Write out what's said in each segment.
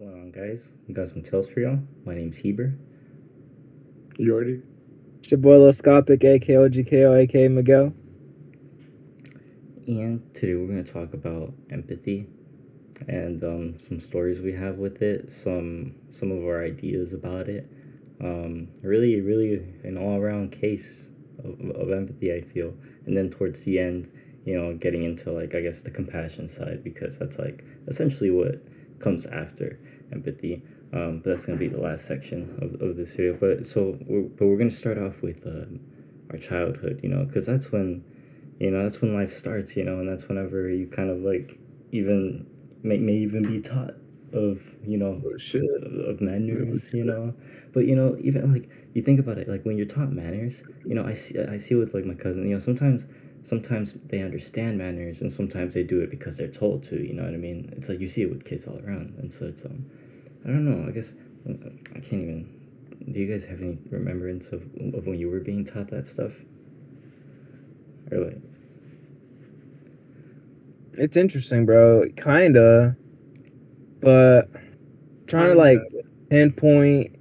going on, guys? We got some tales for y'all. My name's Heber. Jhordy. It's your boy Lil Scopic, aka OGKO, aka Miguel. And today we're going to talk about empathy and um, some stories we have with it, some some of our ideas about it. Um, really, really an all around case of, of empathy, I feel. And then towards the end, you know, getting into like, I guess, the compassion side, because that's like essentially what comes after empathy. Um, but that's gonna be the last section of, of this video. But so, we're, but we're gonna start off with um, our childhood, you know, because that's when, you know, that's when life starts, you know, and that's whenever you kind of like even may, may even be taught of you know Oh, of, of manners, you know. But you know, even like you think about it, like when you're taught manners, you know, I see I see with like my cousin, you know, sometimes sometimes they understand manners and sometimes they do it because they're told to you know what i mean it's like you see it with kids all around and so it's um i don't know i guess i can't even do you guys have any remembrance of, of when you were being taught that stuff or like It's interesting, bro. Kinda. But trying to like pinpoint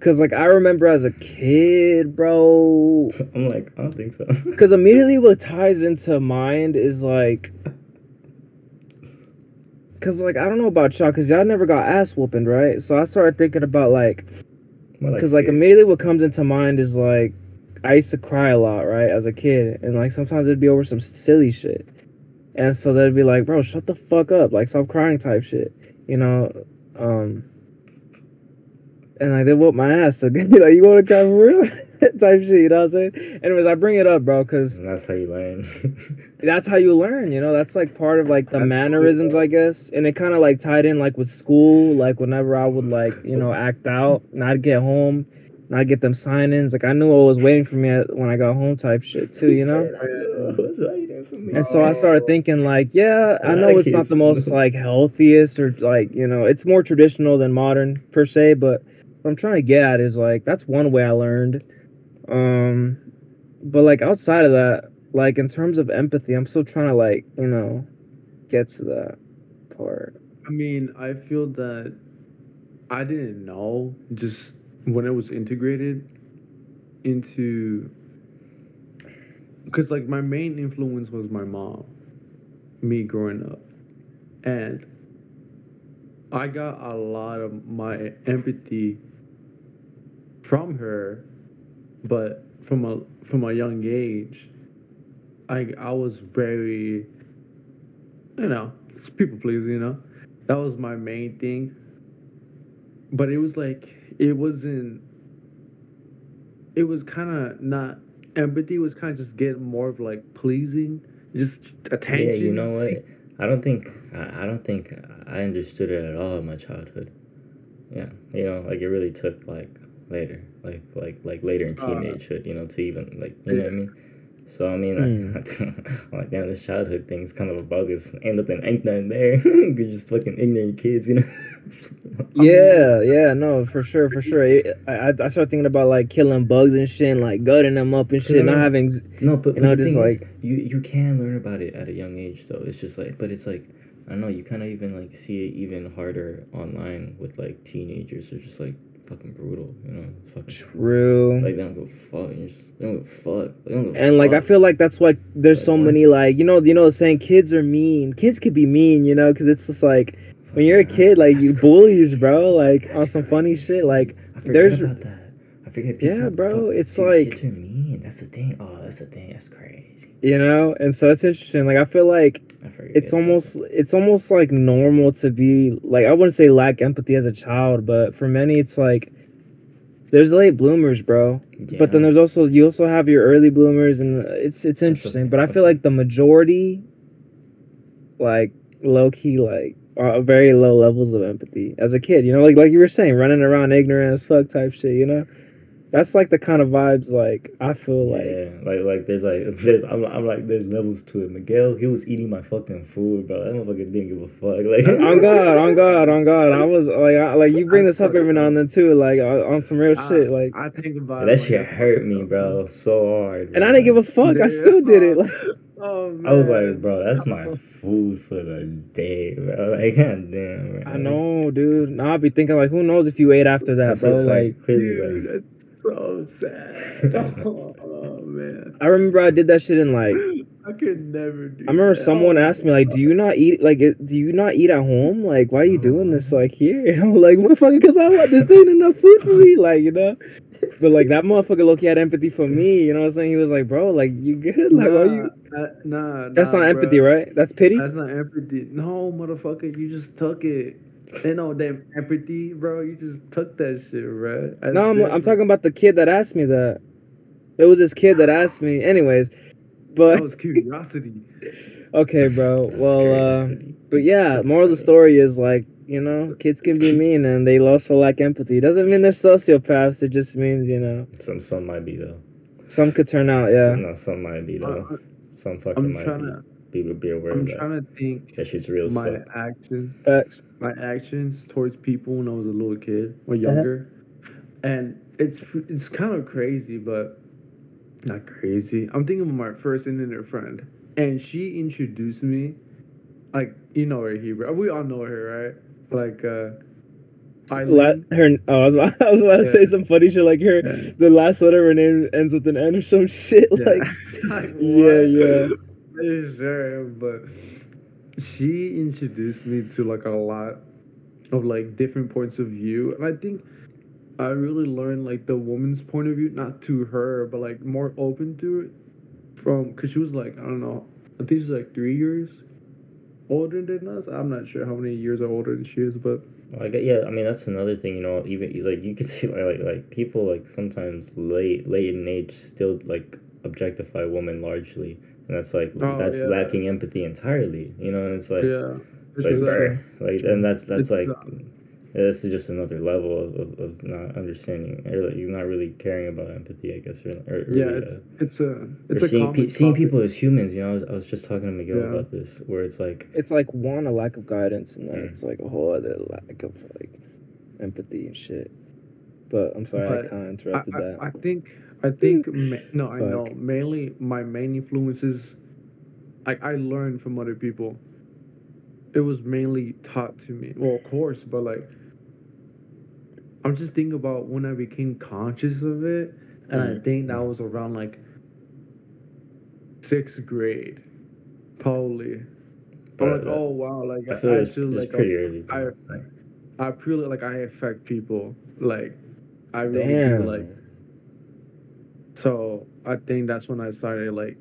Cause like I remember as a kid, bro. i'm like i don't think so Cause immediately what ties into mind is like Cause like I don't know about y'all, cause y'all never got ass whooping, right? So I started thinking about like More Because like immediately what comes into mind is like I used to cry a lot, right, as a kid, and like sometimes it'd be over some silly shit, and so they'd be like, "Bro, shut the fuck up, like stop crying," type shit, you know, um, and like they whoop my ass, so like you want to cry for real, type shit, you know what I'm saying? Anyways, I bring it up, bro, because that's how you learn that's how you learn, you know. That's like part of like the That's mannerisms, I guess, and it kind of like tied in like with school. Like whenever I would like you know act out, and I'd get home, and I'd get them sign-ins. Like I knew what was waiting for me at, when I got home, type shit too, you know. And so I started thinking like, yeah, I know it's not the most like healthiest or like you know, it's more traditional than modern per se, but what I'm trying to get at is like that's one way I learned. Um, but like outside of that, like in terms of empathy, I'm still trying to like you know get to that part. I mean, I feel that I didn't know just when it was integrated into because like my main influence was my mom, me growing up, and I got a lot of my empathy from her, but from a from a young age, I I was very, you know, people pleasing, you know, that was my main thing. But it was like it wasn't. It was kind of not empathy. Was kind of just getting more of like pleasing, just attention. Yeah, you know what? I don't think I, I don't think I understood it at all in my childhood. Yeah, you know, like it really took like later, like like like later in Uh, teenagehood, you know, to even like you know what I mean. So I mean, like, I'm like damn, this childhood thing is kind of a bug. bogus. Ain't nothing, ain't nothing there. You're just fucking ignorant kids, you know. Yeah, yeah, no, for sure, for sure. I, I, I started thinking about like killing bugs and shit, and, like gutting them up and shit, not having. No, but, You but know, the just thing is, like- you you can learn about it at a young age though. It's just like, but it's like I don't know. You kind of even like see it even harder online with like teenagers. They're just like fucking brutal, you know. Fucking True. like they don't go fuck. Just, they don't go fuck. Don't go and like I feel like that's why there's It's so like, many like you know you know saying kids are mean. Kids could be mean, you know, because it's just like when you're a kid, like you bullies, bro, like on some funny shit. Like I there's- about that. I forget. Yeah, bro, fuck, it's dude, like- kids are mean. That's the thing. Oh, that's the thing. That's crazy. you know, and so it's interesting. Like I feel like I forget. it's almost it's almost like normal to be like I wouldn't say lack empathy as a child, but for many it's like there's late bloomers, bro. But then there's also you also have your early bloomers, and it's it's interesting. But I feel like the majority, like low key, like are very low levels of empathy as a kid. You know, like like you were saying, running around ignorant as fuck type shit. You know, that's like the kind of vibes like I feel like. yeah, like like there's like there's I'm, I'm like there's levels to it. Miguel, he was eating my fucking food, bro. That motherfucker didn't give a fuck. Like on God, on God, on God. I was like, I, like you bring this up every now and then too, like on, on some real I, shit, like. I think about it that like shit that's hurt me, bro, so hard. And I didn't give a fuck. I still did it. Like, Oh man. I was like, bro, that's my food for the day, bro. Like, god damn, bro. I know, dude. Now I'll be thinking like, who knows if you ate after that, That's bro? what's, Like, crazy, Dude, like, that's so sad. oh, man. I remember I did that shit in like. I could never do I remember that. someone asked me like, "Do you not eat like do you not eat at home? Like, why are you doing this uh-huh. like here?" I'm like, "Motherfucker, because I want this ain't enough food for me." Like, you know. But like that motherfucker, Loki had empathy for me. You know what I'm saying? He was like, "Bro, like you good? Like, why you?" Nah, nah, That's nah, not empathy, bruh. right? That's pity. That's not empathy. No, motherfucker, you just took it. Ain't no damn empathy, bro. You just took that shit, bro. That's No, I'm, I'm talking about the kid that asked me that. It was this kid that asked me. Anyways, But That but was curiosity. okay, bro. Well, uh, but yeah, That's moral of the story is like you know, kids can be mean and they also lack empathy. Doesn't mean they're sociopaths. It just means you know some some might be though. some could turn out. Yeah. Some, no, some might be though. Uh, Some fucking I'm might be. to. Be, be aware I'm of that. trying to think That shit's real my fuck. action, Facts. my actions towards people when I was a little kid or Uh-huh. younger, and it's it's kind of crazy, but not crazy. I'm thinking of my first internet friend, and she introduced me, like you know her, Heber. We all know her, right? Like, uh, La- Eileen. her. Oh, I was, about, I was about to say some funny shit like her. Yeah. The last letter of her name ends with an N or some shit. Like, Like, yeah, yeah. Sure, but she introduced me to like a lot of like different points of view, and I think I really learned like the woman's point of view, not to her, but like more open to it from because she was like I don't know, I think she's like three years older than us. I'm not sure how many years are older than she is, but Like yeah, I mean that's another thing. You know, even like you can see like like, like people like sometimes late late in age still like objectify women largely, and that's like Oh, that's yeah. lacking empathy entirely. You know, and it's like yeah, it's like, is, like and that's that's It's, like uh, yeah, this is just another level of, of, of not understanding or like you're not really caring about empathy. I guess or, or yeah, really, it's uh, it's a it's a seeing, common pe- seeing people as humans. You know, I was, I was just talking to Miguel Yeah. about this, where it's like it's like one a lack of guidance, and then Mm. it's like a whole other lack of like empathy and shit. But I'm sorry, I kind of interrupted I, that. I think I think ma- no, I know. Mainly, my main influences, like I learned from other people. It was mainly taught to me. Well, of course, but like, I'm just thinking about when I became conscious of it, and I Mhm. think that was around like sixth grade, probably. I'm But, like, uh, oh wow, like I I, feel it's, actually it's like pretty early. I, I feel like I affect people. Like I really Damn. do. Like so, I think that's when I started. Like,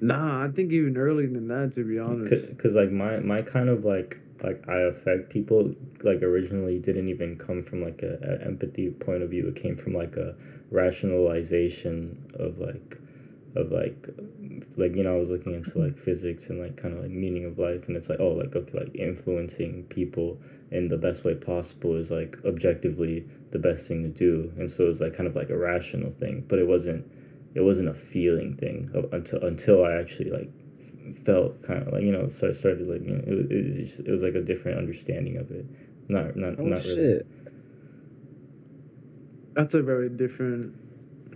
nah, I think even earlier than that. To be honest, because like my my kind of like like I affect people like originally didn't even come from like a, a empathy point of view. It came from like a rationalization of like of like like you know I was looking into like mm-hmm. physics and like kind of like meaning of life and it's like oh like okay like influencing people in the best way possible is like objectively the best thing to do and so it was like kind of like a rational thing but it wasn't it wasn't a feeling thing until until I actually like felt kind of like you know started, started like you know it, was- it, was just, it was like a different understanding of it not not oh not shit! really that's a very different.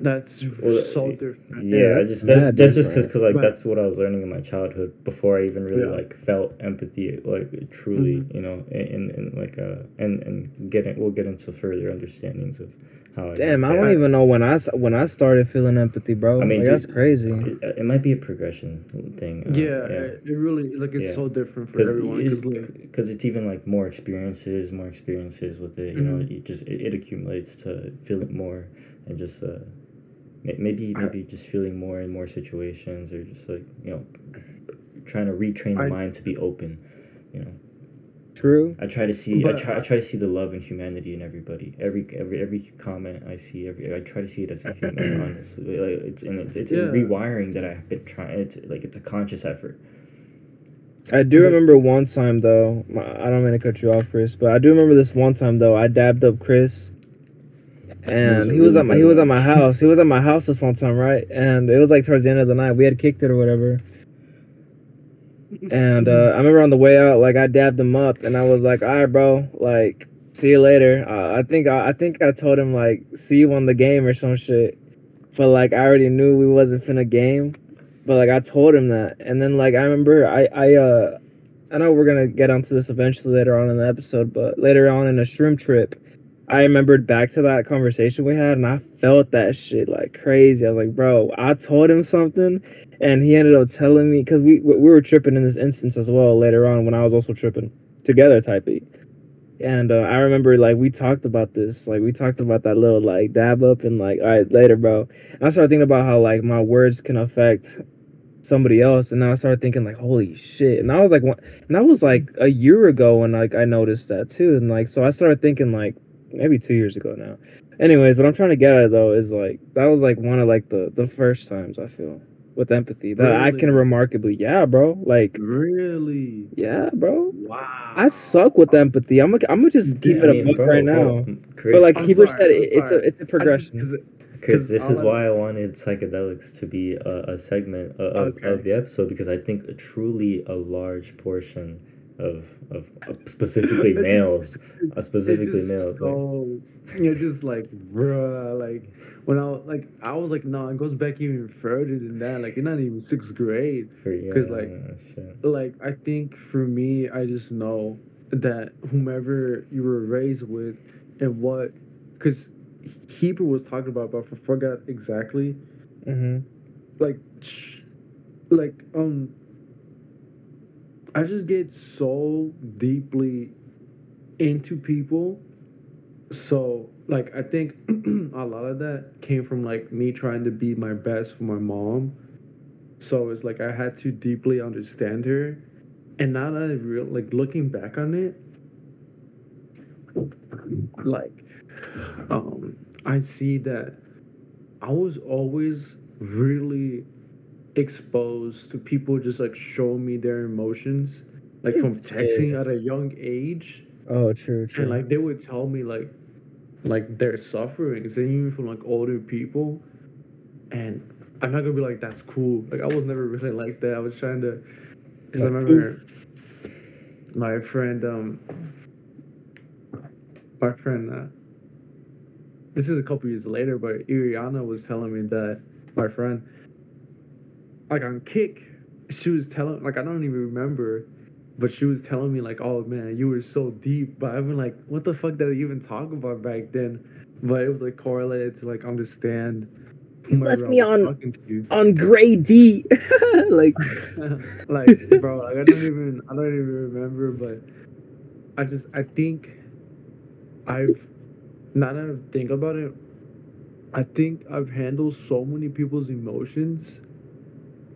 That's Well, so different. yeah, Yeah, I that's just that's, mad that's just different. because like But- that's what I was learning in my childhood before I even really Yeah. like felt empathy like truly Mhm. you know in, in like uh and and getting we'll get into further understandings of how I Damn, I don't even know when I when I started feeling empathy, bro. I mean, like, dude, that's crazy. it, it might be a progression thing uh, yeah, It, it really like it's Yeah. so different for everyone. Because like, because it's even like more experiences more experiences with it you know Mhm. it just it, it accumulates to feeling more and just uh may- maybe I- maybe just feeling more in more situations or just like you know trying to retrain the I- mind to be open you know True. i try to see But i try i I- try to see the love and humanity in everybody every every every comment i see every i try to see it as a human honestly like it's and it's, it's Yeah. a rewiring that i've been trying it's like it's a conscious effort I do remember one time though. my- I don't mean to cut you off, Chris, but I do remember this one time though. I dabbed up Chris, and he was really at my good he was at my house. He was at my house this one time, right? And it was like towards the end of the night. We had kicked it or whatever. And uh, I remember on the way out, like I dabbed him up, and I was like, "All right, bro, like see you later." Uh, I think I, I think I told him like, "See you on the game" or some shit. But like I already knew we wasn't finna game. but like I told him that, and then like I remember I I uh I know we're gonna get onto this eventually later on in the episode, but later on in a shroom trip, I remembered back to that conversation we had, and I felt that shit like crazy. I was like, bro, I told him something, and he ended up telling me because we we were tripping in this instance as well later on when I was also tripping together type beat. And uh, I remember like we talked about this, like we talked about that little like dab up and like all right later, bro. And I started thinking about how like my words can affect somebody else, and I started thinking like holy shit. And I was like, one, and that was like a year ago when like I noticed that too, and like so I started thinking like maybe two years ago now. Anyways, what I'm trying to get at though is like that was like one of like the the first times I feel with empathy that I can remarkably yeah, bro. Like Really? yeah, bro. Wow. I suck with empathy. I'm gonna I'm gonna just keep I it a book bro, right bro, now. Chris, But like I'm Keeper sorry, said, it, it's a sorry. it's a I just- progression. 'cause it- Chris, 'cause this is I- why I wanted psychedelics to be a, a segment of, of, Okay. of the episode because I think truly a large portion of of, of specifically males, uh, specifically males. like- you're just like, bruh, like when I like I was like, no, it goes back even further than that. Like you're not even sixth grade. for, yeah, 'cause, like, shit. Like I think for me, I just know that whomever you were raised with and what, because Heber was talking about, but I forgot exactly. hmm like like um i just get so deeply into people. So like i think a lot of that came from like me trying to be my best for my mom. So it's like i had to deeply understand her. And now that i real like looking back on it like um i see that i was always really exposed to people just like showing me their emotions like from texting at a young age. Oh, true, true. and like they would tell me like like their sufferings and even from like older people. And i'm not gonna be like that's cool. Like i was never really like that. I was trying to because i remember my friend um my friend uh this is a couple years later but iriana was telling me that my friend like on kick she was telling like i don't even remember but she was telling me like, "Oh man, you were so deep." But I've been like, "What the fuck did I even talk about back then?" But it was like correlated to like understand. You left me on- on grade D, like like, bro, like I don't even I don't even remember, but I just I think I've now that I think about it, I think I've handled so many people's emotions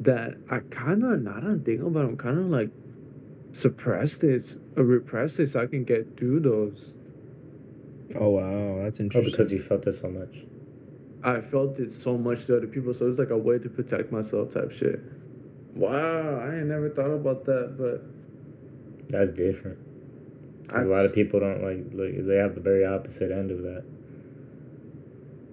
that I kind of now that I'm thinking about, it, I'm kind of like suppress this or repress this. So I can get through those. oh wow, that's oh, interesting. Oh, because you felt it so much. I felt it so much to other people, so it's like a way to protect myself, type shit. Wow, I ain't never thought about that, but That's different. 'Cause a lot of people don't like, like they have the very opposite end of that.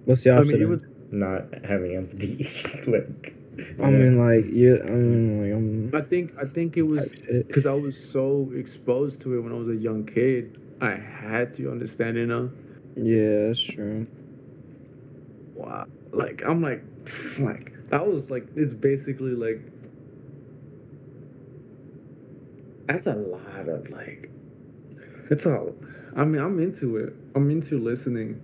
What's the I opposite? mean, end? was Not having empathy. like, I mean, like you. I mean, like I'm. I think I think it was because I was so exposed to it when I was a young kid. I had to understand it now. Yeah, that's true. Wow, like I'm like, like that was like it's basically like that's a lot of like it's all. I mean, I'm into it. I'm into listening.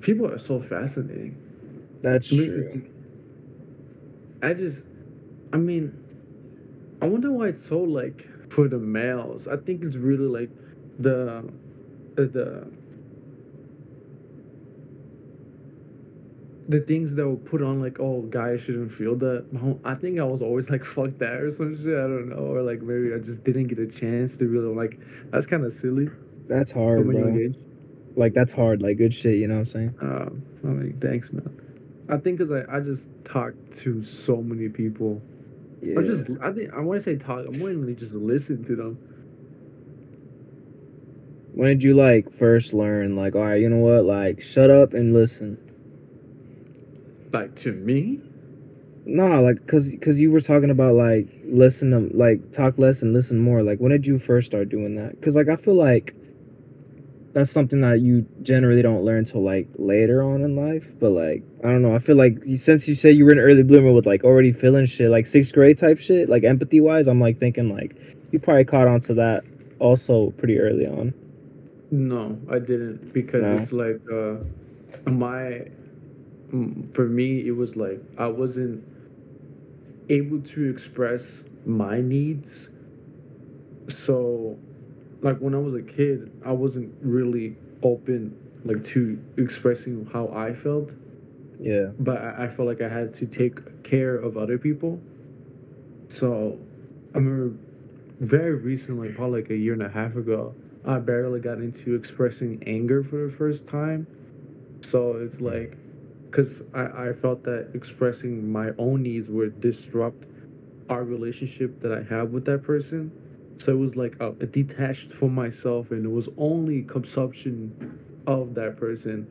People are so fascinating. That's true. I just, I mean, I wonder why it's so like for the males. I think it's really like the, uh, the, the things that were put on like, oh, guys shouldn't feel that. I think I was always like, fuck that or some shit. I don't know, or like maybe I just didn't get a chance to really like. That's kind of silly That's hard, from a young bro. Like that's hard. Like good shit. You know what I'm saying? Um, I mean, thanks, man. I think because I, I just talked to so many people. Yeah. Or just I think I want to say talk. I'm mainly just listen to them. when did you like first learn? Like, all right, you know what? Like, shut up and listen. Like to me, No, like, cause, cause you were talking about like listen to like talk less and listen more. Like, when did you first start doing that? Cause like I feel like, that's something that you generally don't learn till like later on in life. But like I don't know, I feel like since you said you were an early bloomer with like already feeling shit, like sixth grade type shit, like empathy wise, I'm like thinking like you probably caught on to that also pretty early on. No, I didn't because No? it's like uh, my for me it was like I wasn't able to express my needs. So, like when I was a kid, I wasn't really open like to expressing how I felt, Yeah. but I, I felt like I had to take care of other people. So, I remember very recently, probably like a year and a half ago, I barely got into expressing anger for the first time. So it's like, because I, I felt that expressing my own needs would disrupt our relationship that I have with that person. So it was like a, detached from myself, and it was only consumption of that person.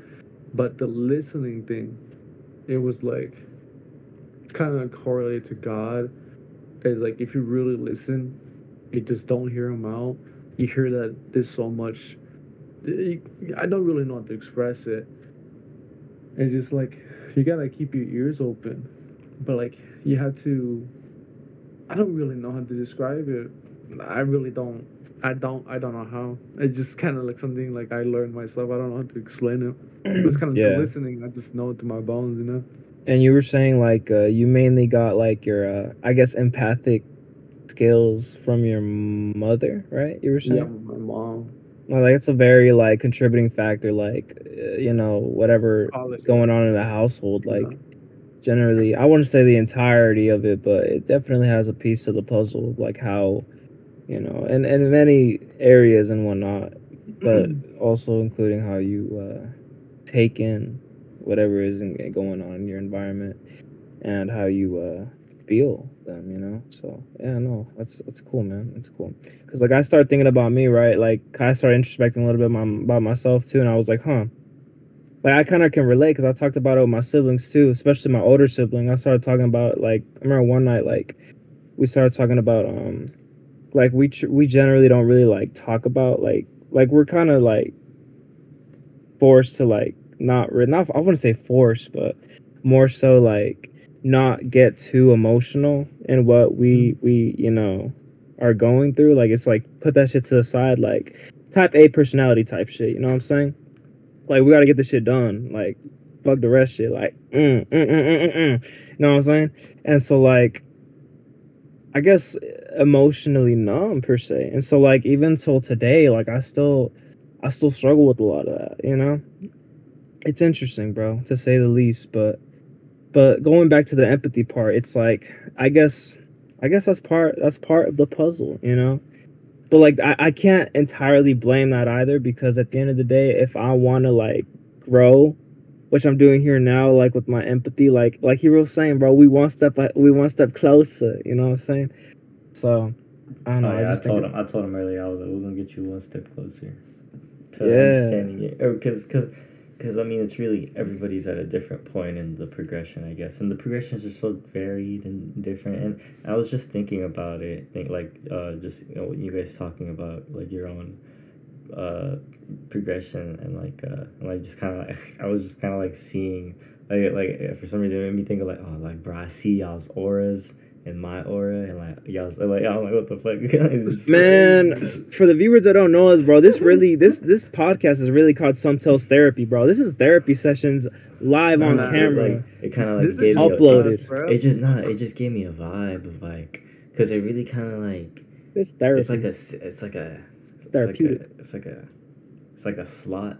But the listening thing, it was like it's kind of correlated to God. Is like if you really listen, you just don't hear him out. You hear that there's so much. I don't really know how to express it. And just like you gotta keep your ears open, but like you have to. I don't really know how to describe it. I really don't. I don't. I don't know how. It's just kind of like something like I learned myself. I don't know how to explain it. It's kind of Yeah. listening. I just know it to my bones, you know. And you were saying like uh, you mainly got like your uh, I guess empathic skills from your mother, right? You were saying. Yeah, my mom. Well, like it's a very like contributing factor, like uh, you know whatever is going on in the household. Yeah. Like generally, I wouldn't say the entirety of it, but it definitely has a piece of the puzzle, of, like how you know, and and in many areas and whatnot, but also including how you uh, take in whatever is going on in your environment and how you uh, feel them. You know, so yeah, no, that's that's cool, man. That's cool. Cause like I started thinking about me, right? Like I started introspecting a little bit my, about myself too, and I was like, huh. Like I kind of can relate because I talked about it with my siblings too, especially my older sibling. I started talking about like I remember one night like we started talking about um like we tr- we generally don't really like talk about like like we're kind of like forced to like not re- not I wouldn't say forced, but more so like not get too emotional in what we we you know are going through. Like it's like put that shit to the side, like type A personality type shit. You know what I'm saying? Like we got to get this shit done. Like fuck the rest shit. Like mm, mm, mm, mm, mm, mm. you know what I'm saying? And so like I guess emotionally numb per se. And so like even till today, like I still I still struggle with a lot of that. You know? It's interesting, bro, to say the least. But but going back to the empathy part, it's like I guess I guess that's part that's part of the puzzle, you know. But like I, I can't entirely blame that either because at the end of the day, if I want to like grow, which I'm doing here now, like with my empathy, like like he was saying, bro, we one step we one step closer. You know what I'm saying? So I don't know. Oh, yeah, I, just told him. I told him earlier. I was like, "We're gonna get you one step closer to Yeah. understanding it." Because, because, because I mean, it's really everybody's at a different point in the progression, I guess, and the progressions are so varied and different. And I was just thinking about it, think like, uh, just you know, you guys talking about like your own, uh, progression and like, uh, and, like just kind of, like, I was just kind of like seeing, like, like for some reason it made me think of like, oh, like bro, I see y'all's auras and my aura and like y'all's like I'm like what the fuck It's just- Man, for the viewers that don't know us, bro, this really this this podcast is really called Sum Tales Therapy, bro. This is therapy sessions live on Nah, camera. like it kind of like This gave just me Uploaded. us, bro. it just not it just gave me a vibe of like because it really kind of like This therapy. it's like a s- it's like a it's like a, it's like a it's like a slot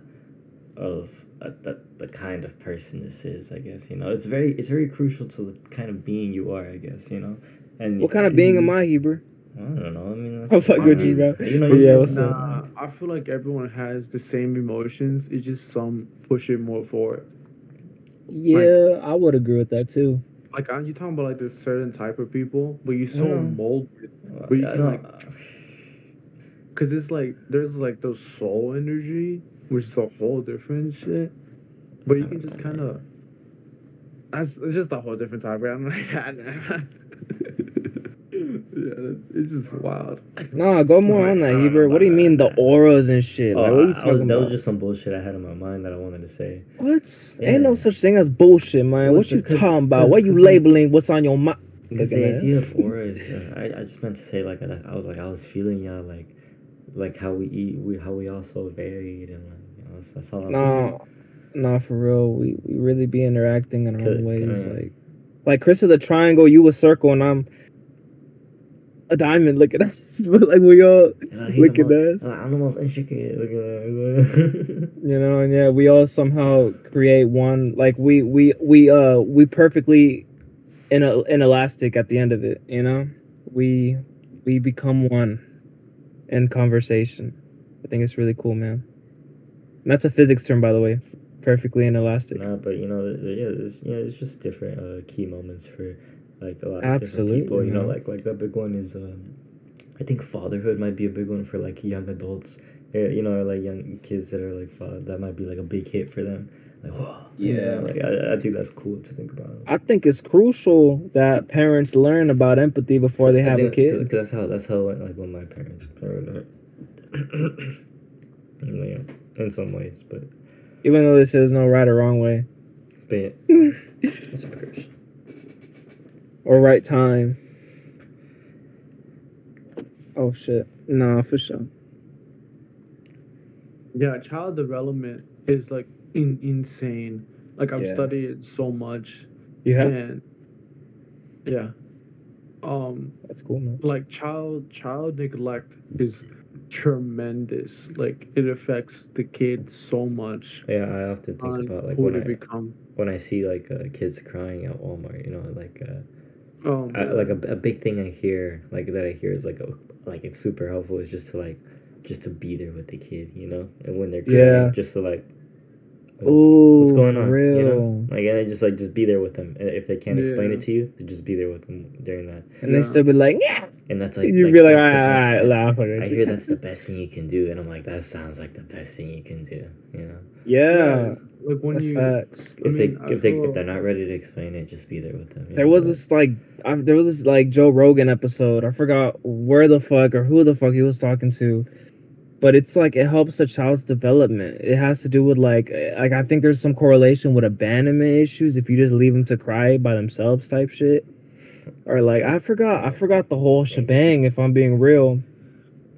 of a, the, the kind of person this is i guess you know it's very it's very crucial to the kind of being you are i guess you know and what kind of being am I, Heber? i don't know i mean that's, I'm fucking with you, bro. you know Yeah, you said- up? Nah, I feel like everyone has the same emotions. It's just some push it more forward. Yeah, I would agree with that too. Like, aren't you talking about like this certain type of people, but you're so Yeah. molded? But you can, don't- like, Cause it's like there's like those soul energy, which is a whole different shit. But you can just kind of. That's it's just a whole different topic. I'm like, Yeah, it's just wild. Nah, go more Alright, on that, I Heber. What do you mean that. the auras and shit? Like, what are you I was, talking that was just some bullshit I had in my mind that I wanted to say. What? Ain't no such thing as bullshit, man. Well, what you talking about? because- What you because, like- labeling? What's on your mind? Because the at idea us. of aura is, uh, I, I just meant to say like I, I was like I was feeling y'all like, like how we eat, we how we all so varied and like you know, that's, that's all I was No, no, for real. We we really be interacting in our own ways. could- Like, like Chris is a triangle, you a circle, and I'm a diamond. Look at us. Like we all look at us. I'm the most intricate. Look at that. you know and yeah we all somehow create one like we we we uh we perfectly in a an elastic at the end of it you know we we become one in conversation i think it's really cool man and that's a physics term by the way perfectly inelastic nah, but you know, yeah, it's, you know, it's just different uh, key moments for like a lot of Absolutely, different people. You know, like like a big one is um, I think fatherhood might be a big one for like young adults. You know, like young kids that are like that might be like a big hit for them. Like, whoa, Yeah. like I, I think that's cool to think about. i think it's crucial that parents learn about empathy before So they I have a think- kid. 'cause that's how that's how like when my parents are yeah, in some ways, but even though this is no right or wrong way. But yeah, it's a curse. or right time. Oh shit. Nah for sure. Yeah, child development is like in, insane. Like I've Yeah. studied so much, you have and yeah, um, that's cool man like child child neglect is tremendous. Like it affects the kid so much Yeah, I often think about like when I become. when I see like uh, kids crying at Walmart, you know, like uh, Oh, I, like a, a big thing I hear like that I hear is like oh, like it's super helpful is just to like just to be there with the kid, you know, and when they're crying, Yeah. just to like what's, Ooh, what's going on, real. you know, like and then just like just be there with them. And if they can't explain it to you, then just be there with them during that, And they still be like, yeah. and that's like You'd like, be like, all that's right, all right, laugh at I hear that's the best thing you can do, and I'm like, that sounds like the best thing you can do, you know. Yeah, like when that's you facts. If I they mean, I if they feel- if they're not ready to explain it, just be there with them. you There know? was this like, I, there was this like Joe Rogan episode. I forgot where the fuck or who the fuck he was talking to, but it's like it helps a child's development. It has to do with like, like I think there's some correlation with abandonment issues if you just leave them to cry by themselves type shit, or like I forgot, I forgot the whole shebang. If I'm being real.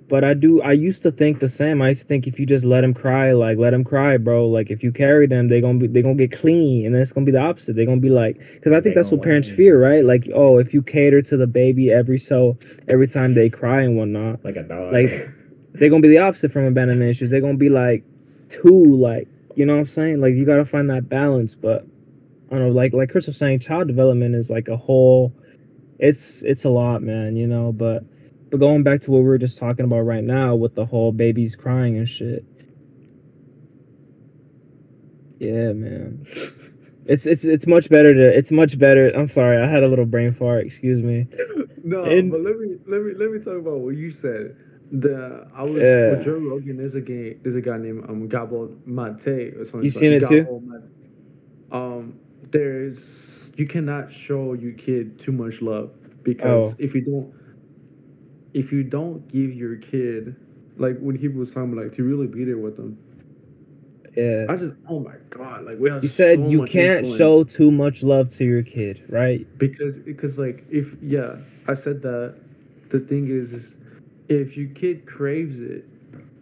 But I do. I used to think the same. I used to think if you just let them cry, like let them cry, bro. Like if you carry them, they gonna be they gonna get clean, and then it's gonna be the opposite. They're gonna be like, because I They think that's what parents fear, right? Like, oh, if you cater to the baby every so every time they cry and whatnot, like a dog. like they're gonna be the opposite from abandonment issues. They're gonna be like too like, you know what I'm saying? Like you gotta find that balance. But I don't know, like like Chris was saying, child development is like a whole. It's it's a lot, man. You know, but but going back to what we were just talking about right now with the whole babies crying and shit. Yeah, man. It's it's it's much better to it's much better. I'm sorry, I had a little brain fart. Excuse me. No, And- but let me let me let me talk about what you said. The I was Yeah. with Joe Rogan. There's a guy there's a guy named um Gabor Maté or something. You seen it too? Mate. Um, there's you cannot show your kid too much love because Oh. if you don't if you don't give your kid like when he was talking like to really be there with them. Yeah. I just oh my god like we have You said so you can't influence. show too much love to your kid, right? because because like if yeah i said that the thing is is if your kid craves it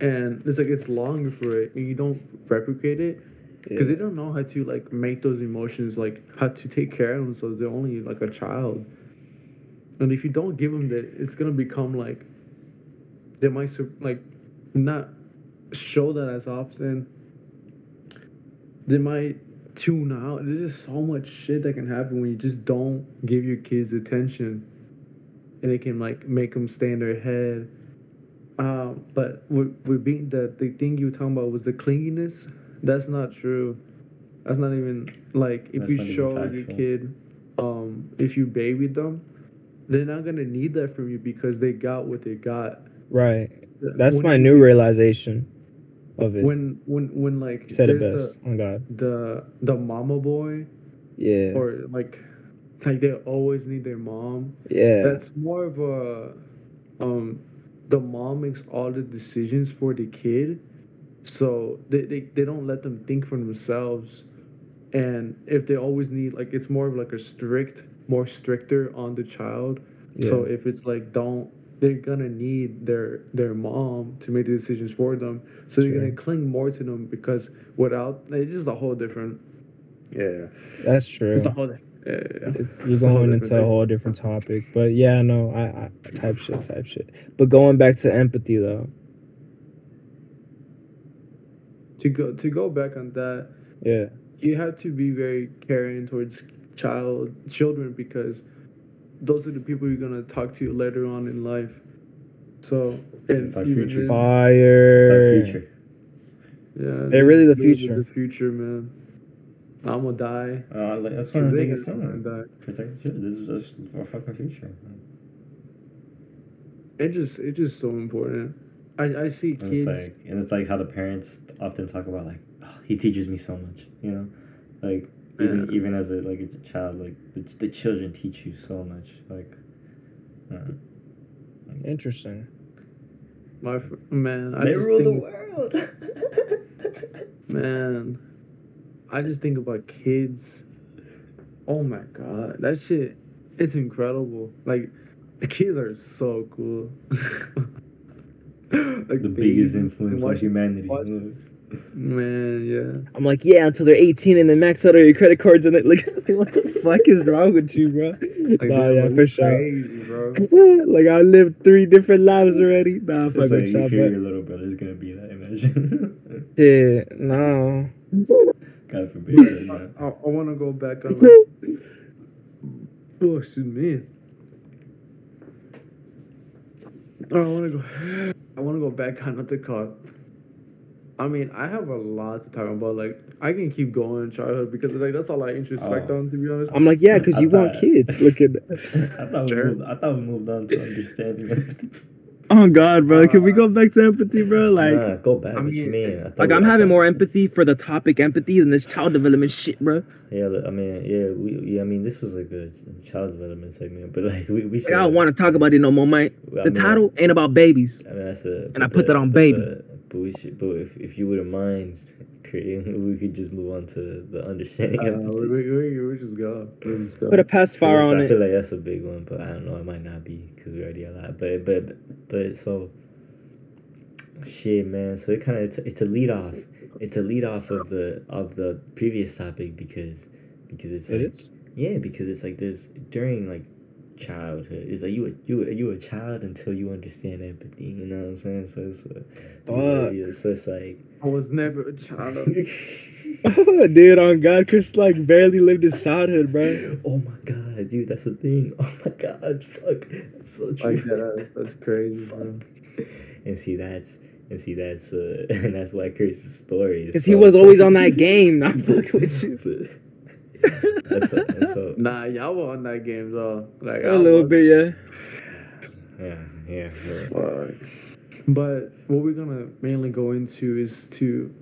and it's like it's longing for it and you don't replicate it because Yeah. they don't know how to like make those emotions like how to take care of themselves. They're only like a child. And if you don't give them that it's gonna become like they might like not show that as often. They might tune out. There's just so much shit that can happen when you just don't give your kids attention and it can like make them stay in their head uh, but we're, we're being the, the thing you were talking about was the clinginess that's not true that's not even like if That's you show your kid um if you baby them they're not gonna need that from you because they got what they got Right. That's When my you- new realization of it. when when when like Said it there's best. Oh God. the the the mama boy Yeah. or like like they always need their mom. Yeah. That's more of a um the mom makes all the decisions for the kid. So they, they, they don't let them think for themselves. And if they always need like it's more of like a strict, more stricter on the child. So if it's like don't they're gonna need their their mom to make the decisions for them. So they're gonna cling more to them because without it's just a whole different Yeah. That's true. It's a whole yeah, yeah, yeah. It's, you're It's going different into a whole different topic, but yeah, no, I, I type shit, type shit. But going back to empathy though, to go to go back on that, yeah, you have to be very caring towards child children because those are the people you're gonna talk to later on in life. So It's our future. then- fire. It's our future. Yeah, They're really the future. The future, man. I'm gonna die. Uh, like, that's one of the biggest gonna things. die. Protect the children. This is just our fucking future. It just it's just so important. I I see And kids. it's like, and it's like how the parents often talk about like, oh, he teaches me so much, you know, like even Yeah. even as a like a child, like the, the children teach you so much, like. Uh, Interesting. my fr- man, I they just rule the world. man, I just think about kids. Oh my god, that shit, it's incredible. Like, the kids are so cool. like the biggest babies, influence on humanity. watch- Man, yeah. I'm like, yeah, until they're 18 and then max out all your credit cards and it, like, what the fuck is wrong with you, bro? Like, nah, they're yeah, like for sure. Crazy, bro. like I lived three different lives already. Nah, It's fucking like you shot, fear but your little brother's gonna be that. Imagine. shit, no. God forbid. I, yeah. I, I want to go back on like, oh, excuse me. Oh, I want to go. I want to go back on what they call. I mean, I have a lot to talk about. Like, I can keep going in childhood because like that's all I introspect Oh. on. To be honest, I'm like, yeah, because I you want kids. Look at this. I thought Sure. we moved, I thought we moved on to understanding empathy. Oh God, bro, can we uh, go back to empathy, bro? Like, nah, go back. I what you mean, mean? I thought like we- I'm having more empathy for the topic empathy than this child development shit, bro. Yeah, I mean, yeah, we, yeah, I mean, this was like a child development segment, but like we, we should. Like, I don't want to talk about it no more, mate. I The mean, title ain't about babies. I mean, that's a. And I put the- that on baby. the- But we should. But if, if you wouldn't mind creating, we could just move on to the understanding uh, empathy. we, we, we just go. We just go. Put a pacifier Because on I it. feel like that's a big one, but I don't know. It might not be because we already allowed. But but but so shit, man. So it kind of it's, it's a lead off. It's a lead off of the of the previous topic because because it's It like is? yeah because it's like there's during like childhood it's like you a, you a, you a child until you understand empathy. You know what I'm saying? So it's uh, Fuck. yeah, so it's like. I was never a child. Dude, on God, Chris like barely lived his childhood, bro. Oh my god, dude, that's the thing. Oh my god, fuck, that's so true. like that. That's, that's crazy, bro. and see that's and see that's uh and that's why Chris's story Because so he was always on that game. Not fucking with you. That's so, that's so Nah, y'all were on that game though. Like A little bit, yeah. yeah yeah, yeah. Fuck. But what we're gonna mainly go into is to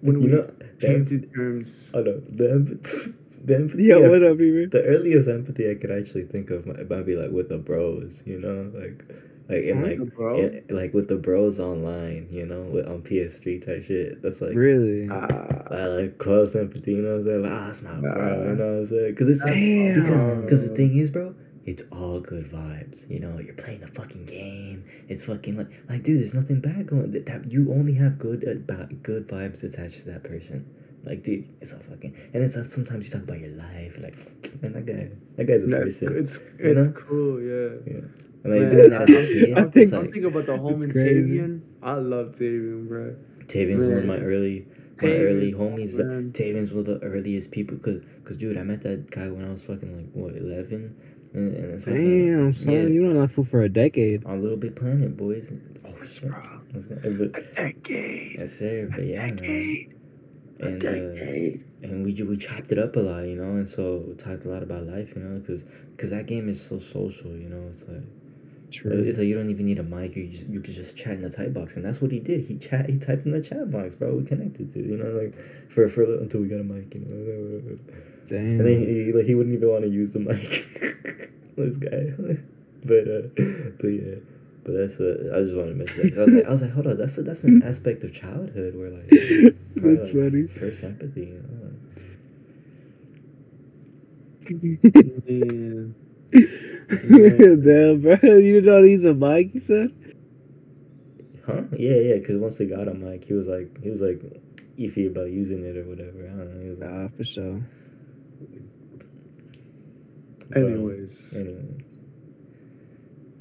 when you we know came the, to terms. oh no the empathy the empathy Yeah, I- what up, Beaver? the earliest empathy I could actually think of might, might be like with the bros you know like like in like in, like with the bros online you know with on PS3 type shit that's like Really? Ah, I like close empathy, you know what I'm saying? Like, ah, that's my bro, you know what I'm saying? Because it's Damn. because because the thing is, bro, it's all good vibes. You know, you're playing a fucking game. It's fucking like like, dude, there's nothing bad going. That, that you only have good about good vibes attached to that person. Like, dude, it's a fucking and it's like sometimes you talk about your life, like, man, that guy, that guy's a yeah, person. it's you it's know? cool, yeah. And like Man, doing that as a I'm, kid, I'm, it's think, I'm thinking about the home in crazy. Tavian. I love Tavian, bro. Tavian's one of my Man. early my Tavian, early homies. Man. Tavian's were the earliest people, cause, cause dude, I met that guy when I was fucking like what eleven, and, and Damn, son, yeah, you know that fool for a decade. on Little Big Planet, boys. Oh shit, That's not- but, Decade. yes sir, but yeah, man. Decade. And uh, Decade. and we we chopped it up a lot, you know, and so we talked a lot about life, you know, cause, cause that game is so social, you know. It's like True. it's like you don't even need a mic. You just you could just chat in the type box, and that's what he did. He chat he typed in the chat box, bro. We connected to you know like for for a little- until we got a mic, you know. Damn. And then Damn. he like he wouldn't even want to use the mic. this guy, but uh, but yeah. But that's a. I just wanted to mention that 'cause I was like, I was like, hold on, that's a, that's an aspect of childhood where like probably, That's like, funny. First empathy. You know? Man. Damn, bro. You didn't know how to use a mic, you said? Huh? Yeah, yeah. Because once they got him, like he was like he was like iffy about using it or whatever. I don't know. He was like, Nah, for sure. but, um, Anyways.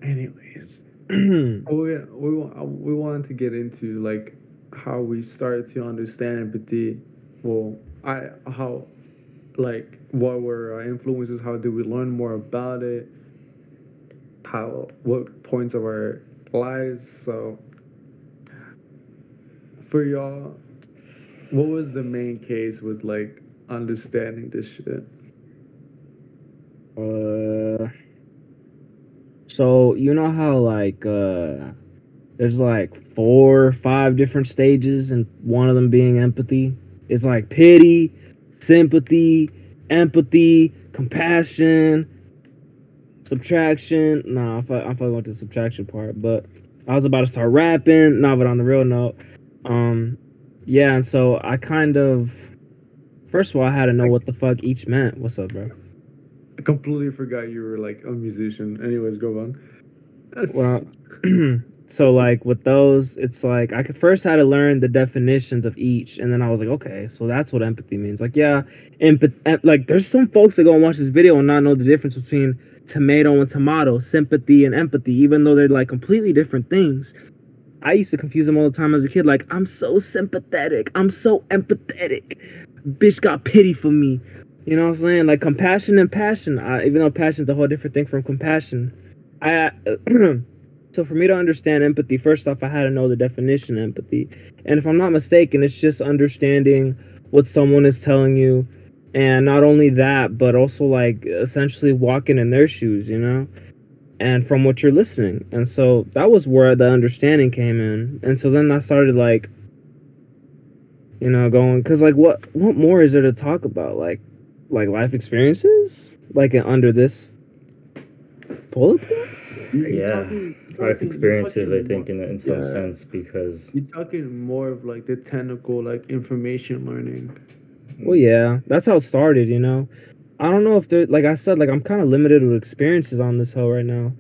Anyways. Oh, we we we wanted to get into like how we started to understand empathy. Well, I how like what were our influences? How did we learn more about it? How what points of our lives? So for y'all, what was the main case with like understanding this shit? Uh, so you know how like uh, there's like four or five different stages, and one of them being empathy. It's like pity, sympathy, empathy, compassion, subtraction. Nah, I thought I thought I went the subtraction part, but I was about to start rapping. Nah, but on the real note, um, yeah, and so I kind of. First of all, I had to know what the fuck each meant. What's up, bro? I completely forgot you were like a musician. Anyways, go on. Well, so like with those, it's like I could first had to learn the definitions of each, and then I was like, okay, so that's what empathy means. Like, yeah, empath- like there's some folks that go and watch this video and not know the difference between tomato and tomato, sympathy and empathy, even though they're like completely different things. I used to confuse them all the time as a kid. Like, I'm so sympathetic. I'm so empathetic. Bitch got pity for me. You know what I'm saying? Like compassion and passion. I, even though passion's a whole different thing from compassion. I so for me to understand empathy, first off, I had to know the definition of empathy. And if I'm not mistaken, it's just understanding what someone is telling you, and not only that, but also like essentially walking in their shoes, you know, and from what you're listening. And so that was where the understanding came in. And so then I started like, you know, going because like what what more is there to talk about? Like like life experiences, like under this bullet point? Yeah, life experiences. I think in in some Yeah. sense because You're talking more of like the technical, like information learning. Well, yeah, that's how it started. You know, I don't know if there, like I said, like I'm kind of limited with experiences on this hoe right now,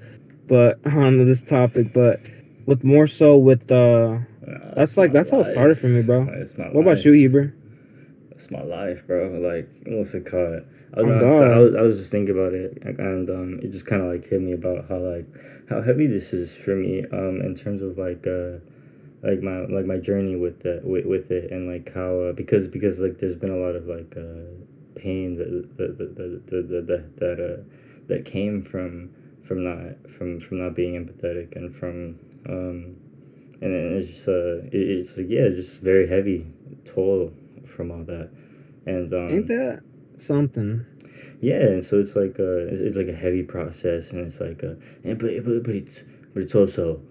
but on this topic, but with more so with uh, that's like that's how it started for me, bro. life. It's my What about you, Heber? It's my life, bro. Like, what's it called? I, Oh, God. I, was, I was just thinking about it, and um, it just kind of like hit me about how like how heavy this is for me, um, in terms of like uh, like my like my journey with the with, with it, and like how uh, because because like there's been a lot of like uh, pain that that that that that, that, that uh that came from from not from from not being empathetic and from um and then it's just uh it, it's like yeah just very heavy toll from all that and um Ain't that something? yeah and so it's like uh it's, it's like a heavy process and it's like uh and but, but but it's but it's also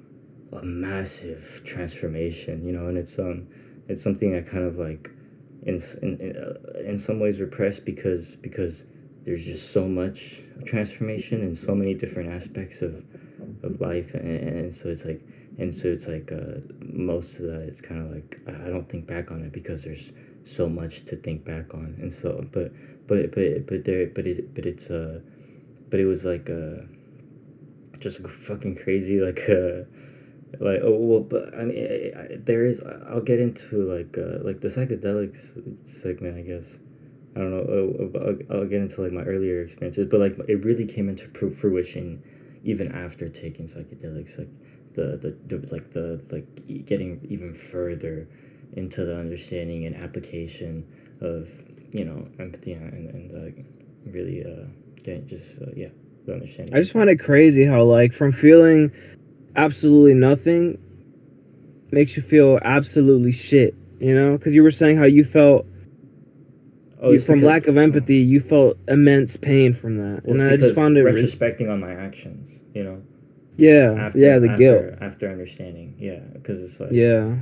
a massive transformation you know and it's um it's something I kind of like in in in, uh, in some ways repressed because because there's just so much transformation in so many different aspects of of life and, and so it's like and so it's like uh most of that it's kind of like I I don't think back on it because there's so much to think back on and so but but but but there but it but it's uh but it was like uh just fucking crazy like uh like oh well but i mean I, I, there is i'll get into like uh like the psychedelics segment i guess. I don't know uh, I'll, I'll get into like my earlier experiences but like it really came into fru- fruition even after taking psychedelics like the the, the like the like getting even further into the understanding and application of you know empathy and and uh, really uh just uh, yeah understanding. I just find it crazy how like from feeling absolutely nothing makes you feel absolutely shit. You know, because you were saying how you felt oh, you, from because- lack of empathy, you felt immense pain from that, Well, and I just found it. re- retrospecting on my actions, you know. yeah, After, yeah, the after, guilt. after understanding, yeah, because it's like Yeah,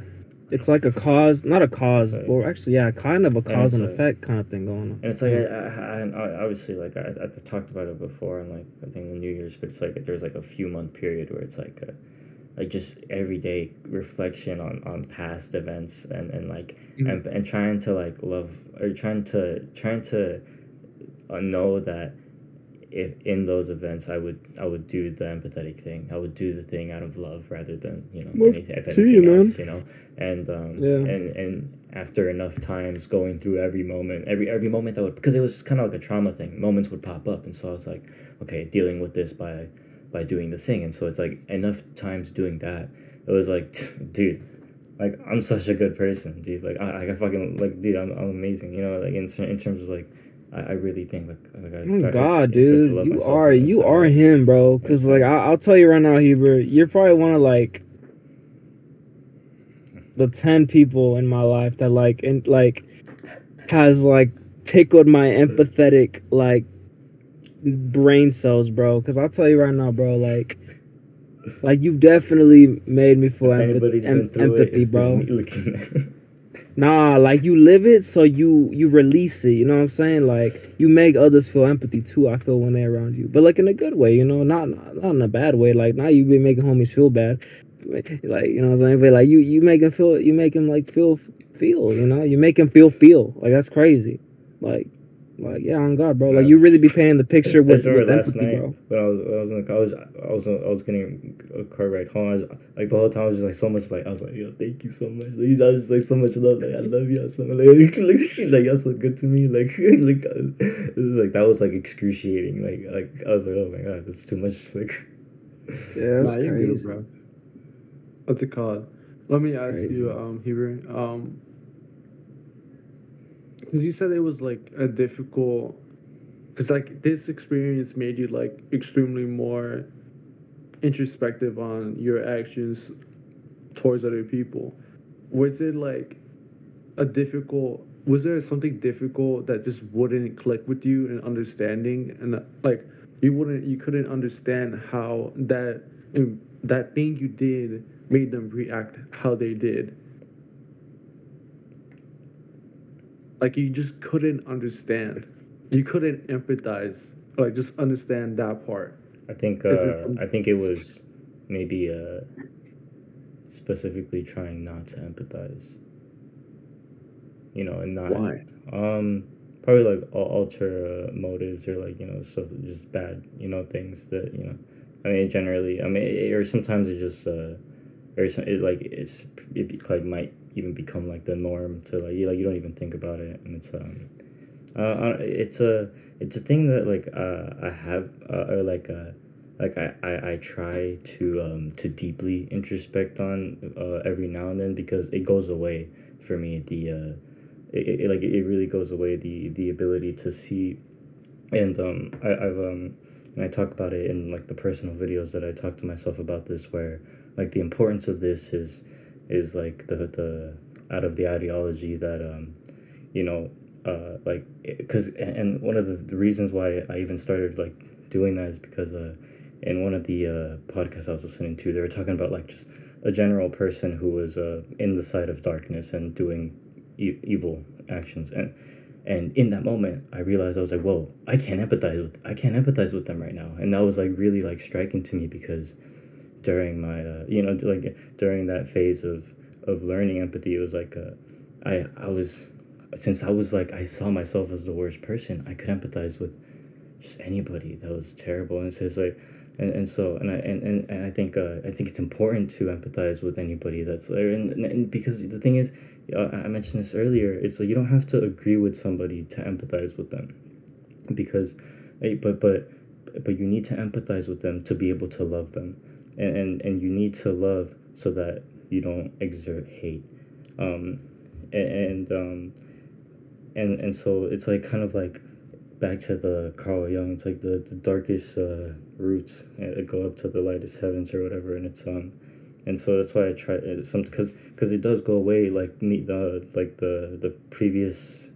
it's like a cause, not a cause, Sorry. well, actually, yeah, kind of a cause and uh, effect kind of thing going on. And it's like I, I, I, obviously like I, I talked about it before and like I think the New Year's, but it's like there's like a few month period where it's like a, like just everyday reflection on on past events and and like Mhm. and and trying to like love or trying to trying to uh, know that if in those events I would I would do the empathetic thing. I would do the thing out of love rather than you know Well, anything, if to you, anything man. else you know? And um Yeah. and and after enough times going through every moment every every moment that would because it was just kind of like a trauma thing. Moments would pop up and so I was like okay dealing with this by by doing the thing. And so it's like enough times doing that it was like dude like I'm such a good person dude. Like I, I fucking like dude I'm, I'm amazing you know like in, in terms of like I, I really think like, like I Oh God, dude, you are you are him, bro. Cause like I, I'll tell you right now, Hubert, you're probably one of like the ten people in my life that like and like has like tickled my empathetic like brain cells, bro. Cause I'll tell you right now, bro, like. Like you've definitely made me feel if empath- anybody's em- empathy, it, bro. Nah, like you live it, so you you release it. You know what I'm saying? Like you make others feel empathy too. I feel when they're around you, but like in a good way. You know, not not, not in a bad way. Like now you be making homies feel bad. Like you know what I'm saying? But like you you make them feel you make them like feel feel. You know, you make them feel feel. Like that's crazy. Like like yeah, on God, bro. Like you really be painting the picture with, I remember with last empathy, night bro. when I was I was in college, I was I was getting a car ride home. I was, like the whole time, I was just like so much like I was like, yo, thank you so much. Like, I was just like so much love. Like I love y'all so much. Like, like, like y'all so good to me. Like like it was like that was like excruciating. Like like I was like, oh my god, that's too much. Like Yeah, that's Nah, you're good, bro. What's it called? Let me ask Crazy. you, um, Heber. Um, because you said it was like a difficult, because like this experience made you like extremely more introspective on your actions towards other people. Was it like a difficult? Was there something difficult that just wouldn't click with you in understanding and uh, like you wouldn't you couldn't understand how that that thing you did made them react how they did like you just couldn't understand you couldn't empathize like just understand that part I think it uh, I think it was maybe uh, specifically trying not to empathize. You know, and not why Um, probably like alter uh, motives or like you know stuff just bad you know things that you know. I mean, generally, I mean, it, or sometimes it just uh, or some, it like it's it be, like might even become like the norm to like you like you don't even think about it, and it's um, uh, it's a it's a thing that like uh I have uh, or like uh like I, I, I try to um to deeply introspect on uh, every now and then because it goes away for me. The uh it, it like it really goes away. The the ability to see. And um I, I've um and I talk about it in like the personal videos that I talk to myself about this where like the importance of this is is like the the out of the ideology that um you know uh like because and one of the, the reasons why I even started like doing that is because uh in one of the uh podcasts I was listening to they were talking about like just a general person who was uh in the side of darkness and doing e- evil actions. And and in that moment i realized i was like whoa i can't empathize with i can't empathize with them right now. And that was like really like striking to me because during my uh, you know like during that phase of of learning empathy it was like uh, i i was since i was like i saw myself as the worst person i could empathize with just anybody that was terrible. And it's like and, and so and I and, and, and I think uh, I think it's important to empathize with anybody that's there and, and, and because the thing is uh, I mentioned this earlier it's like you don't have to agree with somebody to empathize with them because eh, but but but you need to empathize with them to be able to love them and and, and you need to love so that you don't exert hate um and, and um and and so it's like kind of like back to the Carl Jung. It's like the, the darkest uh, roots go up to the lightest heavens or whatever, and it's um, and so that's why I try uh, some because because it does go away like me the like the the previous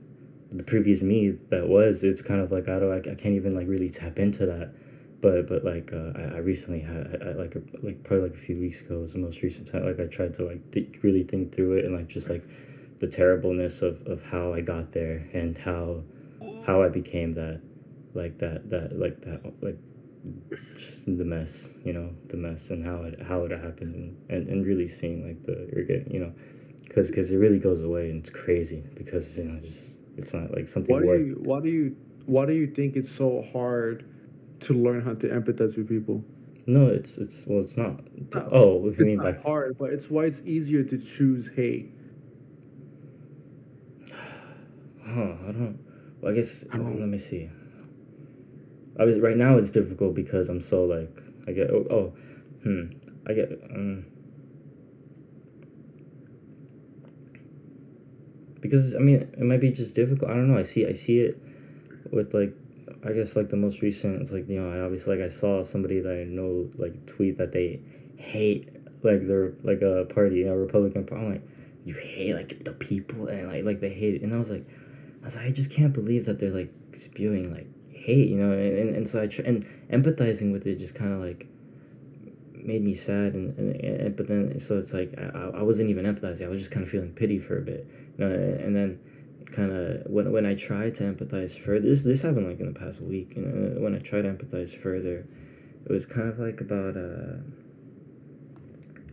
the previous me that was it's kind of like I don't I, I can't even like really tap into that but but like uh, I, I recently had I, like a, like probably like a few weeks ago was the most recent time like I tried to like th- really think through it and like just like the terribleness of, of how I got there and how how I became that like that that like that like just the mess you know the mess and how it how it happened and, and, and really seeing like the you know because because it really goes away and it's crazy because you know just it's not like something Why do you why do you why do you think it's so hard to learn how to empathize with people? no it's it's well it's not No, oh It's you mean not like hard, but it's why it's easier to choose hate. Huh, I don't. Well, I guess I don't- let me see. I was right now. It's difficult because I'm so like I get oh, oh hmm I get um because I mean it might be just difficult. I don't know. I see I see it with like I guess like the most recent. It's like you know I obviously like I saw somebody that I know like tweet that they hate like they're like a party know Republican party. I'm like you hate like the people and like like they hate it and I was like I was like I just can't believe that they're like spewing like hate you know and, and, and so I tr- and empathizing with it just kind of like made me sad and, and, and but then so it's like I, I wasn't even empathizing I was just kind of feeling pity for a bit you know and then kind of when, when I tried to empathize further this this happened like in the past week you know when I tried to empathize further it was kind of like about uh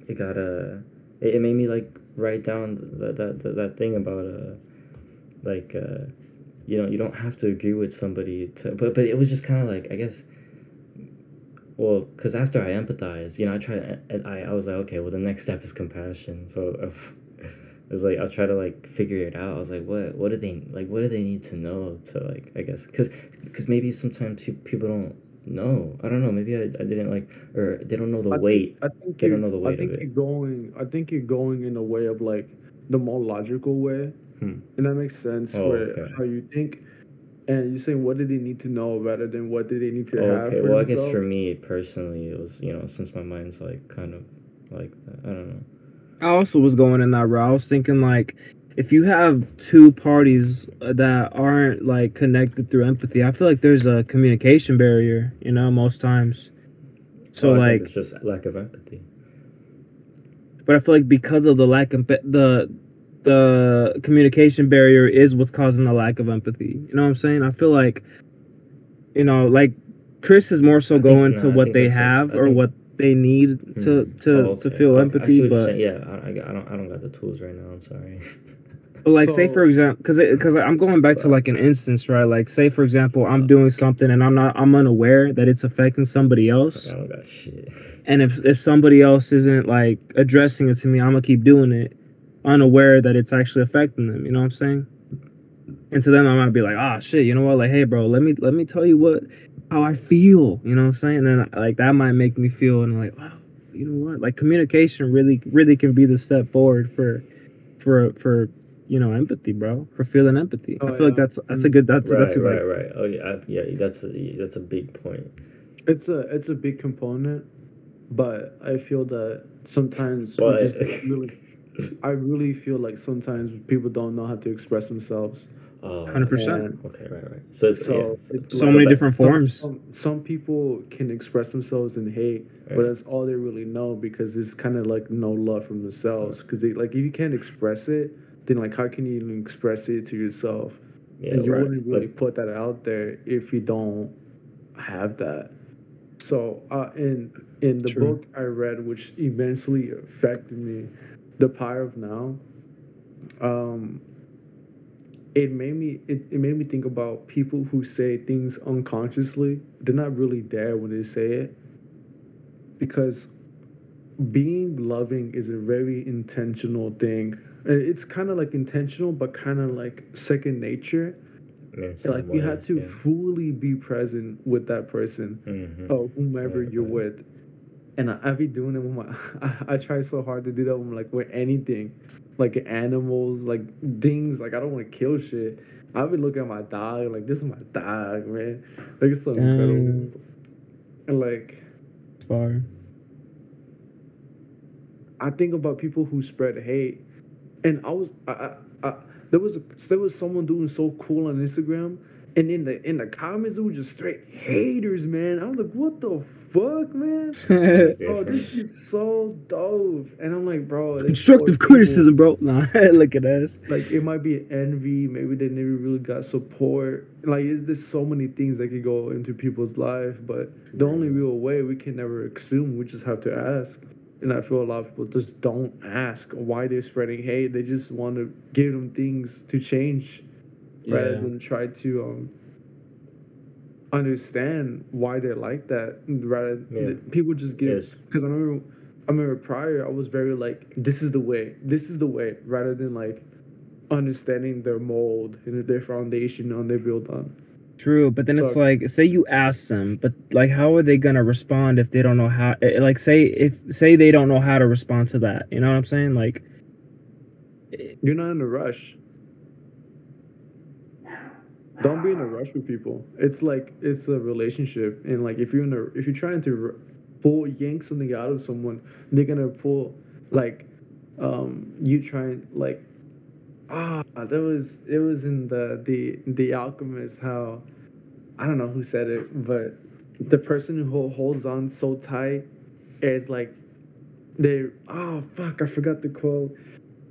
it got uh it, it made me like write down that that, that, that thing about uh like uh you know you don't have to agree with somebody to but but it was just kind of like I guess well because after I empathized you know I tried and I, I was like okay well the next step is compassion. So I was was like I'll try to like figure it out. I was like what what do they like what do they need to know to like I guess because because maybe sometimes people don't know. I don't know. Maybe I, I didn't like or they don't know the I think- weight. I think They you're, don't know the I think you're going. I think you're going in a way of like the more logical way, Hmm. and that makes sense Oh, for okay. how you think. And you're saying what do they need to know rather than what do they need to Oh, have okay. well I guess for me personally it was you know since my mind's like kind of like I don't know I also was going in that route. I was thinking like if you have two parties uh, that aren't like connected through empathy, I feel like there's a communication barrier, you know, most times. So oh, think like it's just lack of empathy but I feel like because of the lack of the the communication barrier is what's causing the lack of empathy. You know what I'm saying? I feel like you know, like Chris is more so I think- going to what they have or think- what they need to Hmm. to Oh, to feel Okay, I see empathy. what But yeah, I, I, I don't, I don't got the tools right now. I'm sorry. But like, say for example, because because I'm going back to like an instance, right? Like, say for example, I'm doing something and I'm not, I'm unaware that it's affecting somebody else, I don't got shit. and if if somebody else isn't like addressing it to me, I'm gonna keep doing it, unaware that it's actually affecting them. You know what I'm saying? And to them, I might be like, ah, shit, you know what? Like, hey, bro, let me let me tell you what how I feel. You know what I'm saying? And then like that might make me feel and like, wow, you know what? Like communication really really can be the step forward for for for you know empathy, bro. For feeling empathy. Oh, I feel like that's that's a good that's right, that's a, right, like, right. Oh yeah, I, yeah. That's a, that's a big point. It's a it's a big component, but I feel that sometimes we But just really, I really feel like sometimes people don't know how to express themselves. Oh, 100%. Okay, right, right. So it's So, yeah, it's so like- many that- different forms. some, some people can express themselves in hate, but that's all they really know because it's kind of like no love from themselves. Because they like if you can't express it, then like how can you even express it to yourself? Yeah, and you right. wouldn't really Like, put that out there if you don't have that. So uh, in in the True. book I read, which immensely affected me, "The Power of Now," um, it made me it, it made me think about people who say things unconsciously. They're not really there when they say it, because being loving is a very intentional thing. It's kind of like intentional, but kind of like second nature mean, like you have to yeah. fully be present with that person Mhm. or whomever Right, you're with and I, I be doing it with my I, I try so hard to do that with like with anything like animals like things like i don't want to kill shit. I've been looking at my dog like this is my dog man. Like it's so incredible. And like far. I think about people who spread hate, and I was I, I, I there was a, there was someone doing so cool on Instagram, And in the in the comments, it was just straight haters, man. I'm like, what the fuck, man? Different. Oh, this is so dope. And I'm like, bro, Constructive people- criticism, bro. Nah, look at us. Like it might be envy, maybe they never really got support. Like it's just so many things that could go into people's life, but the only real way we can never assume, we just have to ask. And I feel a lot of people just don't ask why they're spreading hate. They just want to give them things to change rather Yeah. than try to um understand why they're like that. Rather, Yeah. people just give Yes. because I remember, I remember prior I was very like, this is the way, this is the way, rather than like understanding their mold and their foundation on their build on. True, but then it's like, say you ask them, but like, how are they gonna respond if they don't know how? eh, Like, say if say they don't know how to respond to that. You know what I'm saying? Like, You're not in a rush. Don't be in a rush with people. It's like it's a relationship, and like if you're in a if you're trying to pull yank something out of someone, they're gonna pull like um you trying like ah that was it was in the the the alchemist how I don't know who said it, but the person who holds on so tight is like they oh fuck I forgot the quote.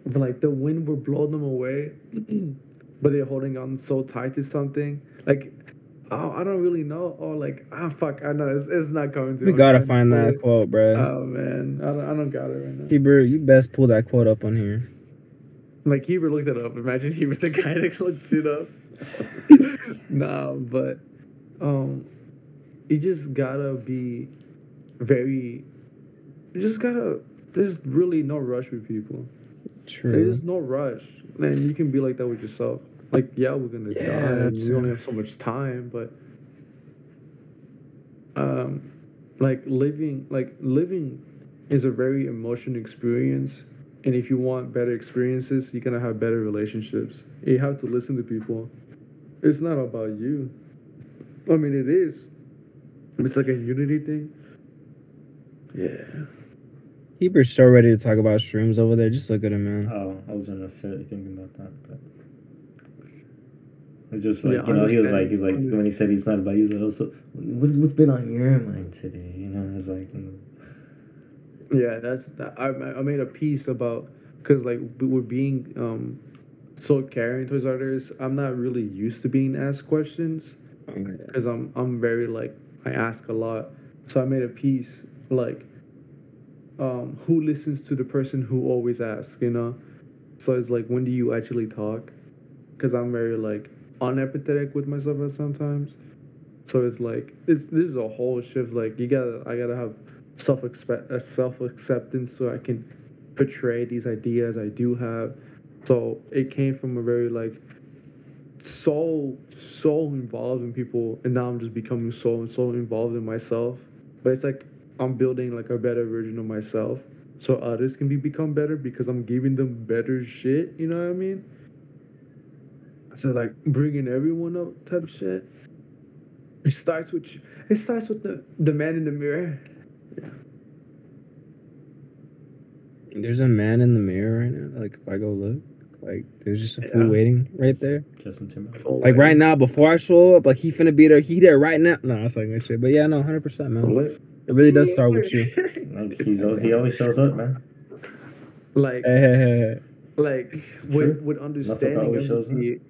But like the wind will blow them away but they're holding on so tight to something like oh I don't really know or like ah fuck I know it's, it's not coming to we gotta find that quote, bro. oh man I don't, I don't got it right now Heber, you best pull that quote up on here. like Heber looked it up imagine he was the guy that looked shit up nah but um you just gotta be very you just gotta there's really no rush with people True. There's no rush. Man, you can be like that with yourself. Like, yeah, we're gonna Yeah, die. And we only have so much time, but um, like living, like living, is a very emotional experience. And if you want better experiences, you're gonna have better relationships. You have to listen to people. It's not about you. I mean, it is. It's like a unity thing. Yeah. Heber's so ready to talk about shrooms over there. Just look at him, man. Oh, I wasn't necessarily thinking about that, but it's just like Yeah, you know, he was like, he's like when he said he's not about you, he's like, oh, so what's what's been on your mind today? You know, it's like, mm, Yeah, that's that. I I made a piece about because like we- we're being um so caring towards others. I'm not really used to being asked questions because I'm I'm very like I ask a lot. So I made a piece like um who listens to the person who always asks, you know? So it's like when do you actually talk? Because I'm very like unempathetic with myself at sometimes. So it's like it's this is a whole shift. Like you gotta I gotta have self a self acceptance so I can portray these ideas I do have. So it came from a very like so so involved in people and now I'm just becoming so so involved in myself. But it's like I'm building like a better version of myself so others can be become better because I'm giving them better shit, you know what I mean? So like bringing everyone up type of shit. It starts with it starts with the the man in the mirror. Yeah. There's a man in the mirror right now. Like, if I go look, like, there's just a Yeah. fool waiting right there. Justin Timberlake. Like right now, before I show up, like he finna be there. He there right now. No, it's like that shit. But yeah, no, hundred percent, man. It really does start with you. Like he's he always shows up, man. like Hey, hey, hey, hey. like true. with with understanding always shows up. empathy,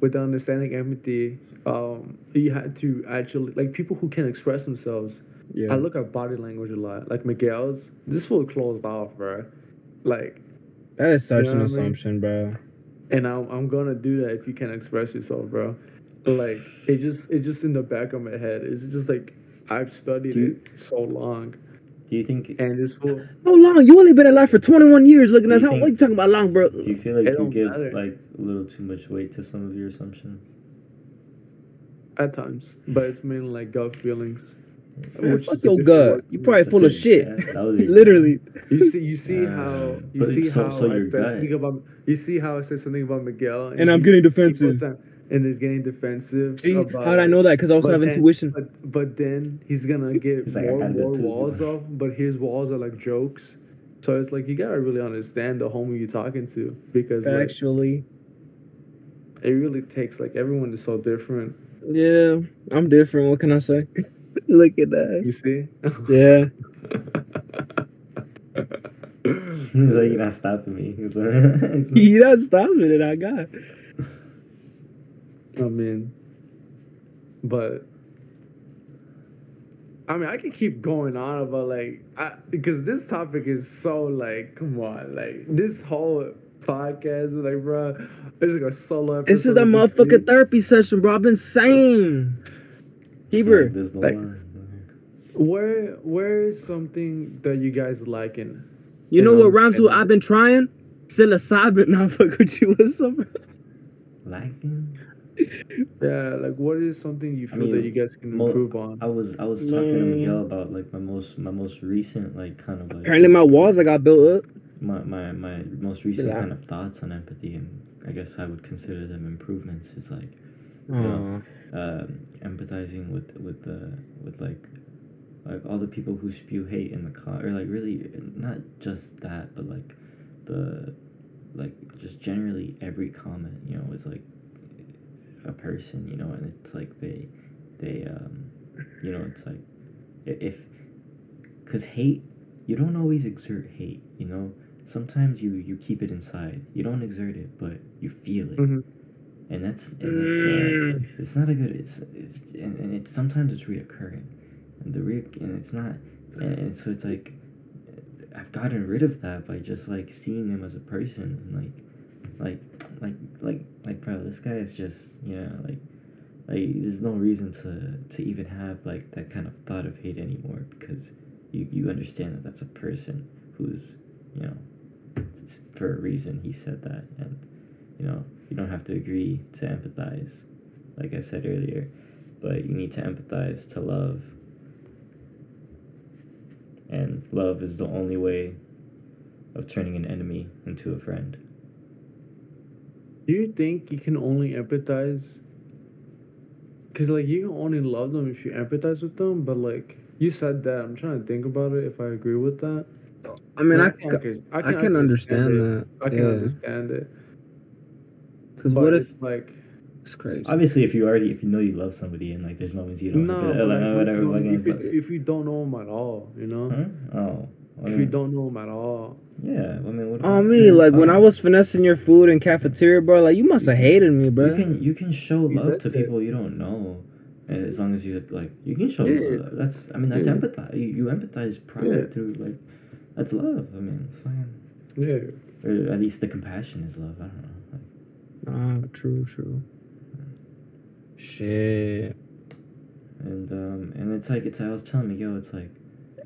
with understanding empathy, um, you had to actually like people who can express themselves. Yeah. I look at body language a lot. Like Miguel's, this fool closed off, bro. Like, that is such You an know what I mean? assumption, bro. and I'm I'm gonna do that if you can't express yourself, bro. Like it just it just in the back of my head. It's just like I've studied you- it so long, Do you think? and this fool. No long. You only been alive for 21 years. Looking at how think- what you talking about long, bro? Do you feel like It you don't give matter. like a little too much weight to some of your assumptions? At times, but it's mainly like gut feelings. Man, which fuck is a your different gut. word. You probably That's full of shit. gut. That was your gut. Literally. You see, you see Uh, how you see so- how so I your said gut- something about you see how I said something about Miguel, And I'm he- getting he defensive. Down and is getting defensive. See, about how did I know that? Because I also have then- intuition. But but then he's gonna get He's more got more that too. walls off. But his walls are like jokes. So it's like you gotta really understand the homie you're talking to because like, Actually, it really takes like everyone is so different. Yeah, I'm different. What can I say? Look at that. You see? Yeah. He's like, you're not stopping me. He's like, he's like- You're not stopping it. I got. I mean, but I mean, I can keep going on about like, I, because this topic is so like, come on, like this whole podcast, like, bro, it's like a solo. This is a of motherfucking me. therapy session, bro. I've been saying. Keeper. There's no Like- line. Where, where is something that you guys liking? You know what rhymes with. I've been trying? Psilocybin. Now fuck with you. What's up? bro? Lacking? Yeah, like what is something you I feel that you guys can mo- improve on? I was I was talking to Miguel about like my most my most recent like kind of like Apparently my walls I got built up. my my, my most recent Yeah. kind of thoughts on empathy and I guess I would consider them improvements is like Aw. um, empathizing with with the with like like all the people who spew hate in the car or like really not just that but like the like just generally every comment you know is like a person you know and it's like they they um you know it's like if because hate you don't always exert hate you know sometimes you you keep it inside you don't exert it but you feel it Mhm. and that's and it's uh, Mm. it's not a good it's it's and, and it's sometimes it's reoccurring and the re and it's not and, and so it's like i've gotten rid of that by just like seeing them as a person and like like like like like bro this guy is just you know like like there's no reason to to even have like that kind of thought of hate anymore because you you understand that that's a person who's you know it's for a reason he said that. And you know you don't have to agree to empathize like i said earlier but you need to empathize to love. And love is the only way of turning an enemy into a friend Do you think you can only empathize? Cause like you can only love them if you empathize with them, but like you said that, I'm trying to think about it if I agree with that. I mean, And I, can, can, I I can understand it. that. I can yeah. understand it. Because what if like it's crazy? obviously if you already if you know you love somebody and like there's moments you don't no, like, like, whatever no, fucking if, you, if you don't know them at all, you know, huh? oh I if you don't know them at all, yeah I mean what, Oh me, it's like when I was finessing your food in cafeteria, bro. Like you must have hated me, bro. You can you can show You love to that. people you don't know, as long as you like you can show Yeah. love. That's I mean that's Yeah. empathize. You, you empathize pride Yeah. through like that's love. I mean, fine. yeah. Or at least the compassion is love. I don't know. Like, Ah, true, true. Shit. and um and it's like it's I was telling Miguel it's like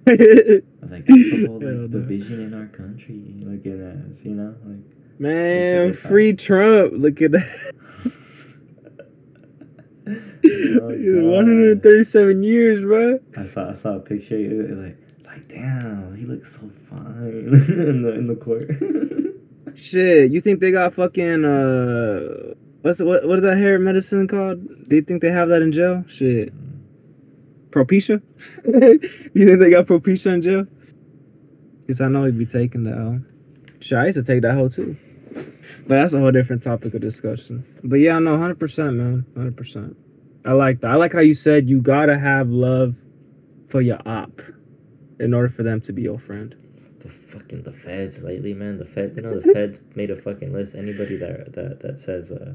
I was like that's the whole like division in our country Look at us, you know like. Man, free Trump. Look at that. Oh, 137 years, bro. I saw I saw a picture. It was like like damn, he looks so fine in the in the court. Shit, you think they got fucking uh, what's what what is that hair medicine called? Do you think they have that in jail? Shit, Propecia. you think they got Propecia in jail? Cause I know he'd be taking that. Hoe. Shit, I used to take that hoe too. But that's a whole different topic of discussion. But yeah, no, hundred percent, man, hundred percent. I like that. I like how you said you gotta have love for your op in order for them to be your friend. the fucking the feds lately, man. The fed, you know, the feds made a fucking list. Anybody that that that says uh,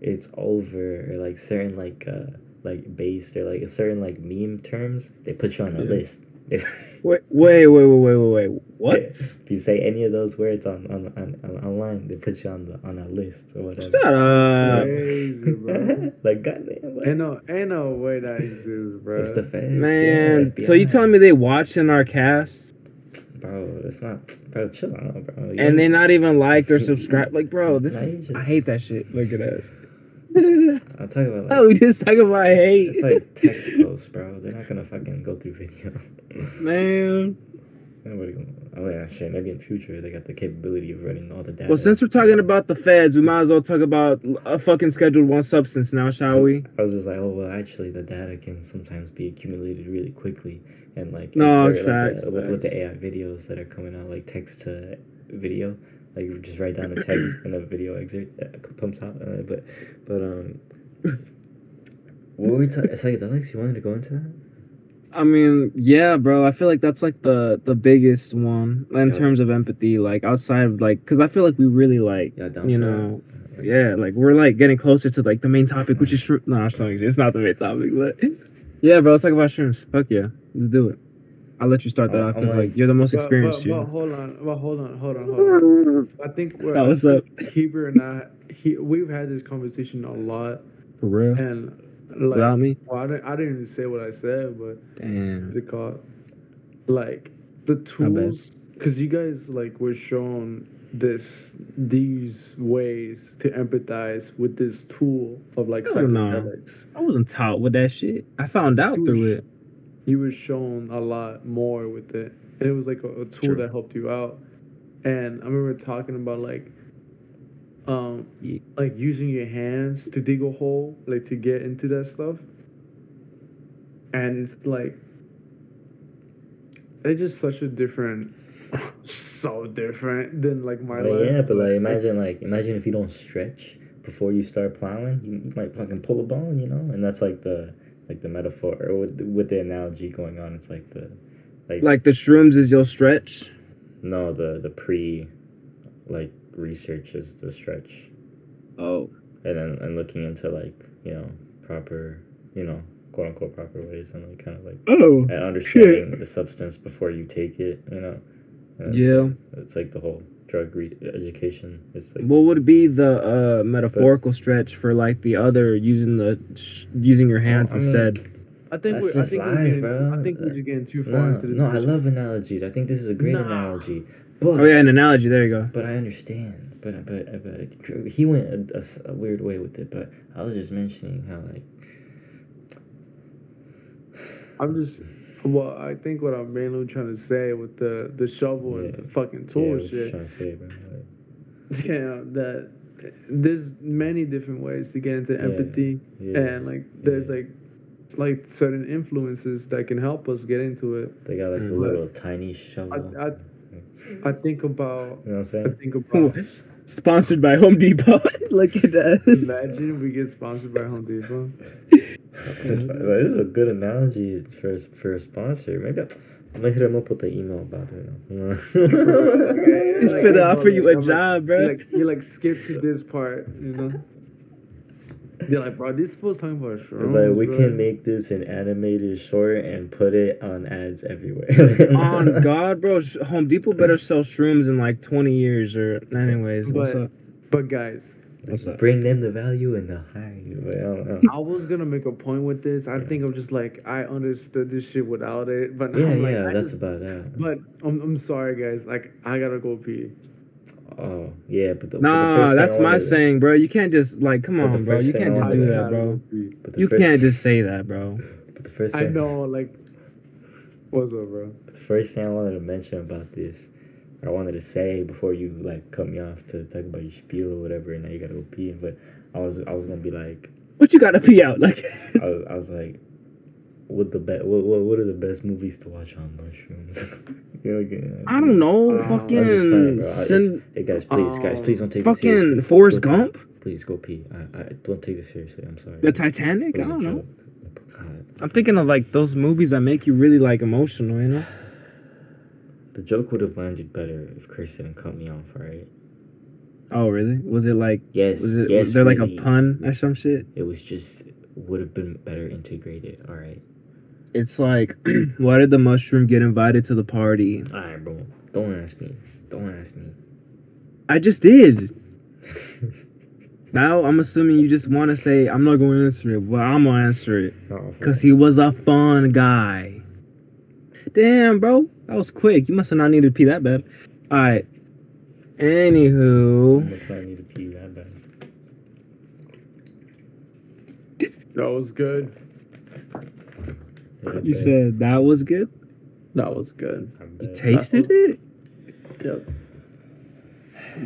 it's over or like certain like uh like based or like a certain like meme terms, they put you on a Yeah. list. Wait, wait, wait, wait, wait, wait, wait. What? if you say any of those words on on, on, on online, they put you on the on a list or whatever. Shut up. Crazy, bro. like goddamn, what? Ain't no, ain't no way that exists, bro. it's the feds, Man, yeah, so you telling me they watching our cast bro? It's not, bro. Chill out, bro. You and they not even liked or subscribed? Like, bro, this is, you I hate that shit. Look at us. I'm talking about like oh, we just talk about It's, hate, it's like text posts, bro. They're not gonna fucking go through video. man. Nobody gonna. Oh yeah, shit. Maybe in future they got the capability of running all the data. Well, since we're talking about the feds, we might as well talk about a fucking scheduled one substance now, shall we? I was just like, oh well, actually, the data can sometimes be accumulated really quickly, and like No, insert, like, facts, uh, with with the. AI videos that are coming out, like text to video. Like just write down a text and a video excerpt that pumps out. Uh, but but um, what were we talking? Psychedelics? You wanted to go into that? I mean, yeah, bro. I feel like that's like the the biggest one in Yeah. terms of empathy. Like outside of like, because I feel like we really like, Yeah, you know, that. yeah, like we're like getting closer to like the main topic, which is shroom. No, I'm it's not the main topic, but yeah, bro. Let's talk about shrooms. Fuck yeah, let's do it. I'll let you start that I'm- off because like- like you're the most But, experienced. but, you but hold on, but hold on, hold on, hold on. I think we're, That was up. Heber and I, he, we've had this conversation a lot, For real, and like, without me, well, I didn't, I didn't even say what I said, but damn. what's it called? Like the tools, because you guys like were shown this these ways to empathize with this tool of like psychedelics. I wasn't taught with that shit. I found out through it. You were shown a lot more with it, and it was like a, a tool True. that helped you out. And I remember talking about like, um, like using your hands to dig a hole, like to get into that stuff. And it's like, they're just such a different, so different than like my But life. yeah, but like imagine like imagine if you don't stretch before you start plowing, you, you might fucking pull a bone, you know, and that's like the like the metaphor or with, with the analogy going on. It's like the like, Like the shrooms is your stretch. no the the pre like research is the stretch, Oh, and then and looking into like you know proper you know quote unquote proper ways and like kind of like oh, and understanding the substance before you take it, you know. And it's Yeah. like, it's like the whole drug re- education. It's like What would be the uh, metaphorical stretch for like the other using the sh- using your hands I mean, instead? I think That's we're, I just think we're getting, bro. I think we're just getting too far No, into this. no, I love analogies. I think this is a great Nah. analogy. But Oh yeah, an analogy. There you go. but I understand. But but but he went a weird way with it. But I was just mentioning how like I'm just well, I think what I'm mainly trying to say with the the shovel and the fucking yeah, tool what you shit, trying to say, bro. Yeah, that there's many different ways to get into Yeah. empathy, yeah, and like there's Yeah. like like certain influences that can help us get into it. they got like a Mm. little tiny shovel. I I, I think about you know what I'm saying? I think about. Sponsored by Home Depot. Look at that. Imagine we get sponsored by Home Depot. this, this is a good analogy for for a sponsor. Maybe I, I'm gonna hit him up with the email about it. You know? He's Like, finna hey, offer you like, a I'm job, like, bro. You like, you like skip to this part, you know? They're like, bro, this fool's talking about shrooms. It's like we bro." can make this an animated short and put it on ads everywhere. On God, bro, Home Depot better sell shrooms in like 20 years or anyways. What's But- up? But guys, What's up? Bring them the value and the high. But I don't know. I was gonna make a point with this. I Yeah. think I'm just like I understood this shit without it, but now Yeah, I'm like, yeah, I that's just- about that. But I'm, I'm sorry, guys. Like I gotta go pee. Oh, yeah, but the, but the Nah, first that's my wanted- saying, bro. You can't just like, come on, bro. You can't just do that, bro. But You first, can't just say that, bro. But the first I thing, know, like, what's up, bro? the first thing I wanted to mention about this, or I wanted to say before you like cut me off to talk about your spiel or whatever, and now you gotta go pee. But I was I was gonna be like, What you gotta pee out like? I was, I was like, what the best? What, what what are the best movies to watch on mushrooms? you know, like, I don't know. Uh, fucking playing, bro. Just- send hey guys, please, guys, please don't take this seriously fucking. Forrest Go pee. Gump, Please go pee. I, I don't take this seriously. I'm sorry. the Titanic. I don't know. God. I'm thinking of like those movies that make you really like emotional. You know? The joke would have landed better if Chris didn't cut me off, alright? Oh, really? Was it like? Yes, Was it? yes, was there like a pun or some shit? It was just would have been better integrated, alright? It's like, why did the mushroom get invited to the party? Alright, bro. Don't ask me. Don't ask me. I just did. Now I'm assuming you just want to say I'm not going to answer it, but I'm gonna answer it oh, because he was a fun guy. Damn, bro, that was quick. You must have not needed to pee that bad. All right. Anywho, must not need to pee that bad. That was good. You bet. said that was good. That was good. You bet. tasted it. Yep.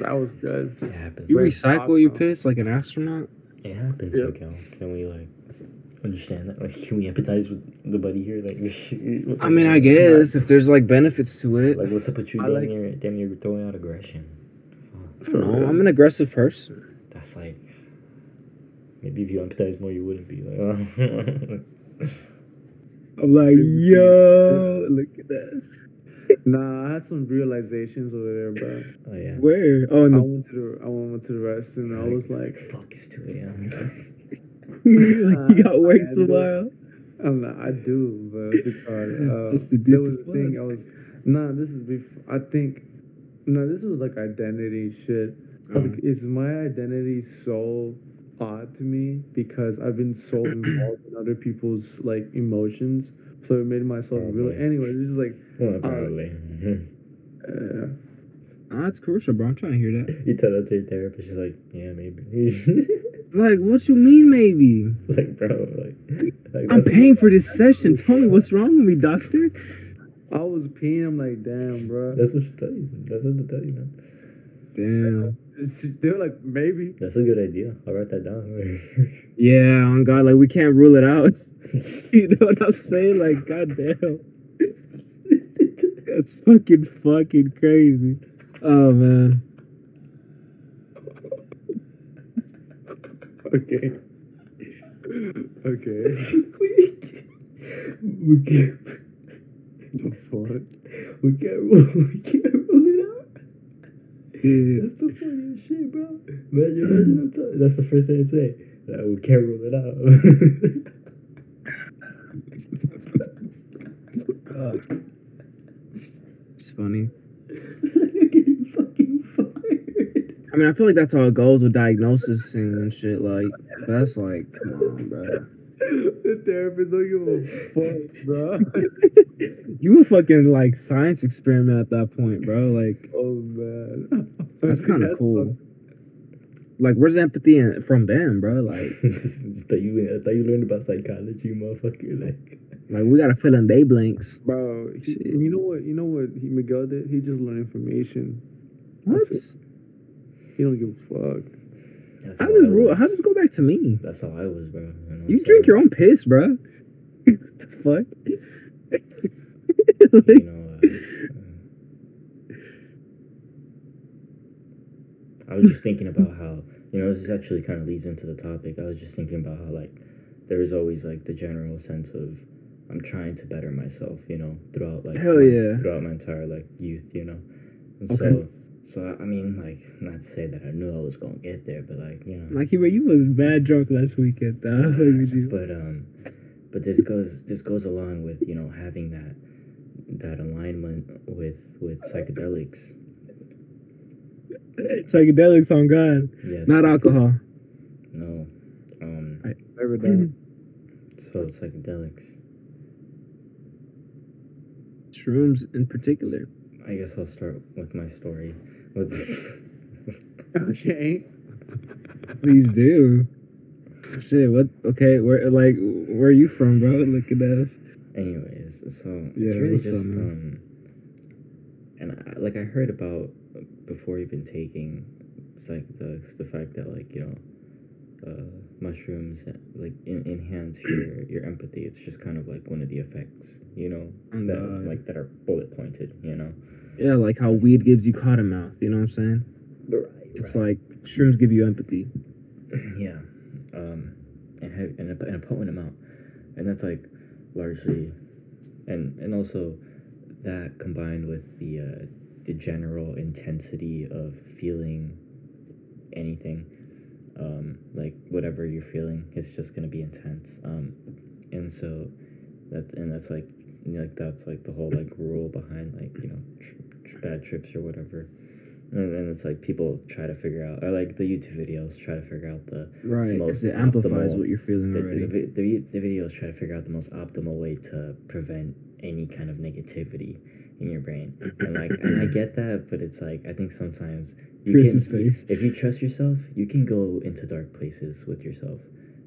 That was good. It happens. You Very recycle your piss like an astronaut. It happens, Yep. Miguel. Can we like understand that? Like, can we empathize with the buddy here? Like, I mean, I guess if there's like benefits to it. Like, what's up with you? I Damn like- near, damn near throwing out aggression. I don't know. I'm an aggressive person. That's like maybe if you empathize more, you wouldn't be like. Oh. I'm like, yo, look at this. Nah, I had some realizations over there, bro. oh yeah. Where? Oh, no. I no. went to the I went to the restroom and I was it's like, fuck, it's two a.m. Like, you got work I- I tomorrow. I'm not, I do, but what's it called? Uh, the there was a thing. I was nah. This is before. I think no. This was like identity shit. I was like, is my identity so odd to me because I've been so involved in other people's like emotions, so it made myself really. Probably. Anyway, it's just like well, probably. uh, Oh, that's crucial, bro. I'm trying to hear that. you tell that to your therapist, she's like, yeah, maybe. Like, what you mean, maybe? like, bro, like, like I'm paying for this session. Tell me what's wrong with me, doctor. I was peeing. I'm like, damn, bro. That's what she tell you. That's what to tell you, man. Damn. They're like, maybe. That's a good idea. I'll write that down. Yeah, oh on God, like we can't rule it out. you know what I'm saying? Like, goddamn, That's fucking fucking crazy. Oh man. Okay. Okay. we, we can't, the fuck? we can't we can't rule it out. Yeah. That's the funniest shit, bro. Imagine, imagine tell- That's the first thing they say. That we can't rule it out. It's funny. Getting fucking fired. I mean, I feel like that's how it goes with diagnosis and shit. Like, that's like, come on, bro. the therapist don't give a fuck, bro. You a fucking like science experiment at that point, bro. Like, oh man, that's kind of cool. fuck- Like, where's the empathy in, from them, bro? Like, thought you, I thought you learned about psychology, motherfucker. Like, like we gotta fill in day blanks. Bro, he, you know what? You know what he, Miguel did? He just learned information. What? You don't give a fuck. that's How how does I rule? How does go back to me? That's how I was, bro. You, You drink saying? your own piss, bro. what the fuck? You know, uh, uh, I was just thinking about how you know this actually kind of leads into the topic. I was just thinking about how like there is always like the general sense of I'm trying to better myself, you know, throughout like Hell my- yeah. throughout my entire like youth, you know, and Okay. so so I mean like not to say that I knew I was gonna get there, but like you know, like you, you was bad drunk last weekend, though. Look at you. but um but this goes this goes along with you know having that that alignment with with psychedelics Psychedelics on God, yes not alcohol. no um I Never done. so psychedelics Shrooms in particular. i guess i'll start with my story okay. Please do. Shit, what? Okay, where? Like, where are you from, bro? Look at us. anyways so Yeah, it's really what's up, um and I, like i heard about before even taking psychedelics the fact that like you know uh, mushrooms like en- enhance your your empathy it's just kind of like one of the effects you know Oh, that God. like that are bullet pointed you know Yeah, like how weed gives you cotton mouth. You know what I'm saying? right It's like shrooms give you empathy. yeah um and have and a, and a potent amount and that's like largely and and also that combined with the uh the general intensity of feeling anything um like whatever you're feeling it's just gonna be intense um and so that and that's like you know, like that's like the whole like rule behind like you know tr- bad trips or whatever and, and it's like people try to figure out or like the youtube videos try to figure out the Right, Most because it amplifies optimal- what you're feeling the, the, already. the, the, the videos try to figure out the most optimal way to prevent any kind of negativity in your brain and like and i get that but it's like i think sometimes you Chris's can face. if you trust yourself you can go into dark places with yourself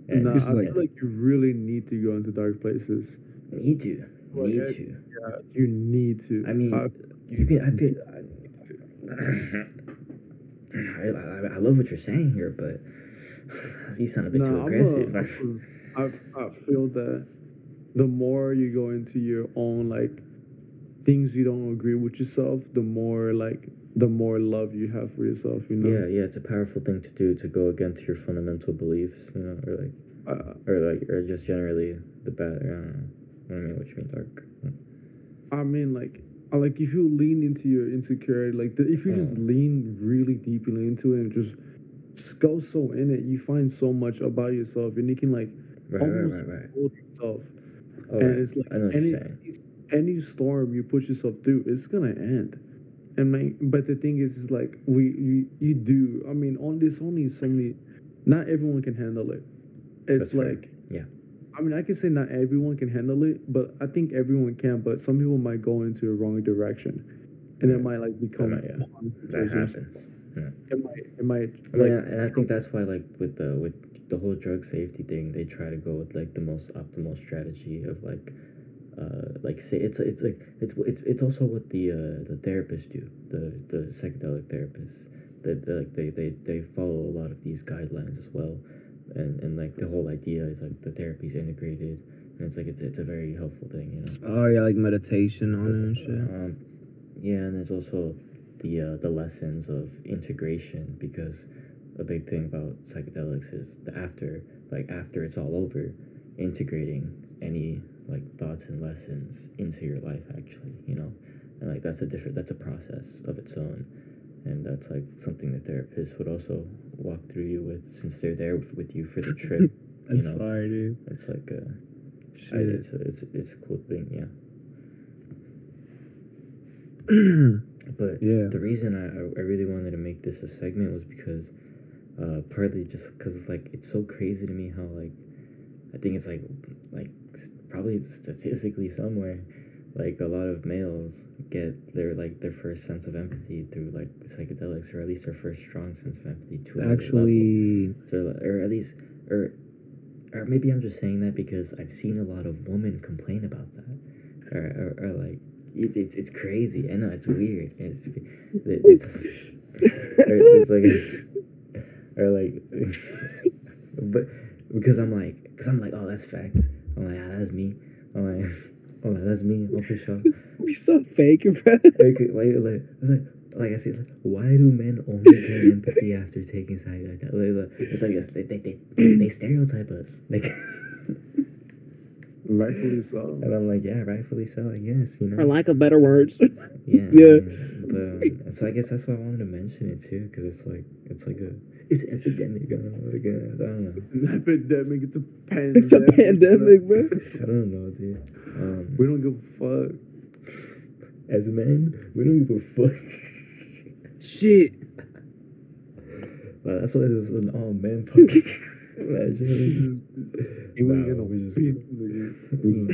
and No, I feel like- like you really need to go into dark places. need to Well, need yeah, to Yeah, you need to. i mean Uh, you can i feel I, I, I love what you're saying here but you sound a bit nah, too aggressive a- I, I feel that the more you go into your own like things you don't agree with yourself, the more like the more love you have for yourself. You know. Yeah, yeah, it's a powerful thing to do to go against your fundamental beliefs, you know, or like, Uh, or like, or just generally the bad. I don't know. I don't know what you mean, dark. I mean, like, like if you lean into your insecurity, like the, if you just Uh. lean really deeply into it and just just go so in it, you find so much about yourself, and you can like Right, almost right, right. hold yourself. Oh, and it's like I know what any any storm you push yourself through, it's gonna end. And my, but the thing is, is like we you, you do. I mean, on this only so many. Not everyone can handle it. It's That's like Yeah. I mean, I can say not everyone can handle it, but I think everyone can. But some people might go into the wrong direction, and it might like become. might, yeah. That happens. yourself. It might. It might. Like, and I think that's why, like, with the with the whole drug safety thing, they try to go with like the most optimal strategy of like, uh, like say it's it's like it's it's it's also what the uh the therapists do, the the psychedelic therapists. That like they, they they follow a lot of these guidelines as well, and and like the whole idea is like the therapy's integrated, and it's like it's it's a very helpful thing, you know. Oh yeah, like meditation on it and shit. Um, yeah, and there's also the uh, the lessons of integration because a big thing about psychedelics is the after like after it's all over, integrating any like thoughts and lessons into your life actually, you know, and like that's a different that's a process of its own, and that's like something the therapist would also walk through you with since they're there with, with you for the trip. That's know. fire, dude. it's like a, I, it's a, it's it's a cool thing, yeah. But yeah. the reason I, I really wanted to make this a segment was because uh, partly just because like it's so crazy to me how like I think it's like like probably statistically somewhere like a lot of males get their like their first sense of empathy through like psychedelics or at least their first strong sense of empathy to. Actually, So, or at least, or, or maybe I'm just saying that because I've seen a lot of women complain about that, or, or, or like, it, it's it's crazy. I know it's weird. It's it, it's, or it's like, or like, but because I'm like, because I'm like, oh, that's facts. I'm like, ah, that's me. I'm like, oh, that's me. For sure. we so fake, bro. Like, like, like, like, like I see, it's like, why do men only gain empathy after taking something like that? Like, like, it's like it's, they, they, they, they stereotype us. Like, rightfully so. and I'm like, yeah, rightfully so, I guess, you know? For lack of better words. yeah. Yeah. But, um, so I guess that's why I wanted to mention it too, because it's like, it's like a, it's an epidemic. uh, Like a, I don't know. An epidemic. It's a pandemic. it's a pandemic, bro. I don't know, dude. Um, We don't give a fuck. as men, we don't give a fuck. Shit. Like, that's why this is an all men podcast. Imagine. And we Nah, ain't got no we just- We just-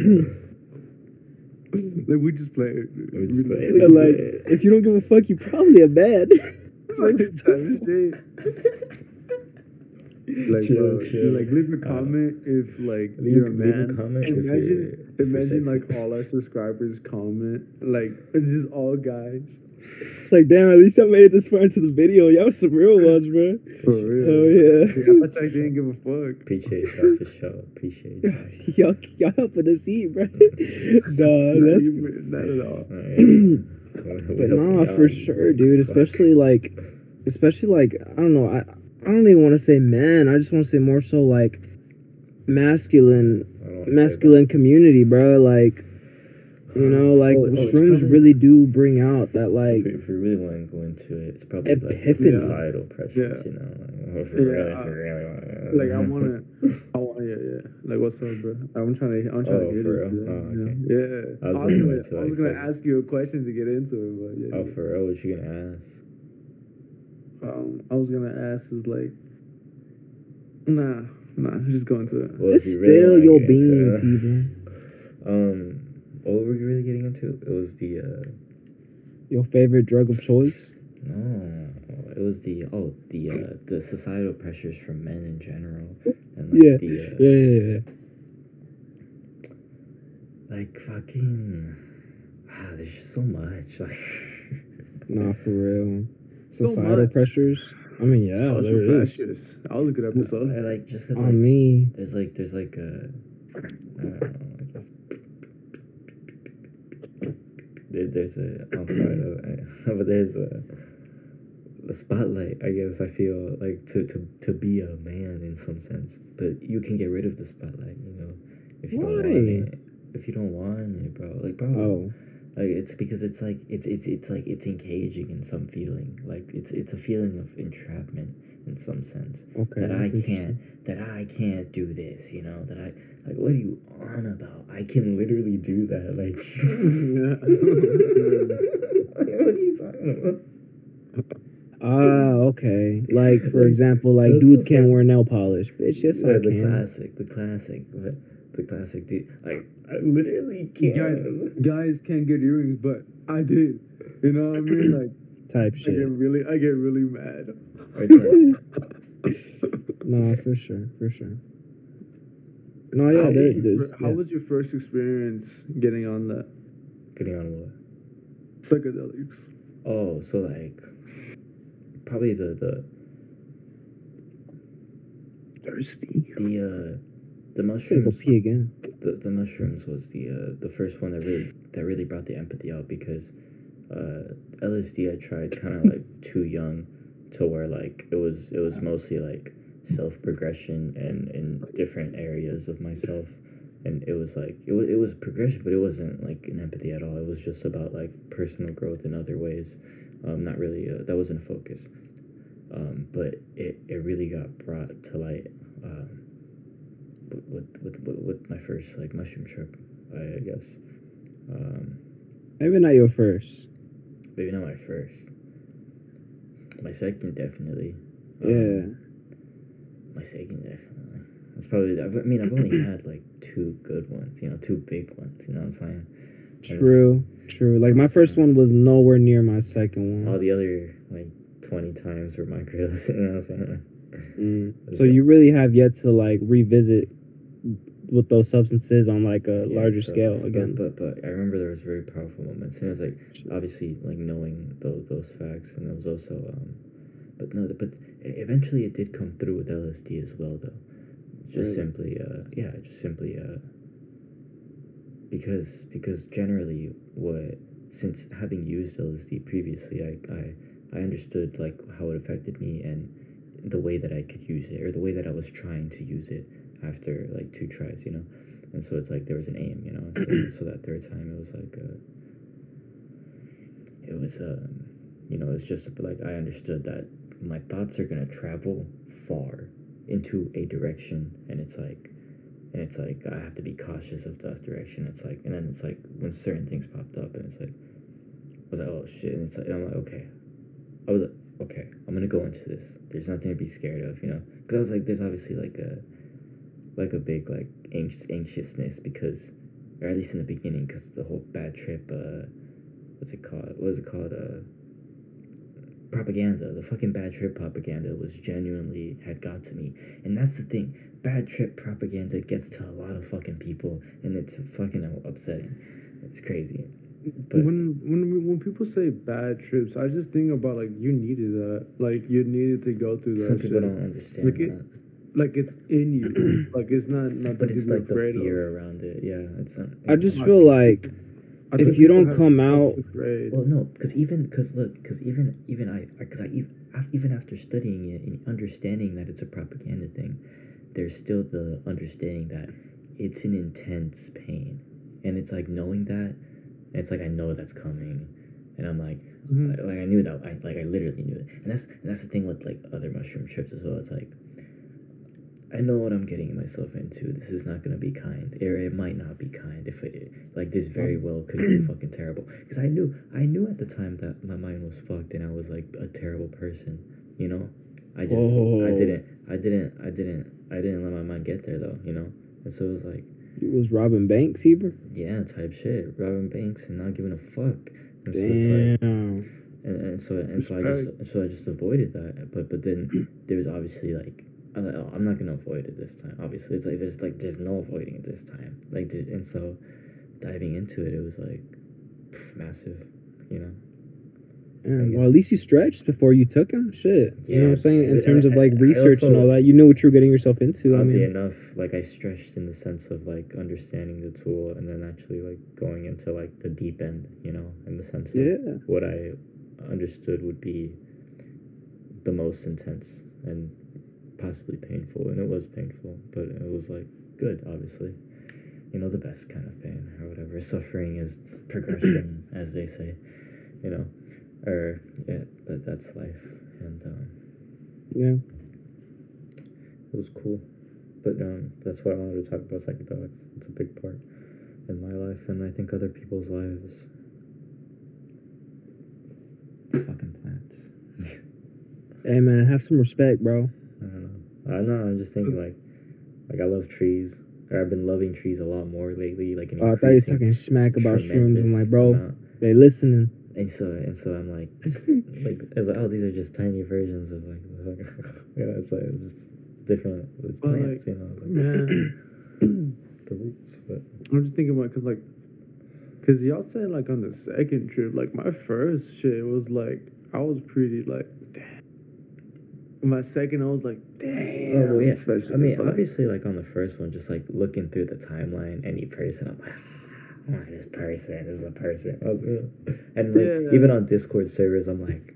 like we just play. We just play. Like, if you don't give a fuck, you probably a bad. like type of shit. Like, Chill, bro, chill. like leave a Uh, comment if like leave- you're a leave a man. comment if imagine, you're- if you're imagine like all our subscribers comment like it's just all guys. Like, damn, at least I made it this far into the video. Y'all was some real ones, bro. For real. Hell yeah. That's like they didn't give a fuck. Appreciate y'all for sure. Appreciate y'all. y'all, y'all helping us eat, bro. nah, that's not at all. Alright. But nah, for sure, dude. Especially like, especially like, I don't know. I I don't even want to say men. I just want to say more so like masculine, masculine community, bro. Like, you know, like Oh, oh, shrooms probably- really do bring out that like. if, if we really want to go into it, it's probably like Epiphany. societal pressures, Yeah. you know. Like, if we Yeah, really, I- really wanna- Like I wanna, I want, yeah, yeah. Like what's up, bro? I'm trying to, I'm trying Oh, to get for into real? it. Oh, okay. Yeah. I was I gonna was wait till gonna, I I was gonna ask you a question to get into it, but yeah. Oh, yeah. for real? What you gonna ask? Um, I was gonna ask is like, nah, nah, just go into it. Well, Just you really spill your beans, even. Um, what were you really getting into? It was the uh, Your favorite drug of choice? no, it was the oh the uh the societal pressures from men in general, and Yeah, like the uh, Yeah, yeah, yeah. like fucking. Wow, there's just so much. Like, Nah, for real. Societal much. pressures. I mean, yeah, Social there is. pressures. That was a good episode. I like just because On like, me, there's like there's like a I don't know, I guess there, there's a I'm sorry, uh, but there's a the spotlight. I guess I feel like to to to be a man in some sense, but you can get rid of the spotlight. You know, if you don't want it. If you don't want it, bro, like bro, Oh, like it's because it's like it's it's it's like it's engaging in some feeling. Like it's it's a feeling of entrapment in some sense okay. that I can't that I can't do this. You know that I like. What are you on about? I can literally do that. Like, what are you talking about? Ah, okay. Like for example, like That's dudes okay. can't wear nail polish. Bitch, yes Yeah, I the can. classic, the classic, the, the classic dude. Like I literally can't. Guys, guys can't get earrings, but I did. You know what I mean? Like Type shit. I get really, I get really mad. Or it's no, for sure, for sure. No, yeah, how, there, was how yeah. was your first experience getting on the getting on what? psychedelics? Oh, so like probably the the Thirsty. the uh the go mushrooms pee again. the, the mushrooms was the uh the first one that really that really brought the empathy out because uh LSD I tried kind of like too young to where like it was it was mostly like self progression and in different areas of myself. And it was like it was it was progression but it wasn't like an empathy at all. It was just about like personal growth in other ways. Um not really uh, that wasn't a focus. Um but it it really got brought to light um with with with, with my first like mushroom trip I, I guess. Um Maybe not your first. maybe not my first. My second definitely. Um, Yeah. My second definitely that's probably i mean i've only had like two good ones you know two big ones you know what i'm saying True. True. Like my first one was nowhere near my second one. all the other like 20 times were microdose you know what i'm saying Mm. So like- you really have yet to like revisit with those substances on like a Yeah, larger so- scale so- again. But, but but I remember there was very powerful moments, and it was like obviously like knowing those those facts, and it was also um, but no, but eventually it did come through with LSD as well, though. Just Really? simply, uh, yeah, just simply, uh, because because generally what since having used LSD previously, I I I understood like how it affected me and the way that I could use it or the way that I was trying to use it after like two tries, you know. And so it's like there was an aim, you know. So, so that third time, it was like, uh, it was, um, you know, it's just like I understood that my thoughts are gonna travel far into a direction, and it's like, and it's like I have to be cautious of that direction. It's like, and then it's like when certain things popped up, and it's like, I was like, oh shit, and it's like, I'm like, okay, I was like, okay, I'm gonna go into this. There's nothing to be scared of, you know, because I was like, there's obviously like a like a big like anxious anxiousness because or at least in the beginning because the whole bad trip uh what's it called what is it called uh propaganda the fucking bad trip propaganda was genuinely had got to me and that's the thing bad trip propaganda gets to a lot of fucking people and it's fucking upsetting it's crazy but when when when people say bad trips, I just think about like you needed that, like you needed to go through that. some people shit. don't understand Like it- that. like it's in you. like it's not nothing but it's like the afraid fear around it yeah it's not I just I feel like of. I if you don't come out- to. Well, no, because even because look, because even even I because I even even after studying it and understanding that it's a propaganda thing, there's still the understanding that it's an intense pain, and it's like knowing that, and it's like I know that's coming, and I'm like, Mhm. like, like I knew that I like I literally knew it, and that's and that's the thing with like other mushroom trips as well. It's like. I know what I'm getting myself into. This is not gonna be kind, or it might not be kind. If it like this, very oh. well could be fucking terrible. Because I knew, I knew at the time that my mind was fucked and I was like a terrible person. You know, I just, I didn't, I didn't, I didn't, I didn't let my mind get there though. You know, and so it was like, it was Robin Banks, Heber. yeah, type shit, robbing banks and not giving a fuck. And so it's like, Damn. and, and so and so I just so I just avoided that. But but then there was obviously like I'm like, oh, I'm not gonna avoid it this time. Obviously, it's like there's like there's no avoiding it this time. Like and so diving into it, it was like pff, massive, you know. I well, at least you stretched before you took him. Shit. You know what I'm saying? In terms of like research and all that, you knew what you were getting yourself into. I Oddly mean, enough, like I stretched in the sense of like understanding the tool and then actually like going into like the deep end, you know, in the sense of yeah. what I understood would be the most intense and possibly painful, and it was painful, but it was like good, obviously. You know, the best kind of pain or whatever. Suffering is progression, as they say. You know, or yeah, but that's life, and um, Yeah. it was cool. But um, that's why I wanted to talk about psychedelics. It's a big part in my life, and I think other people's lives. Fucking plants. Hey man, have some respect, bro. I don't know. I don't know. I'm just thinking like, like I love trees, or I've been loving trees a lot more lately. Like an Oh, I thought you were talking smack about shrooms. I'm like, bro, amount. they listening. And so and so I'm like, like I like, oh, these are just tiny versions of like, you know, it's like it's just it's different. It's Well, plants, like, you know, it's like Man, the roots. But I'm just thinking about because like, because y'all said like on the second trip, like my first shit was like I was pretty like, damn. My second, I was like, damn. oh yeah, Especially, I mean, but- obviously, like on the first one, just like looking through the timeline, any person, I'm like. Oh, this person is a person. I was, and like Yeah. even on Discord servers, I'm like,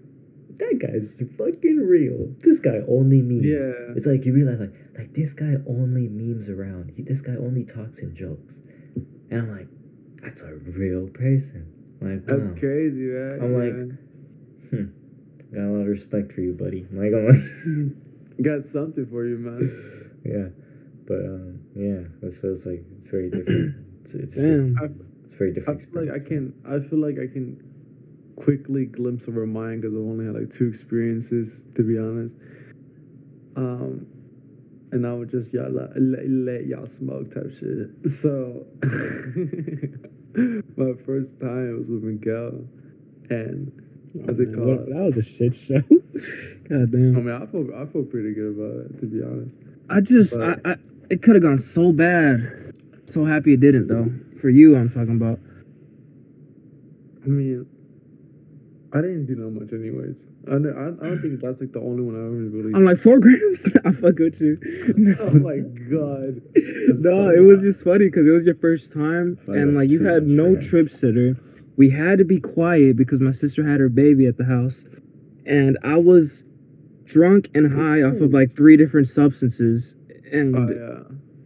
that guy's fucking real. This guy only memes. Yeah. It's like you realize like like this guy only memes around. He, this guy only talks in jokes, and I'm like, that's a real person. Like That's crazy, man. I'm like- Hmm. Got a lot of respect for you, buddy. Like got something for you, man. yeah, but um, yeah. It's, so it's like it's very different. It's, it's Damn. just I, it's very I different. feel like I can. I feel like I can quickly glimpse over mine because I've only had like two experiences, to be honest. Um, and I would just y'all let, let, let y'all smoke type shit. So my first time was with Miguel, and What's it called? that was a shit show. God I damn. mean, I feel I feel pretty good about it, to be honest. I just, I, But- I, it could have gone so bad. So happy it didn't though. For you, I'm talking about. I mean, I didn't do that much, anyways. I don't, I, I don't think that's like the only one I ever really. I'm like four grams. I fuck with you. Oh no, oh my god. no, it was just funny because it was your first time, and like you had no trip sitter. We had to be quiet because my sister had her baby at the house, and I was drunk and high off of like three different substances, and Oh yeah.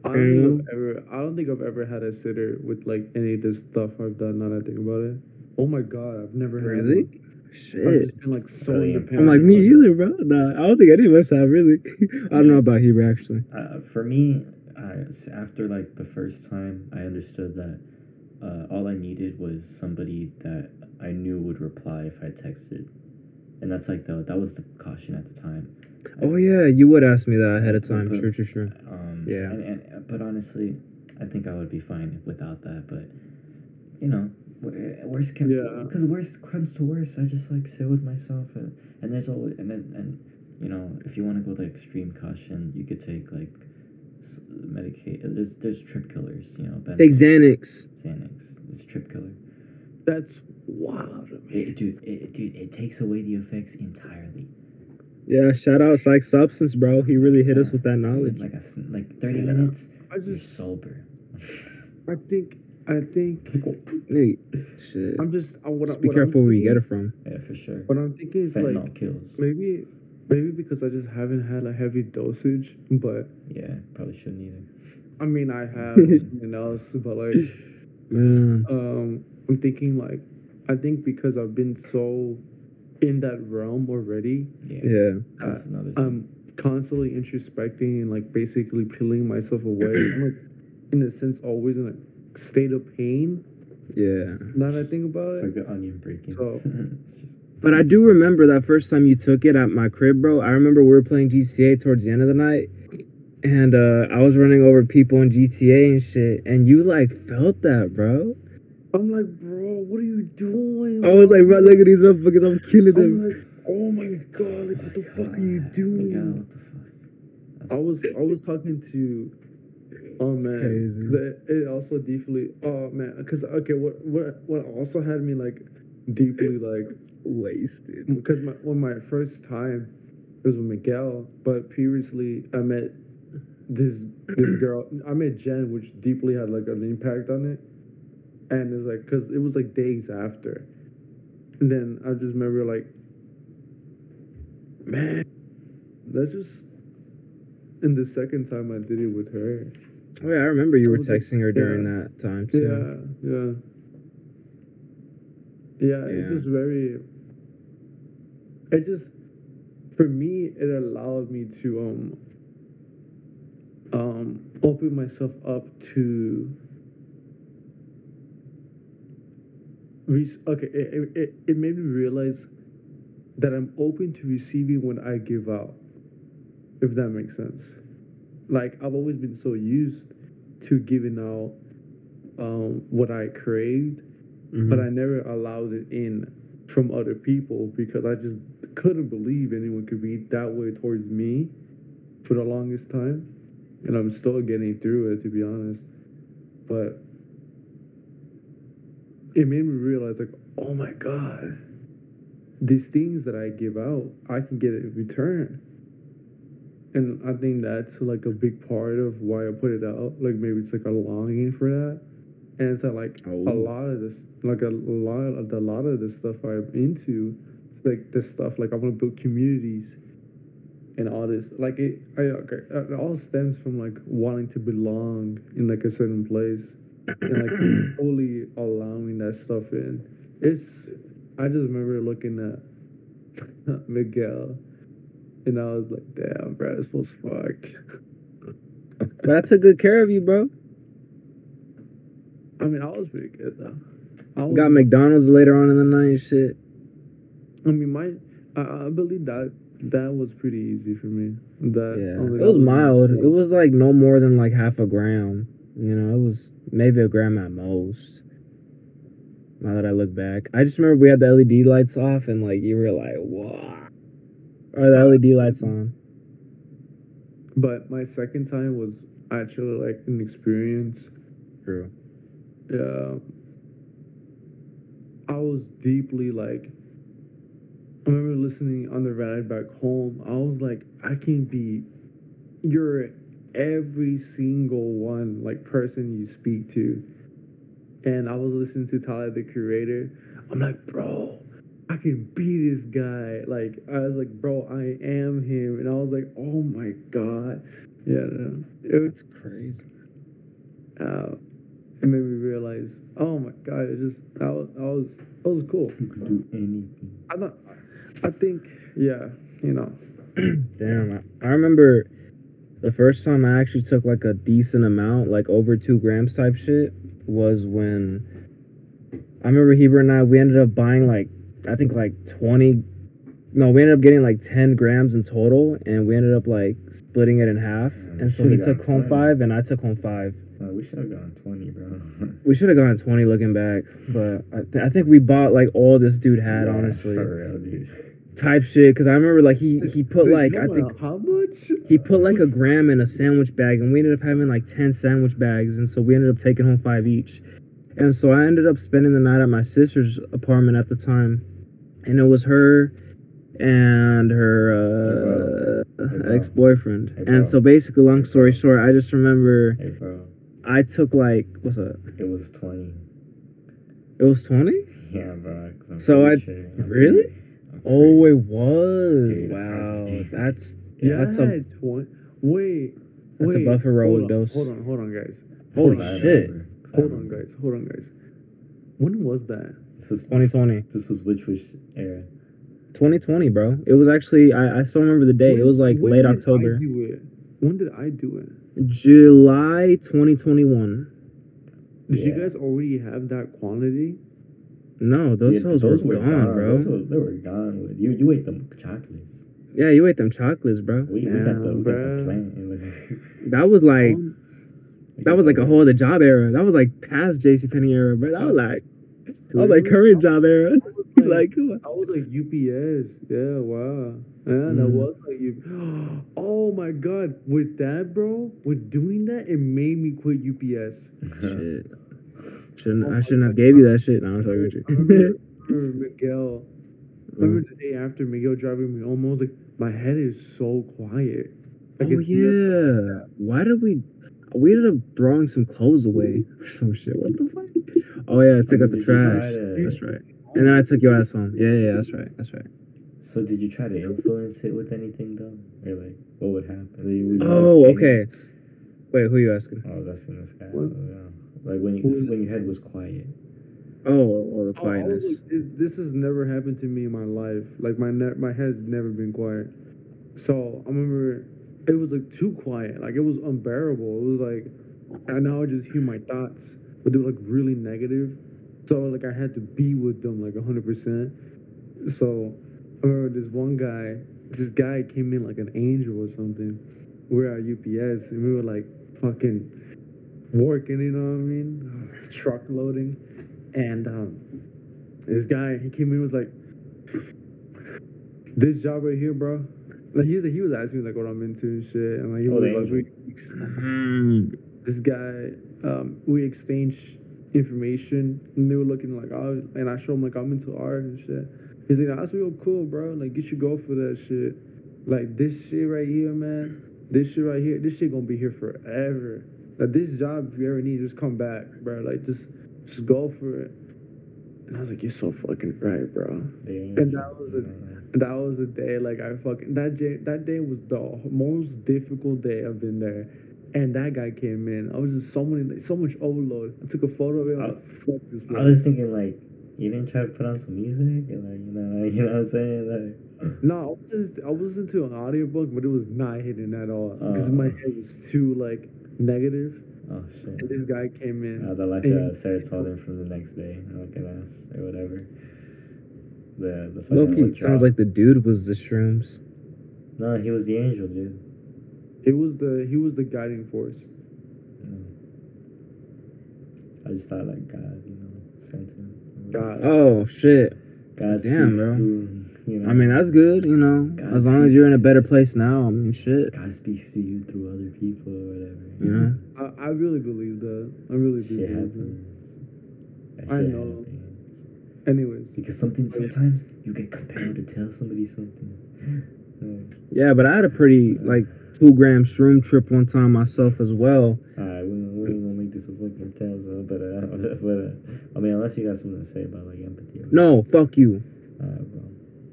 I don't think I've ever. I don't think I've ever had a sitter with like any of this stuff I've done. Now that I think about it. Oh my god, I've never had really, one. I've shit. just been like so Really independent. I'm like me either, bro. Nah, I don't think any of us have really. I don't know about Heber actually. Uh, for me, I, s- after like the first time, I understood that uh, all I needed was somebody that I knew would reply if I texted, and that's like the that was the caution at the time. Oh yeah, you would ask me that ahead of time. But- True, true, true. Um, Yeah. And, and but honestly, I think I would be fine without that. But you know, wor- worst can Yeah. because worst comes to worst, I just like sit with myself and and there's always and then and you know if you want to go the extreme caution, you could take like s- medicate. There's there's trip killers. You know, Take Benadryl, Xanax. Xanax. It's a trip killer. That's wild. to me. It, dude, it, dude, it takes away the effects entirely. Yeah, shout out PsychedSubstance, bro. He really hit us with that knowledge. Like a s- like thirty Yeah. minutes, I you're just. sober. I think. I think. Hey, shit. I'm just. I, what, Just be what I'm careful where you get it from. Yeah, for sure. What I'm thinking is Fentanyl like kills. maybe, maybe because I just haven't had a heavy dosage, but Yeah, probably shouldn't either. I mean I have something else, but like. Man. um i'm thinking like i think because i've been so in that realm already Yeah, Yeah. that's another thing. i'm constantly introspecting and like basically peeling myself away so i'm like in a sense always in a state of pain Yeah. now that i think about it's it like the onion breaking. So- It's just- But I do remember that first time you took it at my crib, bro. I remember we were playing GTA towards the end of the night. And uh, I was running over people in GTA and shit. And you like felt that, bro. i'm like bro what are you doing I was like, bro, look at these motherfuckers. I'm killing them. i'm like oh my god like what the fuck are you doing Yeah, what the fuck? I was I was talking to oh man Crazy. because it, it also deeply oh man because okay what what what also had me like deeply like Wasted. because my when my first time it was with Miguel but previously I met this this girl I met Jen which deeply had like an impact on it and it's like because it was like days after and then I just remember like man, that's just. And the second time I did it with her. Oh yeah, I remember you were texting her during yeah. that time too. Yeah, yeah. Yeah, Yeah. it just very. It just, for me, it allowed me to um. Um, open myself up to. Re- okay, it, it, it, made me realize that I'm open to receiving when I give out, if that makes sense. Like I've always been so used to giving out um, what I craved, Mhm. but I never allowed it in from other people because I just couldn't believe anyone could be that way towards me for the longest time. And I'm still getting through it, to be honest. But it made me realize, like, oh my God, these things that I give out, I can get it in return. And I think that's like a big part of why I put it out. Like maybe it's like a longing for that. And it's that like a Oh. lot of this, like a lot of the, a lot of the stuff I'm into, like this stuff. Like I want to build communities, and all this. Like it, I, okay, it all stems from like wanting to belong in like a certain place, and like fully allowing that stuff in. It's. I just remember looking at Miguel, and I was like, "Damn, bro, this was fucked." But I took good care of you, bro. I mean, I was pretty good though. I Got McDonald's later on in the night shit. I mean, my I, I believe that that was pretty easy for me. That Yeah, I don't think it I was mild. It was like no more than like half a gram. You know, it was maybe a gram at most. Now that I look back, I just remember we had the LED lights off and like you were like, "Wow," or the LED lights on. But my second time was actually like an experience. True. Yeah. I was deeply like. I remember listening on the ride back home. I was like, I can be. You're every single one like person you speak to, and I was listening to Tyler the Creator. I'm like, bro, I can be this guy. Like I was like, bro, I am him, and I was like, oh my god, yeah. no. It was That's crazy. uh, it made me realize, oh my god, it just that was that was that was cool. You could do anything. I don't, I think, yeah, you know, Damn, I, I remember the first time I actually took like a decent amount, like over two grams type shit, was when I remember Heber and I we ended up buying like I think like twenty. No, we ended up getting like ten grams in total, and we ended up like splitting it in half. Yeah, and so he took home 20. five, and I took home five. Uh, we should have gone 20, bro. We should have gone twenty looking back, but I, th- I think we bought like all this dude had Yeah, honestly For real, dude. Type shit. Because I remember like he he put Dude, like I think how much? He put like a gram in a sandwich bag, and we ended up having like 10 sandwich bags. And so we ended up taking home five each. And so I ended up spending the night at my sister's apartment at the time. And it was her and her uh, Hey, ex boyfriend. Hey, and so basically, long story short, I just remember Hey. I took like, what's up? It was 20. It was 20? Yeah, bro. So I- sure. Really? Pretty- I'm Oh, it was. Dude, wow. dude. That's Yeah, That's I a- had twenty. Wait, that's a wait, buffer roll hold on, dose. Hold on, hold on, guys. Holy Hold on, shit. remember, 'cause Hold on, guys. Hold on, guys. When was that? This was 2020. this was which which era? 2020, bro. It was actually, I, I still remember the day. It was like late did I October. do it? When did I do it? July 2021. Did you guys already have that quantity? No, those Yeah, cells were gone, bro. Those were, they were gone. With you, you ate them chocolates. Yeah, you ate them chocolates, bro. We, we got the, Damn, we got bro. the plant. That was like that was like a whole other job era. That was like past JC Penney era, bro. That was like that was like current job era. like come. I was like UPS. Yeah, wow. Yeah, that Mhm. was like you. Oh my god! With that, bro, with doing that, it made me quit UPS. shit. Shouldn't I shouldn't have gave you that shit. No, I'm talking with you. I remember Miguel. I mm. remember the day after Miguel driving me home, I was like, my head is so quiet. Like, oh yeah. Why did we? We ended up throwing some clothes away or some shit. What the fuck? Oh yeah, I took out the Did you try trash. to- That's right. And then I took your ass home. Yeah, yeah, that's right. That's right. So did you try to influence it with anything though, or like what would happen? Like, would Oh, okay. Wait, who are you asking? Oh, I was asking this guy. What? yeah. Like when you when your head was quiet. Oh, well, the Oh, quietness. like, it- this has never happened to me in my life. Like my ne- my head's never been quiet. So I remember it was like too quiet. Like it was unbearable. It was like, and now I just hear my thoughts, but they were like really negative. So like I had to be with them like hundred percent. So I remember this one guy. This guy came in like an angel or something. We're at UPS and we were like fucking working. You know what I mean? Truck loading. And um, this guy, he came in and was like, "This job right here, bro." Like he was, he was asking me like what I'm into and shit, and like he Oh, was the like, we, Mm. this guy, um, we exchanged information, and they were looking like, oh, and I showed him like I'm into art and shit. He's like, that's real cool, bro. Like get you should go for that shit. Like this shit right here, man. This shit right here, this shit gonna be here forever. Like this job, if you ever need, just come back, bro. Like just, just go for it. And I was like, you're so fucking right, bro. The And that was a- that was the day, like I fucking that day. That day was the most difficult day I've been there. And that guy came in. I was just so many, so much overload. I took a photo of it. I was like, "Fuck this." I was thinking like you didn't try to put on some music and like you know like, you know what I'm saying like No, I was just I was listening to an audiobook, but it was not hitting at all because Oh. my head was too like negative. oh shit. And this guy came in. Uh, the like the serotonin from the next day, like an ass or whatever. The the fucking Loki sounds like the dude was the shrooms. no, he was the angel, dude. It was the he was the guiding force. No. I just thought like God, you know, sent him. God. Oh shit. God Damn, bro. to you know. I mean, that's good, you know. God As long as you're in a better place now, I mean, shit. God speaks to you through other people or whatever. You know. I, I really believe that. I really do. Shit believe happens. That I know. happens. Anyways, Because something sometimes you get compelled to tell somebody something. Yeah, but I had a pretty like two gram shroom trip one time myself as well. Alright, we we ain't gonna make this a fucking tale, so but uh, but uh, I mean, unless you got something to say about like empathy. or- No, fuck you.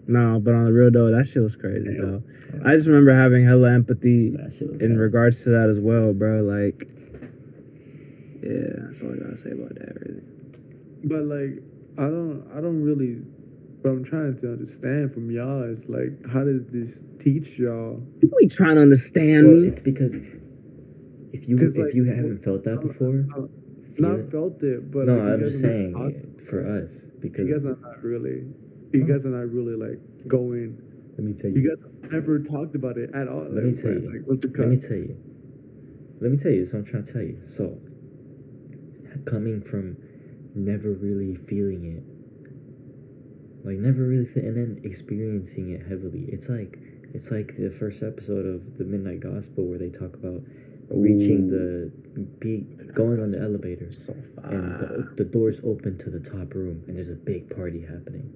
No, but on the real though, that shit was crazy though. I just remember having hella empathy That shit was in regards to that as well, bro. Like, yeah, that's all I gotta say about that. Really. but like I don't I don't really. What I'm trying to understand from y'all is like, how does this teach y'all? We trying to understand Well, me. it's because if you if like, you haven't felt that I'm- before, I'm Not felt it, but no, like, I'm just saying talk- for us because You guys are not really. You guys are not really like going. let me tell You You guys never talked about it at all. Let like, me tell you. Like, what's the Let me tell you. Let me tell you. That's what I'm trying to tell you. So, coming from never really feeling it, like never really fe- and then experiencing it heavily. It's like it's like the first episode of the Midnight Gospel where they talk about reaching the be going on the elevator so and the, the doors open to the top room and there's a big party happening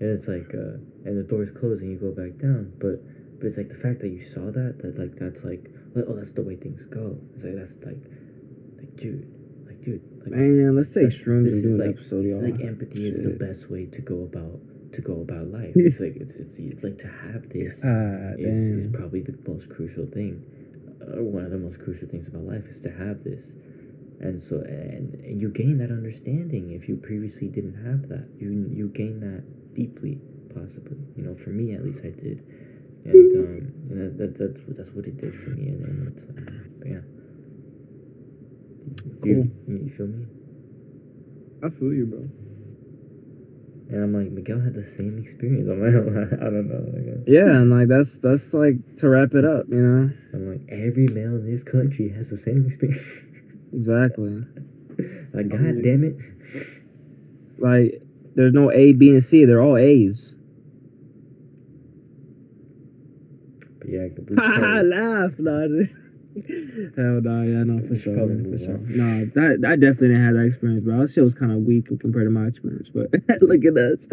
and it's like uh and the doors close and you go back down but but it's like the fact that you saw that that like that's like oh that's the way things go it's like that's like like dude like dude like Man, let's take shrooms and do an like- episode, y'all. like empathy is the best way to go about to go about life it's like it's it's, it's like to have this Ah, is, is probably the most crucial thing. Uh, one of the most crucial things about life is to have this, and so and, and you gain that understanding if you previously didn't have that. You you gain that deeply, possibly. You know, for me at least, I did, and um, and that, that that's that's what it did for me, and, and it's but yeah. You, you feel me? I feel you, bro. And I'm like, Miguel had the same experience. I'm like, I don't know. Like, uh, Yeah, and like that's that's like to wrap it up, you know. I'm like, every male in this country has the same experience. Exactly. like, god damn it. Like there's no A, B, and C. They're all A's. But yeah, the Bruce Perry- laugh, nah. Hell no, yeah, no, for sure, man, for sure. No, that I definitely didn't have that experience, bro. That shit was kind of weak compared to my experience, but look at us.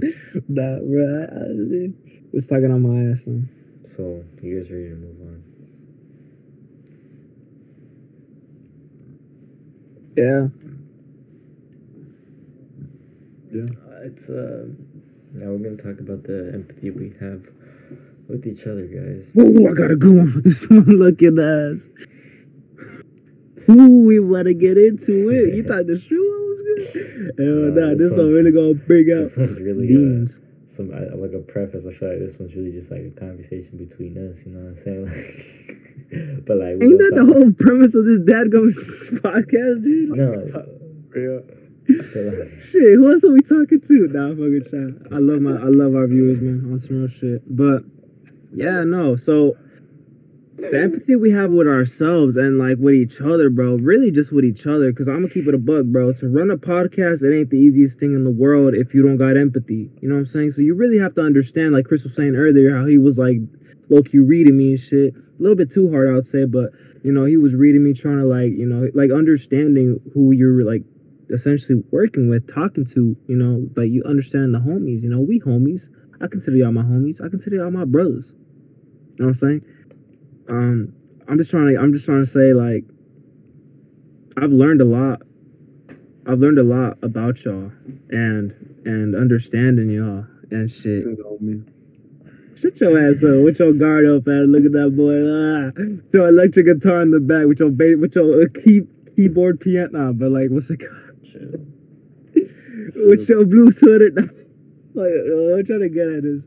Nah, bro, I, it's talking on my ass. Man. So, you guys ready to move on? Yeah, Yeah. It's uh, Now we're gonna talk about the empathy we have with each other, guys. Ooh, I got a good one for this one looking ass. Ooh, we want to get into it. You thought the shoe was good? Hell No, nah, this this one really gonna bring out This one's really uh, some I, like a preface. I feel like this one's really just like a conversation between us. You know what I'm saying? Like, but like, we Ain't don't that the whole premise of this Dad Goes podcast, dude? No, Yeah. Shit, who else are we talking to? Nah, fucking shot. I love my, I love our viewers, man. On some real shit. But yeah, no. So the empathy we have with ourselves and like with each other, bro. Really, just with each other. Cause I'm gonna keep it a bug, bro. To run a podcast, it ain't the easiest thing in the world if you don't got empathy. You know what I'm saying? So you really have to understand, like Chris was saying earlier, how he was like low key reading me and shit. A little bit too hard, I would say, but you know, he was reading me, trying to like, you know, like understanding who you're like essentially working with, talking to, you know, like you understand the homies, you know, we homies. I consider y'all my homies. I consider y'all my brothers. You know what I'm saying? Um, I'm just trying to I'm just trying to say like I've learned a lot. I've learned a lot about y'all and and understanding y'all and shit. You know me. Shut your ass up with your guard up ass. Look at that boy. Ah, your electric guitar in the back with your ba- with your uh, key keyboard piano. But like, what's it called? Shit. with your blue sweater. like, uh, I'm trying to get at this.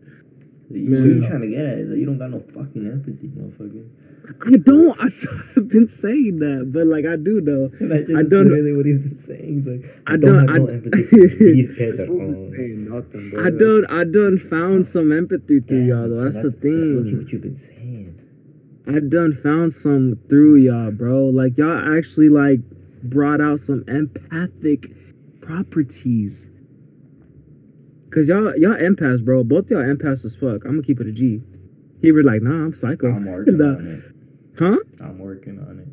You, what Man. you trying to get at is that you don't got no fucking empathy, motherfucker. I don't. I, I've been saying that, but like I do though. Imagine I don't- really what he's been saying. He's like, I, I don't, I don't- have no empathy these guys This at woman all. saying nothing, bro. I done. I done found some empathy through Damn, y'all though. so That's, the That's literally thing. what you've been saying. I done found some through y'all, bro. Like y'all actually like brought out some empathic properties. Cause y'all y'all empaths, bro. Both y'all empaths as fuck. I'm gonna keep it a G. He was like, nah, I'm psycho. I'm working Nah. on it. Huh? I'm working on it.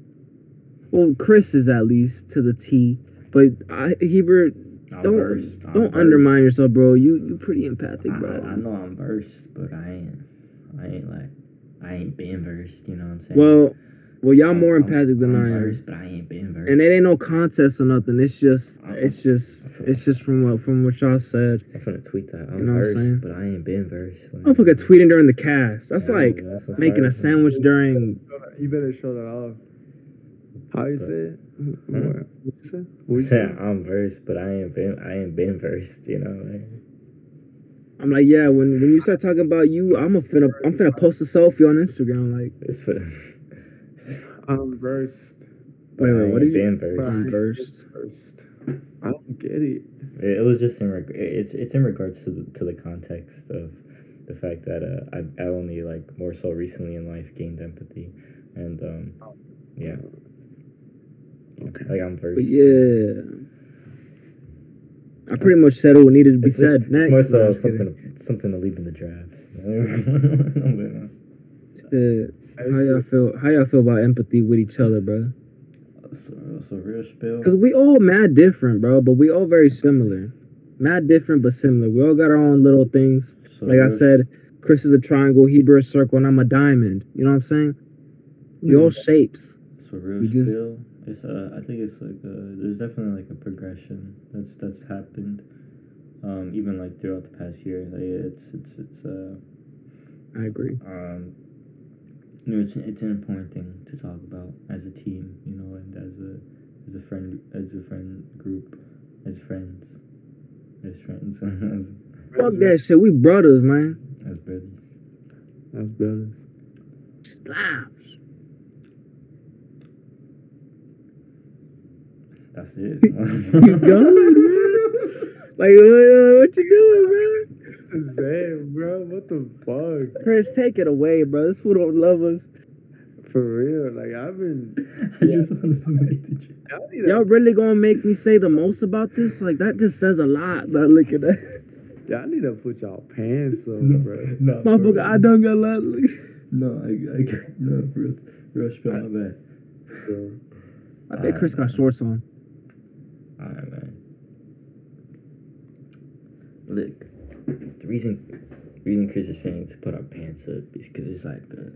Well, Chris is at least to the T. But I Heber, I'm don't versed. I'm don't versed. undermine yourself, bro. You you pretty empathic, I, bro. I know I'm versed, but I ain't. I ain't like. I ain't been versed. You know what I'm saying? Well, well, y'all I'm- more I'm- empathic than I'm I am. Versed, but I ain't been versed. And it ain't no contest or nothing. It's just, it's just, it's just from what from what y'all said. I'm finna tweet that. I'm You know what I'm saying? versed, but I ain't been versed. Like, I'm fucking tweeting during the cast. That's yeah, like that's making a fact. sandwich during. You better show that off. How you say it? Hmm? What what you say? What you Yeah, say? I'm versed, but I ain't been. I ain't been versed. You know. Like, I'm like, yeah. When when you start talking about you, I'm a finna, I'm finna post a selfie on Instagram. Like, it's for. I'm versed. Wait, wait, what did you- versed. I'm versed. Versed. I don't get it. It, was just in reg- it's it's in regards to the, to the context of the fact that uh, I I only like more so recently in life gained empathy, and um, yeah, Okay. like I'm but yeah. I pretty much said what needed to be said. Next, it's more so No, I'm just something something to leave in the drafts. How y'all feel? How y'all feel about empathy with each other, bro? so, so real spill. Cause we all mad different, bro, but we all very similar. Mad different but similar. We all got our own little things. So Like I said, Chris is a triangle, Heber a circle, and I'm a diamond. You know what I'm saying? We all shapes. So real We just- spill. It's uh, I think it's like uh, there's definitely like a progression that's that's happened, um, even like throughout the past year. Like it's it's it's uh, I agree. um, you know, it's it's an important thing to talk about as a team, you know, and as a as a friend as a friend group, as friends, as friends, as Fuck that shit. We brothers, man. as brothers. That's brothers. Slaps. That's it. You going, man? Like, what, what you doing, Damn, bro. What the fuck? Chris, take it away, bro. This fool don't love us. For real. Like, I've been. I just want to make the. Y'all really gonna make me say the most about this? Like, that just says a lot. Now, look at that. y'all need to put y'all pants on, No, bro. no, Motherfucker, real. I done got a lot. No, I, I, no, for real, spill, my bad. So, I bet Chris got shorts on. Alright, man. Look, the reason, reason Chris is saying to put our pants up is because there's like a,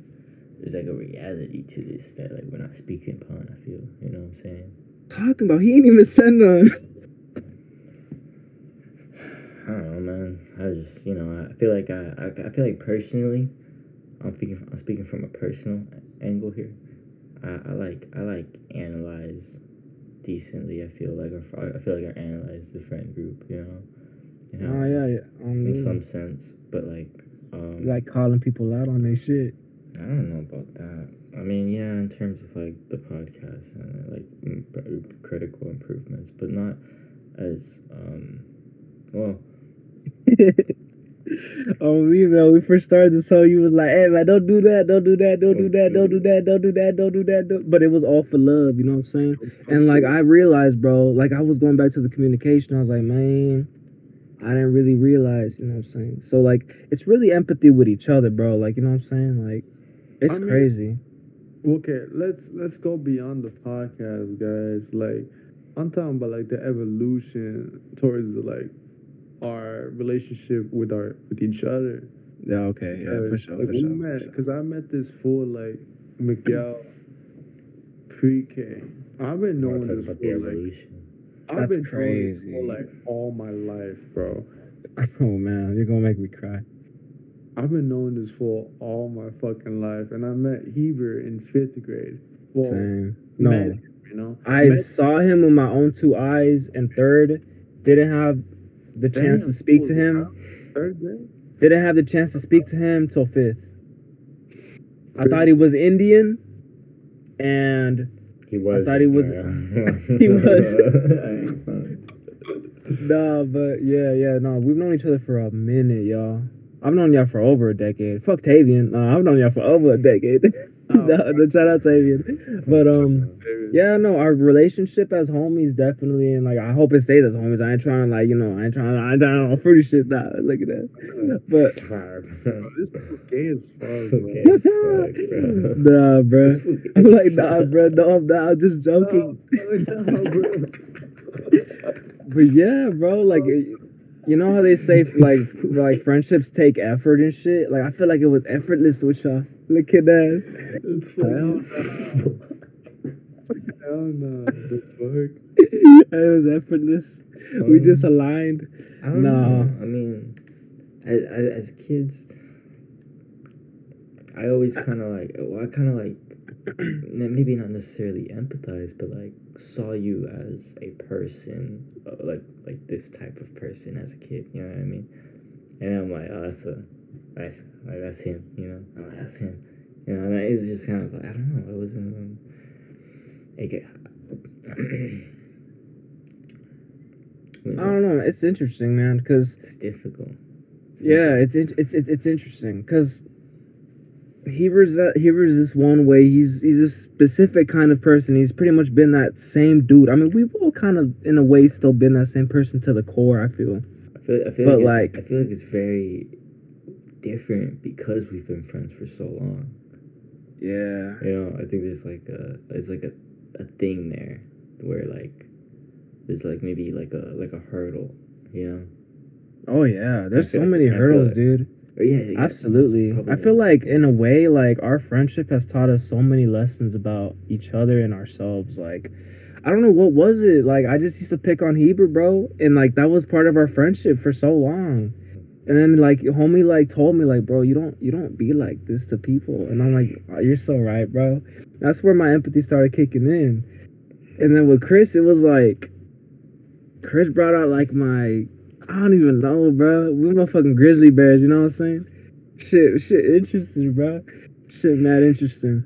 there's like a reality to this that like we're not speaking upon. I feel, you know what I'm saying? Talking about, he ain't even said none. I don't know, man. I just you know I feel like I I, I feel like personally, I'm speaking I'm speaking from a personal angle here. I, I like I like analyze decently. I feel like I, I feel like I analyze the friend group. You know. You know Oh yeah, yeah. I in some sense, but like um, like calling people out on their shit. I don't know about that. I mean, yeah, in terms of like the podcast and like mm, p- critical improvements, but not as um, well. oh, me man, we first started this whole, you was like, "Hey man, don't do that, don't do that, don't do that, don't do that, don't do that, don't do that." Don't. But it was all for love, you know what I'm saying? And like I realized, bro, like I was going back to the communication. I was like, man, I didn't really realize, you know what I'm saying? So like, it's really empathy with each other, bro. Like, you know what I'm saying? Like, it's I mean- crazy. Okay, let's let's go beyond the podcast, guys. Like, I'm talking about like the evolution towards like our relationship with our with each other. Yeah, okay, yeah, for sure, like, for we sure. met for sure. because I met this fool like Miguel pre-K. I've been knowing want to talk this fool like evolution? I've That's been crazy. fool like all my life, bro. Oh man, you're gonna make me cry. I've been knowing this for all my fucking life, and I met Heber in fifth grade. Well, Same. No, him, you know. I Met- saw him with my own two eyes in third. Didn't have the chance to Damn, speak to him. Third grade. Didn't have the chance to speak to him till fifth. I thought he was Indian, and He was. I thought he was- he was. nah, but yeah, yeah, no, we've known each other for a minute, y'all. I've known y'all for over a decade. Fuck Tavian. I've known y'all for over a decade. Oh. no, no, shout out Tavian. But um, yeah, no, our relationship as homies definitely, and like I hope it stays as homies. I ain't trying like you know, I ain't trying, I ain't trying to fruity shit. Nah, look at that. But This fool gay as fuck. bro. Okay, as fuck, bro. nah, bro. I'm like, nah, bro, no, I'm not. I'm just joking. But yeah, bro, like you know how they say like like friendships take effort and shit. Like I feel like it was effortless with y'all. Look at that. It's Hell funny. Hell no. The fuck? it was effortless. We Um, just aligned. I don't Nah. know. I mean, as, as kids, I always kind of like, well, I kind of like, maybe not necessarily empathize, but like saw you as a person, uh, like like this type of person as a kid. You know what I mean? And I'm like, oh, that's a, that's like that's him. You know, oh, that's him. You know, and it's just kind of like I don't know. It wasn't. Um, it, I don't know. It's interesting, man, because It's difficult. yeah, it's it's it's it's, it's interesting because Heber's that uh, Heber's this one way. He's he's a specific kind of person. He's pretty much been that same dude. I mean, we've all kind of in a way still been that same person to the core. I feel. I feel, I feel But, like, like- I feel like it's very different because we've been friends for so long. Yeah. You know, I think there's like a it's like a, a thing there where like there's like maybe like a like a hurdle, you know? Oh yeah. There's so many hurdles, like- dude. Yeah, yeah, Absolutely. I feel like in a way, like our friendship has taught us so many lessons about each other and ourselves. Like, I don't know what was it. Like I just used to pick on Heber, bro, and like that was part of our friendship for so long. And then like homie like told me like, bro, you don't you don't be like this to people. And I'm like, oh, you're so right, bro. That's where my empathy started kicking in. And then with Chris, it was like Chris brought out like my I don't even know, bro. We motherfucking grizzly bears, you know what I'm saying? Shit, shit, interesting, bro. Shit, mad interesting.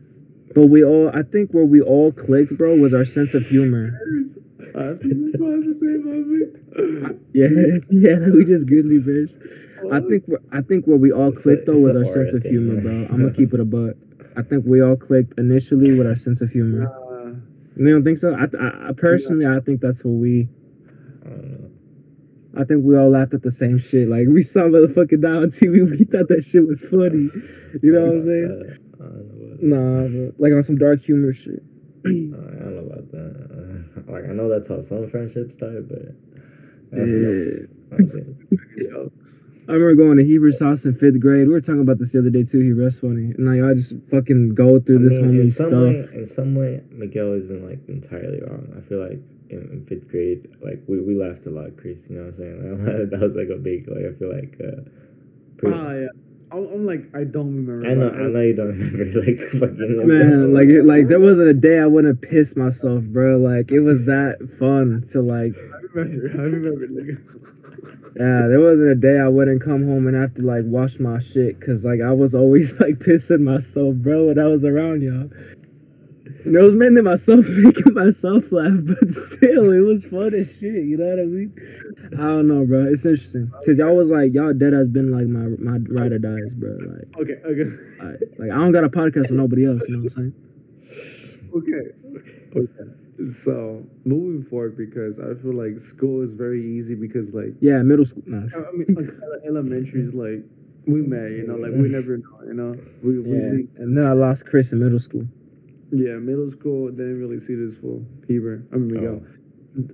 But we all, I think where we all clicked, bro, was our sense of humor. I was just supposed to say about me. Yeah, yeah, we just grizzly bears. I oh. think, I think where we all clicked though was our sense of humor, bro. I'm gonna keep it a buck. I think we all clicked initially with our sense of humor. You don't think so? I, I, I personally, I think that's what we. I don't know. I think we all laughed at the same shit. Like we saw motherfucking down on TV, we thought that shit was funny. You know what I'm saying? I don't know about Nah, but like on some dark humor shit. I don't know about that. Like I know that's how some friendships start, but that's, Yeah. I think- yo, I remember going to Heber's house in fifth grade. We were talking about this the other day too. He that's funny. And like I just fucking go through this I mean, in homie's some stuff. Way, in some way, Miguel isn't like entirely wrong. I feel like in, in fifth grade, like we, we laughed a lot, Chris. You know what I'm saying? that was like a big like. I feel like. Uh, pretty, Ah, yeah. I'm, I'm like, I don't remember. I know, but I know you don't remember like fucking like Man, like it, like there wasn't a day I wouldn't piss myself, bro. Like it was that fun to like I remember. I remember. nigga. Yeah, there wasn't a day I wouldn't come home and have to like wash my shit because like I was always like pissing myself, bro, when I was around y'all. And it was mainly myself making myself laugh, but still, it was fun as shit. You know what I mean? I don't know, bro. It's interesting because y'all was like y'all dead has been like my my ride or dies, bro. Like, Okay. Okay. I, like I don't got a podcast with nobody else. You know what I'm saying? Okay. Okay. So moving forward, because I feel like school is very easy because like Yeah, middle school. Nah. I mean like, elementary is like we met, you know, like we never know, you know. We we Yeah, and then I lost Chris in middle school. yeah, middle school didn't really see this full Heber. I mean Miguel. Oh.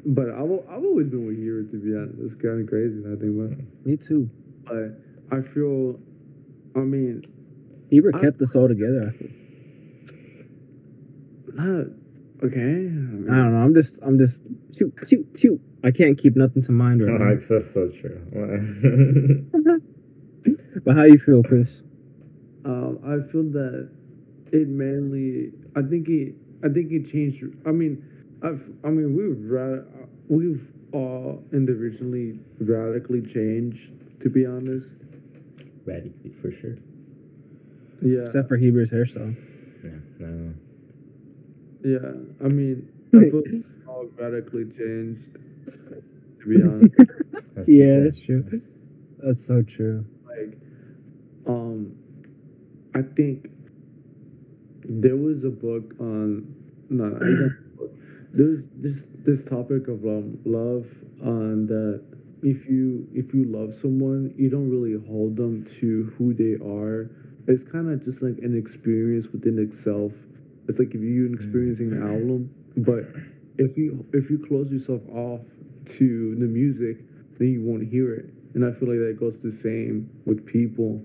But I've I've always been with Heber to be honest. It's kind of crazy I think about. Me too. But I feel, I mean, Heber I- kept us all together. I think. not okay. I don't know. I'm just, I'm just, shoot, shoot, shoot. I can't keep nothing to mind right Oh, now. that's so true. But how you feel, Chris? Um, I feel that it mainly. I think it. I think it changed. I mean, I've. I mean, we've ra- we've all individually radically changed. To be honest, Radically, for sure. yeah, Except for Heber's hairstyle. Yeah, no. Yeah. I mean, I feel all radically changed. To be honest, That's Yeah, people. that's true. That's so true. like, um, I think there was a book on. No, no, it's not a book. There's this this topic of um love on that if you if you love someone you don't really hold them to who they are it's kind of just like an experience within itself it's like if you're experiencing an mm-hmm. album but if you if you close yourself off to the music then you won't hear it and i feel like that goes the same with people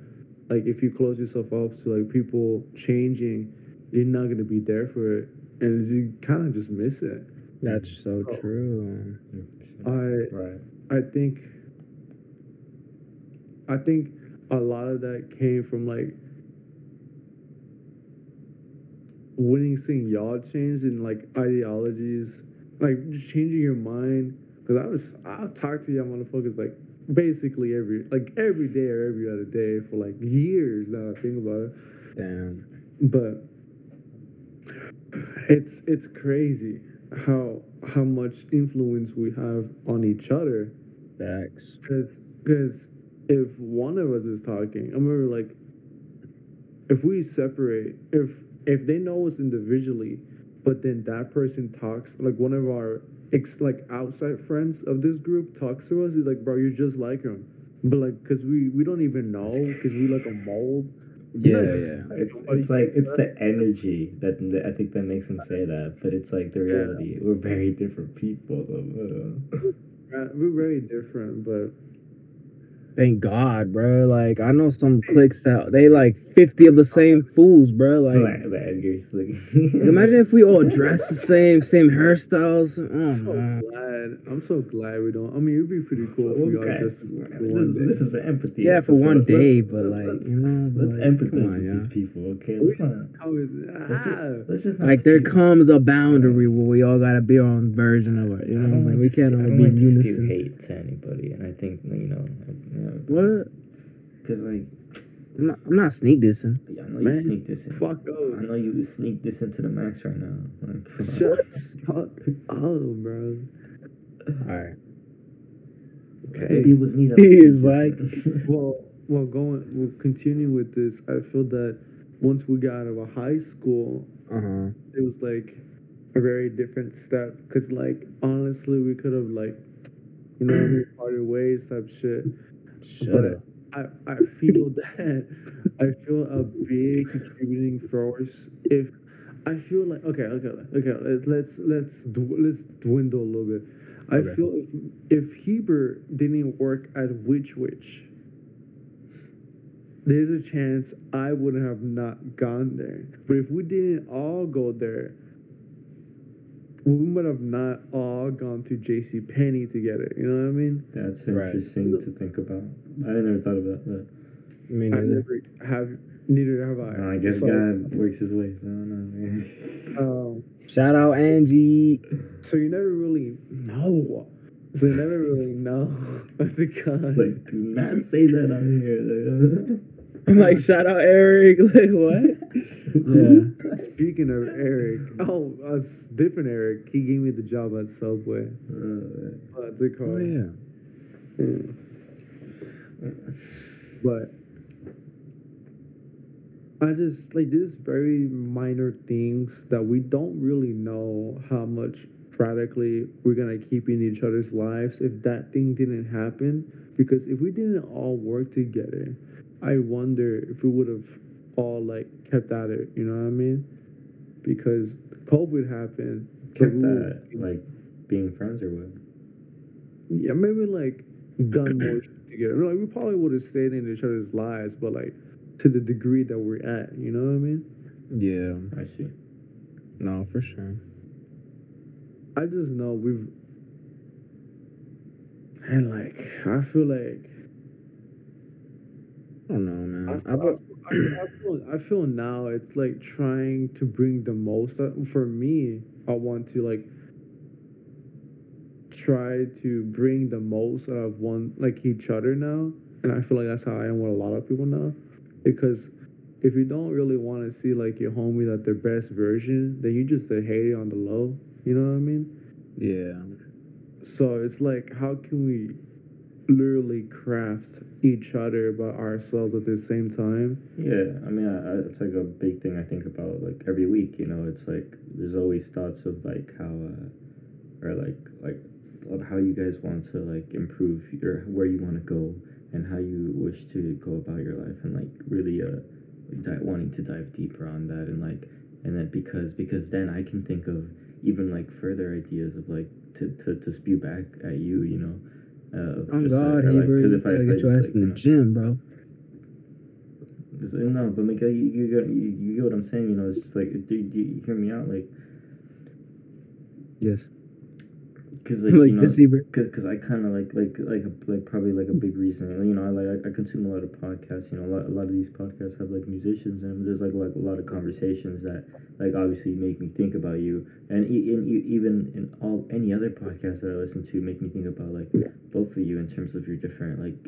like if you close yourself off to like people changing you're not going to be there for it and you kind of just miss it That's so Oh. true. i Right. I think I think a lot of that came from like winning seeing y'all change in like ideologies, like just changing your mind. Cause I was I talked to y'all motherfuckers like basically every like every day or every other day for like years now I think about it. Damn. But it's it's crazy how how much influence we have on each other Facts. because because if one of us is talking, I remember like if we separate, if if they know us individually, but then that person talks like one of our ex like outside friends of this group talks to us, he's like, bro, you're just like him. But like, cause we we don't even know, cause we like a mold. Yeah, Yeah. yeah. It's it's like it's the energy that, that I think that makes him say that, but it's like the reality. We're very different people. Though. We're very different, but Thank God, bro. Like I know some cliques that they like fifty of the same fools, bro. Like, Like the Edgar's like. like, imagine if we all dress the same, same hairstyles. I'm Oh, so man. glad. I'm so glad we don't. I mean, it'd be pretty cool if Well, we all guys, just man, this, this is an empathy. Yeah, for one day, Let's- but like let's, you know, let's like, empathize on, with yeah. these people. Okay, let's not. How is Let's just, ah. let's just not Like there comes a boundary where we all gotta be our own version of it. You I know, what I'm don't saying? like we can't I all don't be like to spew unison. hate to anybody, and I think you know, you know What? Because like, I'm not, I'm not sneak dissing. I know Man, you sneak this in. Fuck I know you sneak this into the max right now. Like, come on. Shut fuck up, bro. All right. Okay. Maybe it was me that He was is sneak dissing. Well, well, going, we'll continue with this. I feel that once we got out of a high school, Uh huh. it was like a very different step. Cause like honestly, we could have like, you know, we parted ways type shit. Shut. I, I feel that I feel a big contributing force if I feel like okay okay okay let's let's let's dw- let's dwindle a little bit. I Okay. feel if if Heber didn't work at Which Wich, there's a chance I would have not gone there. But if we didn't all go there, we would have not all gone to J.C. Penney together. You know what I mean? That's Right. interesting to think about. I never thought about that. I mean, I never have. Neither have I. Uh, I guess So, God works his ways. I don't know. Um, shout out Angie. so you never really know. So you never really know the God. like, do not say that on here. I'm like, shout out Eric. Like, what? yeah. Speaking of Eric, oh, a s- different Eric. He gave me the job at Subway. Uh, Uh, the car. Oh, yeah. But I just like these very minor things that we don't really know how much radically we're gonna keep in each other's lives if that thing didn't happen. Because if we didn't all work together, I wonder if we would have all like kept at it. You know what I mean? Because COVID happened. but kept we that, like, being friends or what? yeah, maybe like done more shit together. Like we probably would have stayed in each other's lives, but like to the degree that we're at, you know what I mean? Yeah. I see. No, for sure. I just know we've and like I feel like I don't know, man. I, I, I, feel I feel now it's like trying to bring the most for me. I want to like try to bring the most out of one like each other now, and I feel like that's how I am with a lot of people now, because if you don't really want to see like your homie at their best version, then you just uh, hate it on the low. You know what I mean? yeah. So it's like, how can we literally craft each other about ourselves at the same time? Yeah, I mean, I, I, it's like a big thing I think about like every week. You know, it's like there's always thoughts of like how, uh, or like like of how you guys want to like improve your where you want to go and how you wish to go about your life and like really uh di- wanting to dive deeper on that and like and then because because then I can think of even like further ideas of like to to, to spew back at you. You know. Of Oh uh, God, or, like, Heber, 'cause you if I- gotta if I get your ass like, in the gym, bro. Just, no, but Miguel, you, you get you, you get what I'm saying. You know, it's just like, do, do you hear me out? Like, Yes. Because like, Like, you know, because I kind of like like like a, like probably like a big reason. You know, I like I consume a lot of podcasts. You know, a lot, a lot of these podcasts have like musicians and there's like like a lot of conversations that like obviously make me think about you. And, e- and e- even in all any other podcasts that I listen to make me think about like both of you in terms of your different like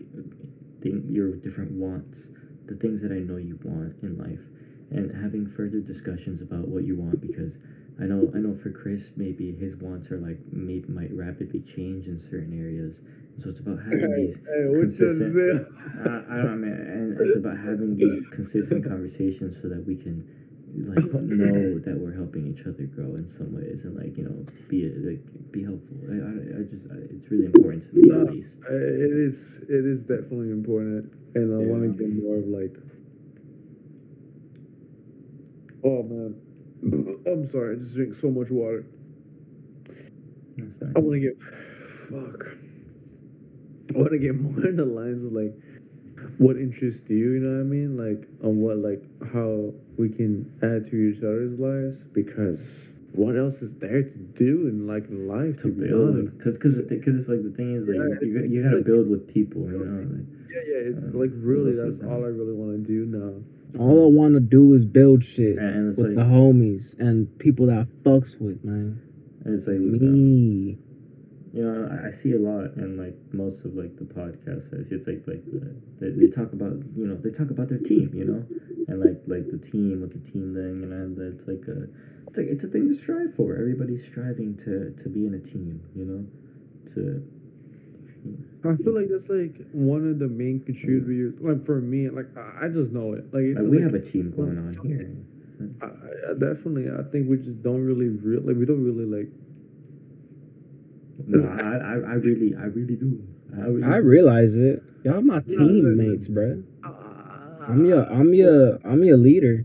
thing your different wants, the things that I know you want in life, and having further discussions about what you want because I know I know for Chris maybe his wants are like may, might rapidly change in certain areas. So it's about having these Hey, consistent. I, I don't know, man. and it's about having these consistent conversations so that we can like know that we're helping each other grow in some ways and like you know be like be helpful. I, I, I just I, it's really important to me No. at least. It is. It is definitely important, and I want to get more of like. Oh man, I'm sorry. I just drink so much water. Nice. I want to get. Fuck. I want to get more in the lines of like, what interests you. You know what I mean? Like on what like how we can add to each other's lives because what else is there to do in like life to to build because because because it's like the thing is like Yeah, you, you gotta like- build with people you know like, Yeah, yeah. It's Uh, like really that's all. I really want to do now. All I want to do is build shit and, and it's with like the homies and people that I fucks with, man. and it's like uh, Me. you know I, I see a lot in like most of like the podcasts I see it's like like the, they, they talk about you know they talk about their team you know and like like the team with the team thing and I, it's like a it's like it's a thing to strive for everybody's striving to to be in a team you know to I feel like that's like one of the main contributors. Like for me, like I I just know it. Like, it's like we like, have a team going on here I, I definitely. I think we just don't really real. Like we don't really like. no I, I I really I really do I, really I do. realize it. Y'all my teammates, bro. ah, I'm your I'm your I'm your leader.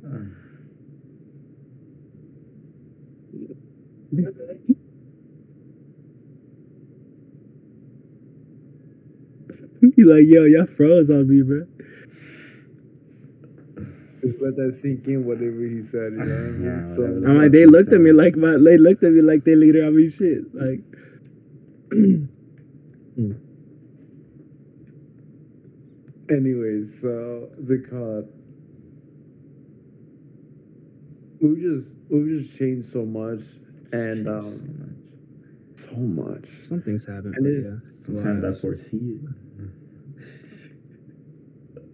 You like, yo, y'all froze on me, bro. just let that sink in. Whatever he said, you know. What I mean? Yeah, so, I'm like, they looked at me like my, they looked at me like they leader. I mean, shit. Like, Anyways, so the card. We've just we've just changed so much, and um, so much. something's happened. And but yeah. Sometimes I foresee it.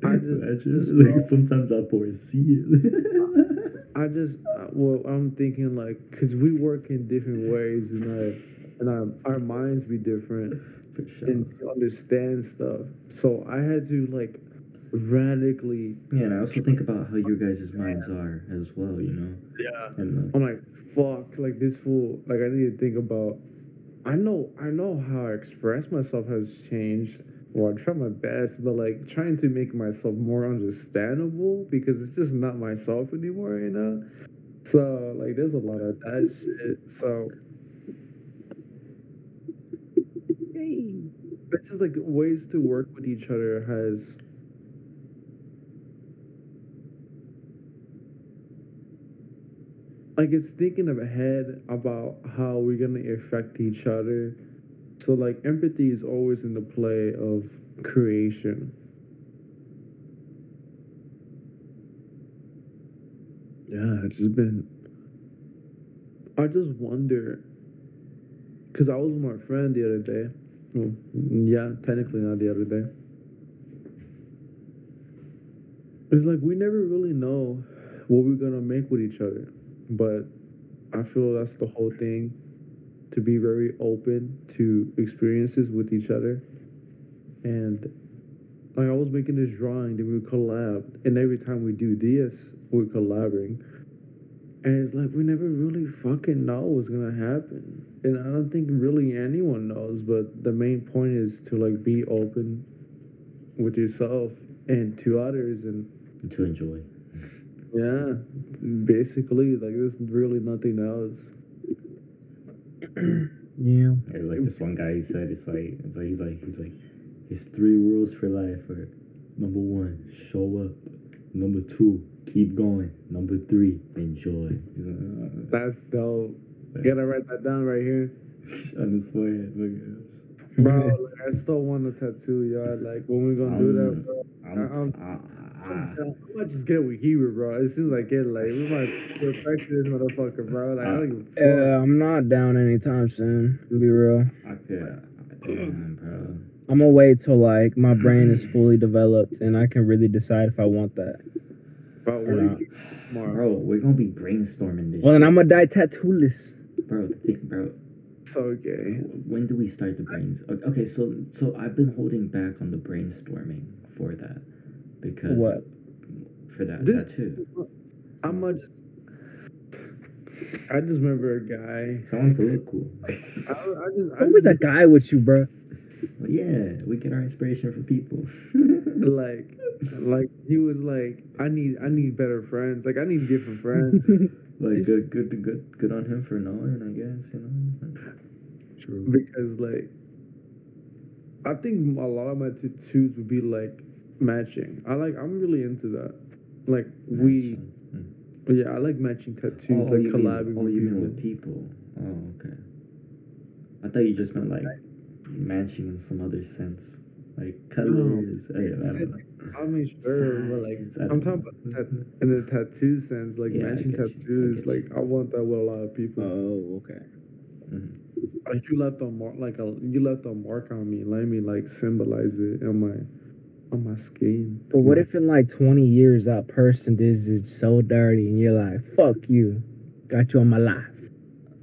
I just- Imagine, just like know. sometimes I foresee it. I just uh, well, I'm thinking like, cause we work in different ways, and I and our our minds be different. For sure. and understand stuff. So I had to like radically. Yeah, and I also think about how your guys' minds are as well, you know? Yeah. And like, I'm like, fuck, like this fool. Like I need to think about. I know, I know how I express myself has changed. Well, I try my best, but like trying to make myself more understandable because it's just not myself anymore, you know. So like, there's a lot of that shit. So it's just like ways to work with each other has like it's thinking ahead about how we're gonna affect each other so like empathy is always in the play of creation. Yeah it's just been i just wonder because i was with my friend the other day. Well, yeah technically not the other day. It's like we never really know what we're gonna make with each other but I feel that's the whole thing to be very open to experiences with each other. And like I was making this drawing, then we collab, and every time we do this, we're collabing. And it's like we never really fucking know what's gonna happen. And I don't think really anyone knows, but the main point is to like be open with yourself and to others and to enjoy. yeah, basically, like there's really nothing else. Yeah. Yeah, like this one guy he said it's like it's like he's like he's like his three rules for life are number one, show up. Number two, keep going. Number three, enjoy. Like, uh, That's dope. Gotta write that down right here, on his forehead. Look bro. like, I still want a tattoo, y'all. Like when we gonna do that, bro? I'm, I'm- I, I might just get with Heber, bro. As soon as I get it, like we might perfect this motherfucker, bro. Like I uh, don't give a fuck. Yeah, I'm not down anytime soon. To be real. I, I could, damn, bro. I'm gonna wait till like my brain is mm. fully developed and I can really decide if I want that. Bro, what Or you? Bro, we're gonna be brainstorming this. Well, then. I'm gonna die tattooless. bro. Think, bro. So gay. When do we start the brains? Okay, so so I've been holding back on the brainstorming for that because What? for that This- tattoo. I'm much. I just remember a guy. Someone to look cool. I, I just. I Who's just a guy with you, bro? Well, yeah, we get our inspiration from people. like like he was like i need i need better friends like i need different friends like good, good, good, good on him for knowing. I guess you know. True. because like i think a lot of my tattoos would be like matching i like i'm really into that like we Mm. yeah i like matching tattoos Oh, like collabing mean, oh, with you people mean with people? Oh, okay. I thought you just meant like matching in some other sense, like colors. I, I don't know. i mean sure but like i'm talking about in the tattoo sense like Yeah, matching you, I tattoos like i want that with a lot of people Oh, okay. Mhm. like you left a mark like a you left a mark on me let me like symbolize it in my on my skin But what if in like 20 years that person does it so dirty and you're like, fuck you, got you on my life?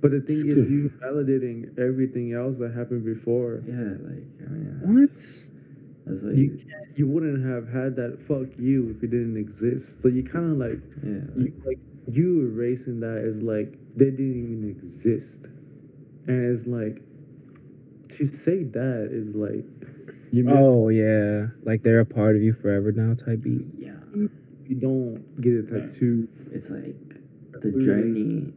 but the thing is you validating everything else that happened before. Yeah, like I mean, What? That's, that's like you can't, you wouldn't have had that fuck you if it didn't exist. So you kind of like yeah. you like you erasing that as like they didn't even exist. And it's like to say that is like you miss Oh, yeah. Like they're a part of you forever now type beat. yeah. you don't get a tattoo It's like the journey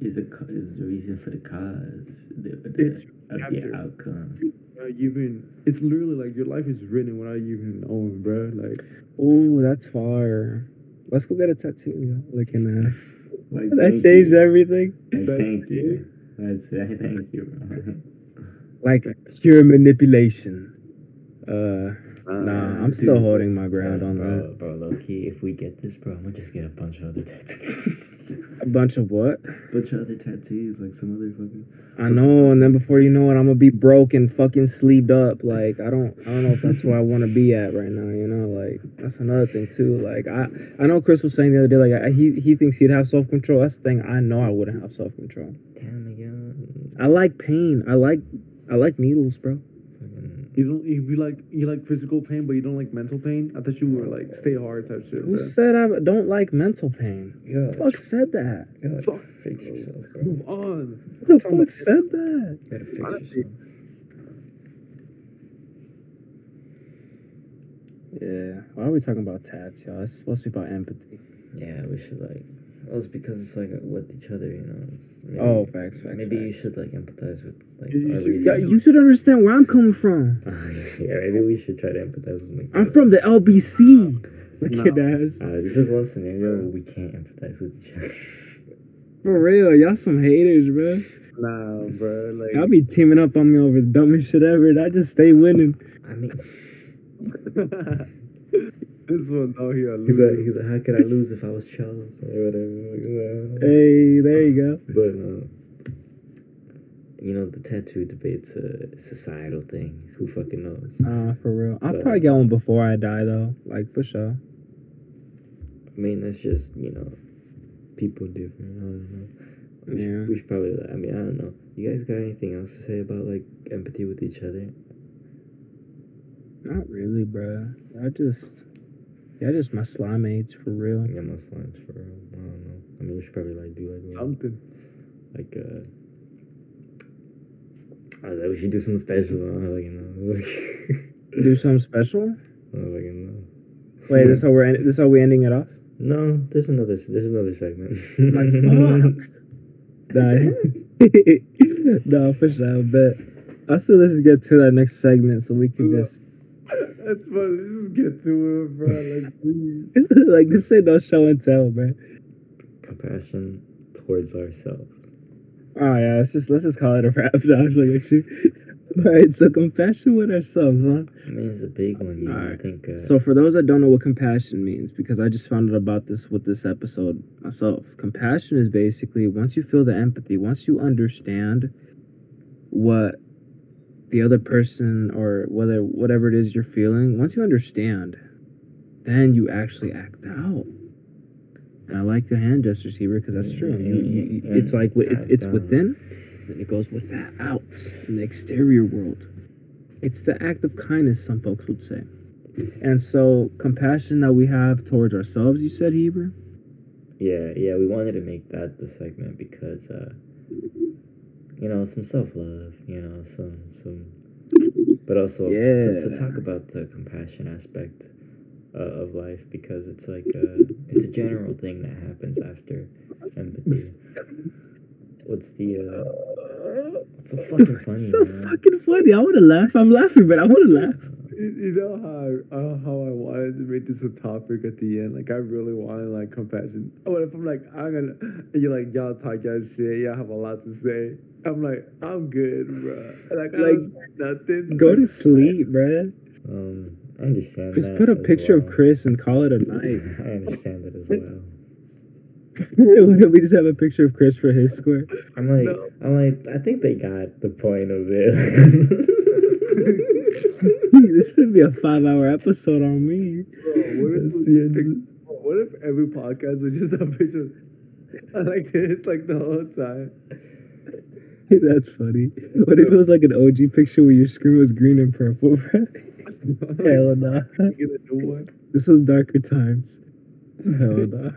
is a is the reason for the cause the, the, It's of chapter. the outcome. without even it's literally like your life is written without you even knowing bro like Oh, that's fire. Let's go get a tattoo. You know, looking uh, at Like, that thank changed you. everything. Like, Thank thank you. That's it. Thank you, bro. Like pure manipulation. Uh, Uh, nah, I'm still holding my ground on bro, that. bro, low key, if we get this, bro, I'm gonna just get a bunch of other tattoos. A bunch of what? bunch of other tattoos, like some other fucking. I know, and then before you know it, I'm gonna be broke and fucking sleeved up. Like I don't, I don't know if that's where I want to be at right now. You know, like that's another thing too. Like I, I know Chris was saying the other day, like I, he he thinks he'd have self control. That's the thing. I know I wouldn't have self control. Damn again. I like pain. I like, I like needles, bro. Fucking. You don't. You you like you like physical pain, but you don't like mental pain. I thought you were like stay hard type shit. Who bro. said I don't like mental pain? Yeah, Fuck said that. you gotta Fuck. fix yourself, bro. Move on. Who the fuck said that? You gotta fix Honestly. yourself. Yeah. Why are we talking about tats, y'all? It's supposed to be about empathy. Yeah, we should like. Well, it's because it's like with each other, you know. It's maybe, Oh, facts, facts. Maybe you should like empathize with like You our should- Yeah, you should understand where I'm coming from. yeah, maybe we should try to empathize with. I'm from the LBC. Look No. at that. Uh, this is one scenario where we can't empathize with each other. For real, y'all some haters, bro. Nah, bro. Like Y'all be teaming up on me over the dumbest shit ever, and I just stay winning. I mean, this one out here. he's like, he's like, how could I lose if I was Charles or whatever? Uh, Hey, there you go. But uh, you know, the tattoo debate's a societal thing. Who fucking knows? Uh, for real. I'll But- probably get one before I die, though. Like, for sure. I mean, that's just you know, people different. I don't know. We, Yeah. should, we should probably. I mean, I don't know. You guys got anything else to say about like empathy with each other? Not really, bro. I just. Yeah, just my slime mates, for real. Yeah, my slimes for real. I don't know. I mean, we should probably like do like something. like uh. I was like, we should do something special. I like, you know. Do something special? I was like, you know. Wait, this is how we're end- this how we ending it off? No, there's another. There's another segment. Like, fuck. Nah, no, for sure. But I still let's get to that next segment so we can just That's funny. Let's just get to it, bro. Like, please. like this ain't no show and tell, man. Compassion towards ourselves. Oh yeah, let's just let's just call it a wrap. No, I'm just looking. All right, so compassion with ourselves, huh? I mean, it's a big one. You know, I Alright. think. Uh, So for those that don't know what compassion means, because I just found out about this with this episode myself. Compassion is basically once you feel the empathy, once you understand what the other person or whether whatever it is you're feeling, once you understand, then you actually act out. And I like the hand gestures here because that's true. You, you, it's like it's, it's within, and it goes with that out in the exterior world. It's the act of kindness, some folks would say. And so, compassion that we have towards ourselves, you said, Heber? Yeah, yeah, we wanted to make that the segment because, uh, you know, some self love, you know, some some, but also t- to, to talk about the compassion aspect uh, of life because it's like uh, it's a general thing that happens after empathy. What's the uh, what's so fucking funny? so man? fucking funny. I want to laugh. I'm laughing, but I want to laugh. You, you know how I, uh, how I wanted to make this a topic at the end. Like I really wanted like compassion. What if I'm like I'm gonna? And you're like y'all talk y'all shit. Y'all have a lot to say. I'm like I'm good, bro. Like Like, nothing. Go to sleep, bro. Um, I understand. Just that put a as picture of. Chris and call it a night. I understand that as well. what if we just have a picture of Chris for his square? I'm like, No. I'm like, I think they got the point of it. this could be a five hour episode on me. Bro, what if That's the end pick- of. What if every podcast was just a picture like this, like the whole time? That's funny. What if it was like an OG picture where your screen was green and purple, bro? Hell no. Get a new one. This was darker times. Hell no.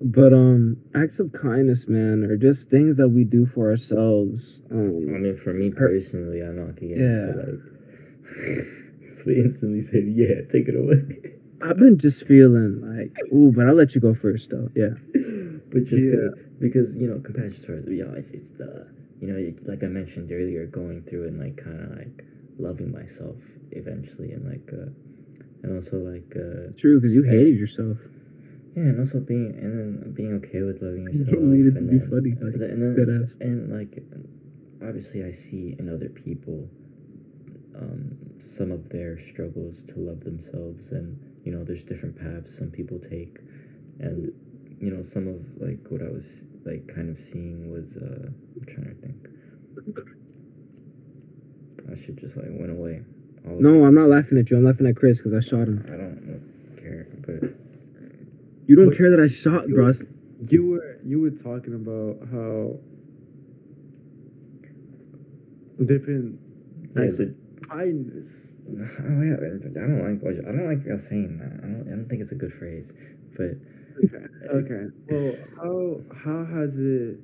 But um, acts of kindness, man, are just things that we do for ourselves. I Um, mean, for me personally, I know I could get Yeah. into like. so instantly said, "Yeah, take it away." I've been just feeling like, ooh, but I'll let you go first, though. Yeah. but just Yeah. because you know, compassion towards you know, it's, it's the you know, like I mentioned earlier, going through and like kind of like loving myself eventually, and like uh, and also like uh, True, because you hated yourself. Yeah, and also being and then being okay with loving yourself. You yourself. don't need it to and be then- funny, and like, then- and then, and like obviously I see in other people um, some of their struggles to love themselves and you know there's different paths some people take and you know some of like what I was like kind of seeing was uh I'm trying to think I should just like went away all No. I'm not laughing at you. I'm laughing at Chris because I shot him. I don't care but You don't But- care that I shot, bro. It's- You were you were talking about how different yeah, acts the, of kindness. Oh, yeah, I don't like what- I don't like us saying that. I don't I don't think it's a good phrase, but Okay. Okay. Well, how how has it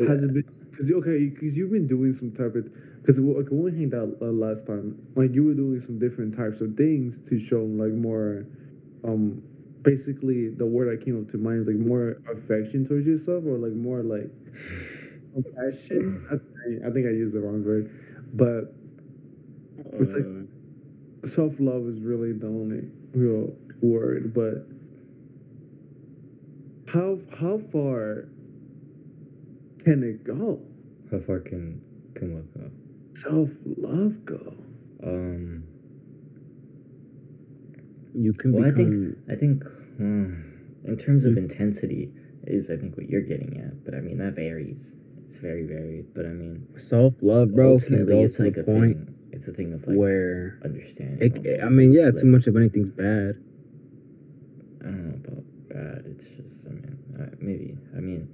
has it been? Because okay, because you've been doing some type of because okay, when we hanged out uh, last time, like you were doing some different types of things to show like more, um, basically the word that came up to mind is like more affection towards yourself or like more like compassion. I, I think I used the wrong word, but It's like- self love is really the only real word. But how how far can it go? how far can can what go? Self love go? Um, you can Well, I think- I think hmm, in terms of Mm. intensity is I think what you're getting at, but I mean that varies. It's very varied, but I mean Self love, bro, can ultimately, go it's to like the a point thing. It's a thing of like where understanding. it, I mean, yeah, flip. too much of anything's bad. I don't know about bad. It's just, I mean, I, maybe. I mean,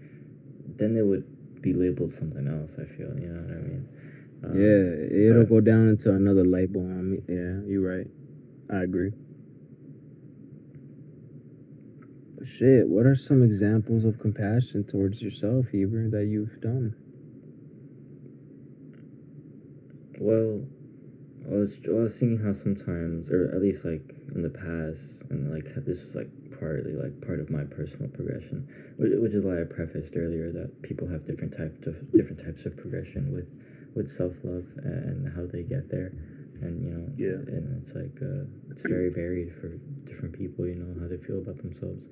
then it would be labeled something else. I feel, you know what I mean? Um, yeah, it'll but- go down into another label. I mean, yeah, you're right. I agree. But shit, what are some examples of compassion towards yourself, Heber, that you've done? Well, I was, I was thinking how sometimes, or at least like in the past, and like this was like partly like part of my personal progression, which, is why I prefaced earlier that people have different types of different types of progression with with self love and how they get there, and you know, Yeah. and it's like uh, it's very varied for different people. You know how they feel about themselves,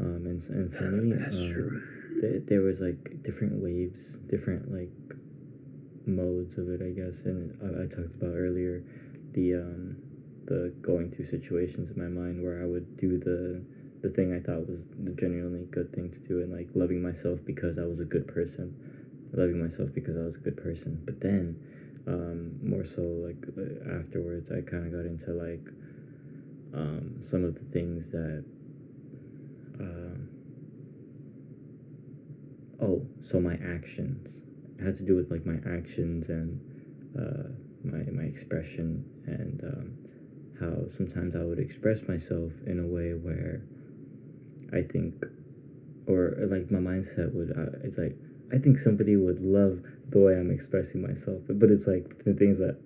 um, and and for me, um, th- there was like different waves, different like modes of it, I guess. And I, I talked about earlier the um, the going through situations in my mind where I would do the the thing I thought was the genuinely good thing to do, and like loving myself because I was a good person, loving myself because I was a good person. But then, um, more so like uh, afterwards, I kind of got into like um, some of the things that. Um, oh, so my actions had to do with like my actions and uh, my my expression and um, how sometimes I would express myself in a way where I think or like my mindset would uh, it's like I think somebody would love the way I'm expressing myself but, but it's like the things that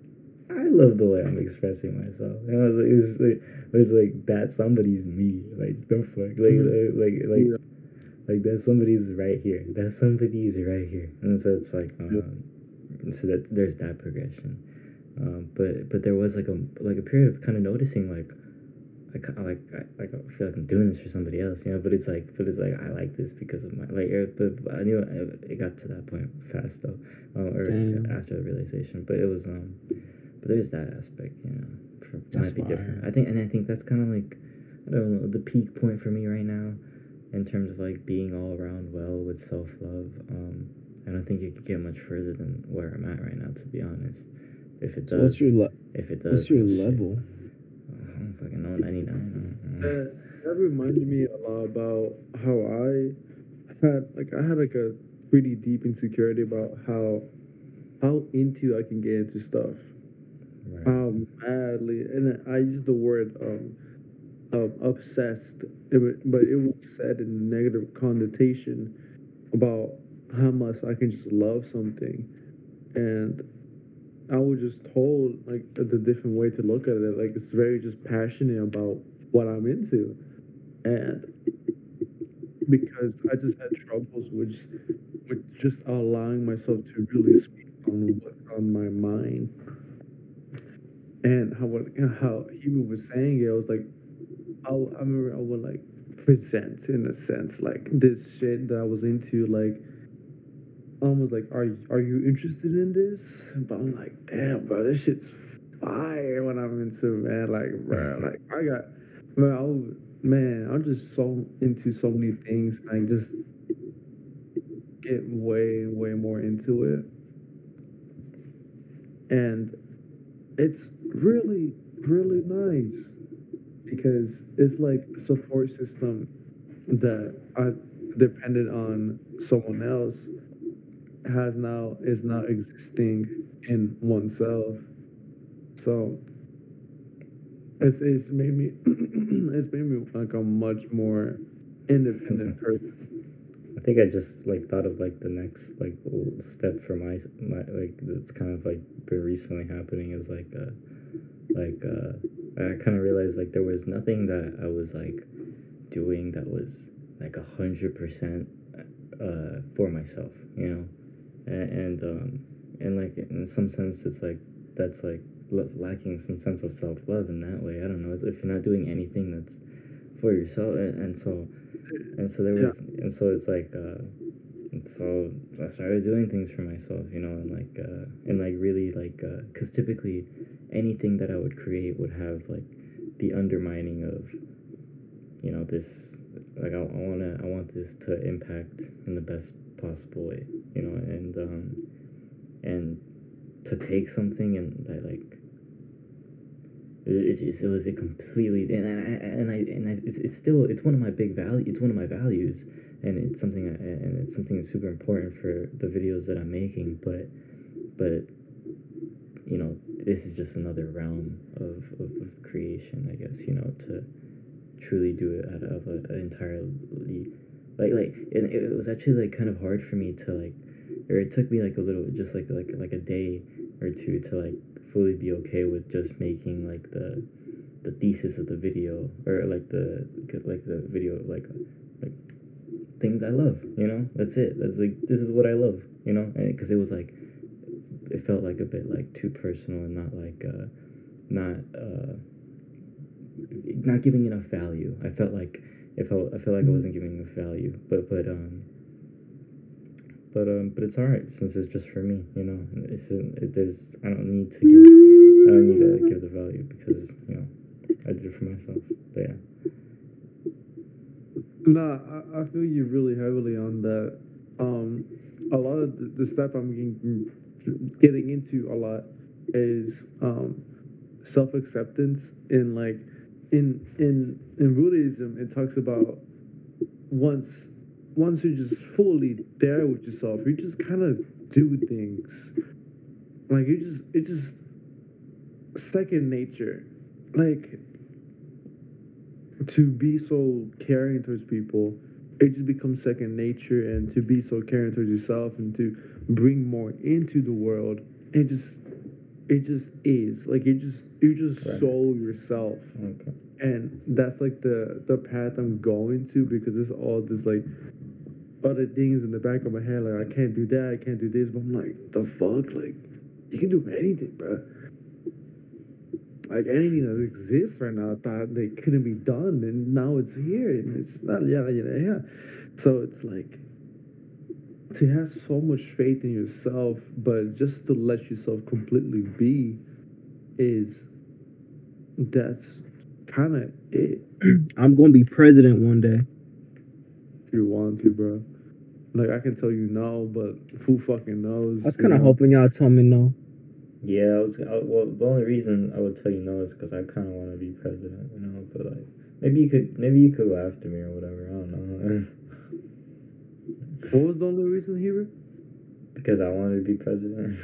I love the way I'm expressing myself and I was like it's like it's like that somebody's me like the fuck like Mhm. like like Yeah. Like that somebody's right here that somebody's right here and so it's like um so that there's that progression um but but there was like a like a period of kind of noticing like I like I, like I feel like I'm doing this for somebody else, you know. But it's like, but it's like I like this because of my like. But, but I knew it, it got to that point fast though, uh, or Damn. after the realization. But it was um, but there's that aspect, you know. For, might be different. I think, and I think that's kind of like, I don't know, the peak point for me right now, in terms of like being all around well with self love. Um, I don't think you could get much further than where I'm at right now, to be honest. If it does, So what's your le- if it does, what's your then shit. level? I don't fucking know. Ninety nine. That, that reminds me a lot about how I had like I had like a pretty deep insecurity about how how into I can get into stuff. Right. How madly and I use the word um, obsessed, but it was said in a negative connotation about how much I can just love something, and I was just told like the different way to look at it. Like it's very just passionate about what I'm into, and because I just had troubles with with just allowing myself to really speak on what's on my mind, and how what how he was saying it, I was like, I, I remember I would like present in a sense like this shit that I was into like almost like are are you interested in this? But I'm like damn bro this shit's fire when I'm into man like bro like I got man I was, man I'm just so into so many things and I just get way way more into it. And it's really really nice because it's like a support system that I depended on someone else has now is now existing in oneself. So it's it's made me it's made me like a much more independent person. I think I just like thought of like the next like step for my my like that's kind of like been recently happening is like uh like uh I kind of realized like there was nothing that I was like doing that was like a hundred percent uh for myself, you know, and, and um and like in some sense it's like that's like l- lacking some sense of self love in that way. I don't know. It's if you're not doing anything that's for yourself, and, and so and so there Yeah. was and so it's like uh so I started doing things for myself, you know, and like uh and like really like uh cuz typically anything that I would create would have like the undermining of you know this like I, I want to I want this to impact in the best possible way, you know, and um and to take something and that like it, it, just- it was a completely and I, and I and I it's, it's still it's one of my big value it's one of my values and it's something and it's something super important for the videos that I'm making but but you know this is just another realm of, of, of creation I guess you know to truly do it out of an entirely like like it, it was actually like kind of hard for me to like or it took me like a little just like like like a day or two to like fully be okay with just making like the the thesis of the video or like the like the video like like things I love you know? That's it. That's like this is what I love you know? Because it was like it felt like a bit like too personal and not like uh not uh not giving enough value. I felt like it felt I felt like I wasn't giving enough value but but um but um but it's all right since it's just for me you know? It's it, there's i don't need to give i don't need to give the value because you know i did it for myself but yeah Nah, I, I feel you really heavily on that. Um, a lot of the, the stuff I'm getting, getting into a lot is um, self acceptance and like in in in Buddhism it talks about once once you're just fully there with yourself, you just kind of do things like you just it just second nature, like to be so caring towards people, it just becomes second nature, and to be so caring towards yourself and to bring more into the world, it just it just is. Like it just you just Right. soul yourself. Okay. And that's like the the path I'm going to because it's all this like other things in the back of my head like I can't do that I can't do this but I'm like the fuck? Like you can do anything bro like anything that exists right now that they couldn't be done and now it's here and it's not yada yada yada so it's like to have so much faith in yourself but just to let yourself completely be is that's kind of it I'm gonna be president one day. if you want to, bro. Like I can tell you no, but who fucking knows? I was kind of hoping y'all tell me no. Yeah i was I, well the only reason i would tell you no is because i kind of want to be president you know but like maybe you could maybe you could go after me or whatever i don't know What was the only reason, Heber? because i wanted to be president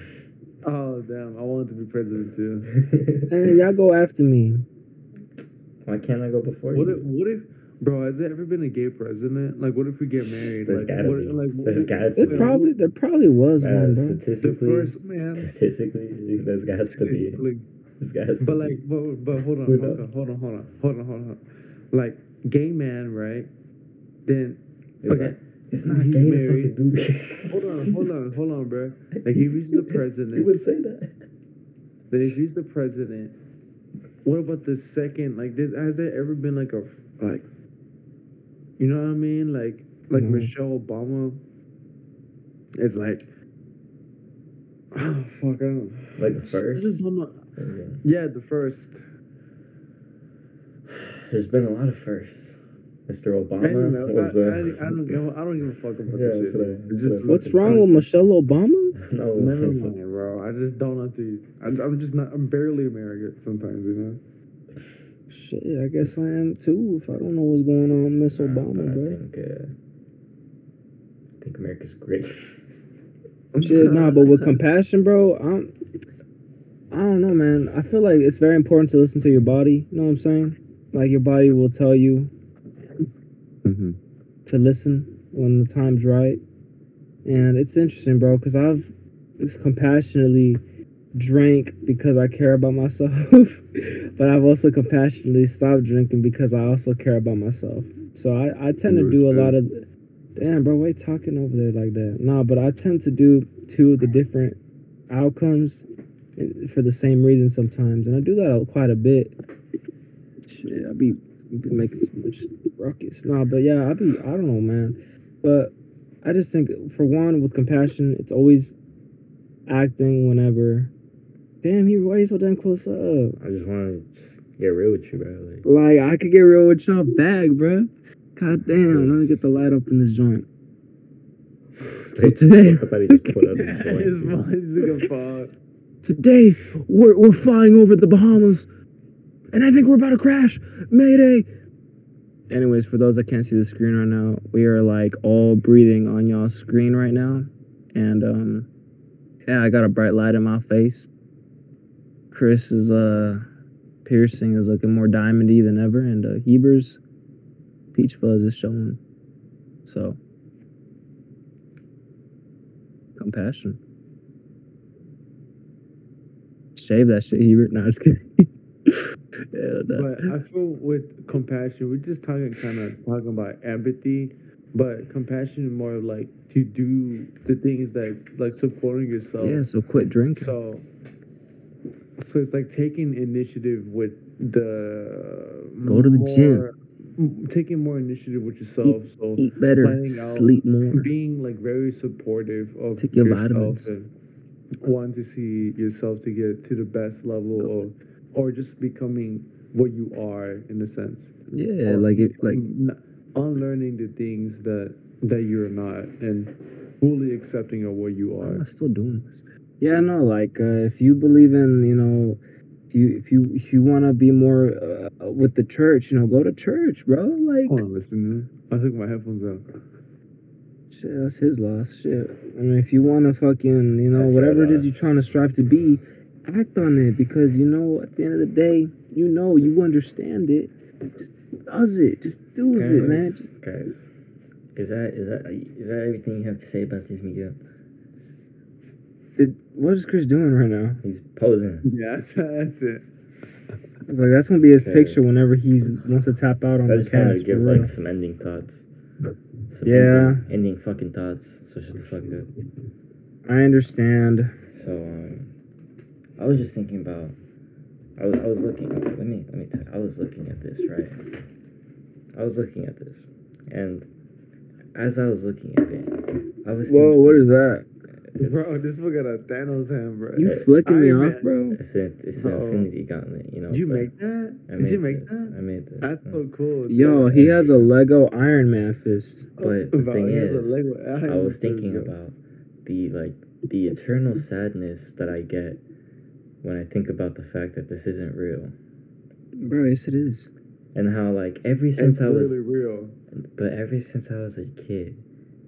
Oh damn, I wanted to be president too. Hey, y'all go after me. why can't i go before What you if, what if, bro? Has there ever been a gay president? Like, what if we get married? There's like, gotta what, be. like, There's gotta There be. probably there probably was Uh, one, bro. the statistically first man. statistically there's got to be Like, there's got to but be like, but, but hold on, hold on, hold on, hold on, hold on, hold on. Like, gay man, right? Then It's, okay. not, it's not He's gay to fucking do hold on, hold on, hold on, bro. Like, if he's the president, he would say that. Then if he's the president, what about the second? Like this, has there ever been like a like You know what I mean? Like like Mhm. Michelle Obama. It's like, oh fuck, I don't. Like the I just first. don't know. Okay. Yeah, the first. There's been a lot of firsts. Mr. I Obama don't know. was the. I, I don't give. I don't give a fuck about Yeah, this shit. what I- just what What's wrong with Michelle Obama? no. Never mind, bro. I just don't have to. I'm just not. I'm barely American sometimes, you know. Shit, I guess I am too. If I don't know what's going on, Miss Obama, I bro. think. Uh, I think America's great. Shit, nah, but with compassion, bro, I'm. I don't know, man. I feel like it's very important to listen to your body. You know what I'm saying? Like your body will tell you Mm-hmm. to listen when the time's right. And it's interesting, bro, because I've compassionately drank because I care about myself, but I've also compassionately stopped drinking because I also care about myself. So I, I tend to do a lot of. Damn, bro, why talking over there like that? Nah, but I tend to do two of the different outcomes for the same reason sometimes, and I do that quite a bit. Shit, I be, be making too much ruckus. Nah, but yeah, I be, I don't know, man. But I just think, for one, with compassion, it's always acting whenever. Damn, he why you so damn close up? I just want to get real with you, bro. Like, Like I could get real with your bag, bro. God damn, let me get the light up in this joint. So today, I thought he just put up his voice today we're we're flying over the Bahamas, and I think we're about to crash. Mayday. Anyways, for those that can't see the screen right now, we are like all breathing on y'all's screen right now, and um, yeah, I got a bright light in my face. Chris is uh piercing is looking more diamondy than ever, and uh, Heber's peach fuzz is showing. So compassion. Shave that shit, Heber. No, I'm just kidding. yeah, no. But I feel with compassion, we're just talking kind of talking about empathy, but compassion is more like to do the things that like supporting yourself. yeah, so quit drinking. So, so it's like taking initiative with the Go to the gym. more- m- Taking more initiative with yourself. So Eat better, out- sleep more. being like very supportive of Take your yourself vitamins. and wanting to see yourself to get to the best level Go. of, or just becoming what you are in a sense. Yeah, Or like it, like unlearning the things that that you're not and fully accepting of what you are i'm still doing this? Yeah, no, like uh, if you believe in, you know, if you if you if you want to be more uh, with the church, you know, go to church, bro. Like Hold on, listen me. I took my headphones out. Shit, that's his loss. Shit. I mean, if you want to fucking, you know, That's whatever it is you're trying to strive to be, act on it because you know, at the end of the day, you know, you understand it. Just does it. Just does it, man. Guys, guys, is that is that is that everything you have to say about this Miguel? Did, what is Chris doing right now? He's posing. Yeah, that's, that's it. Like that's gonna be his picture Yes. whenever he's wants to tap out on So I the just wanted to cast. give for real. like some ending thoughts. Some Yeah. Ending, ending fucking thoughts. So shut the fuck up. I understand. So um, I was just thinking about. I was I was looking. Okay, let me let me. Tell, I was looking at this right. I was looking at this, and as I was looking at it, I was. Whoa, thinking- what is that? It's, Bro, this fool got a Thanos hand, bro. You flicking me off, bro? It's an it's an Oh. Infinity Gauntlet. You know. Did you but make that? I Did you make this. that? I made this. That's so mm. cool. Yo, he has a Lego Iron Man fist. Oh, but the Bro, thing he has a is, I was thinking bro. about the like the eternal sadness that I get when I think about the fact that this isn't real, Bro, yes, it is. and how like every since It's I was, really real. but ever since I was a kid,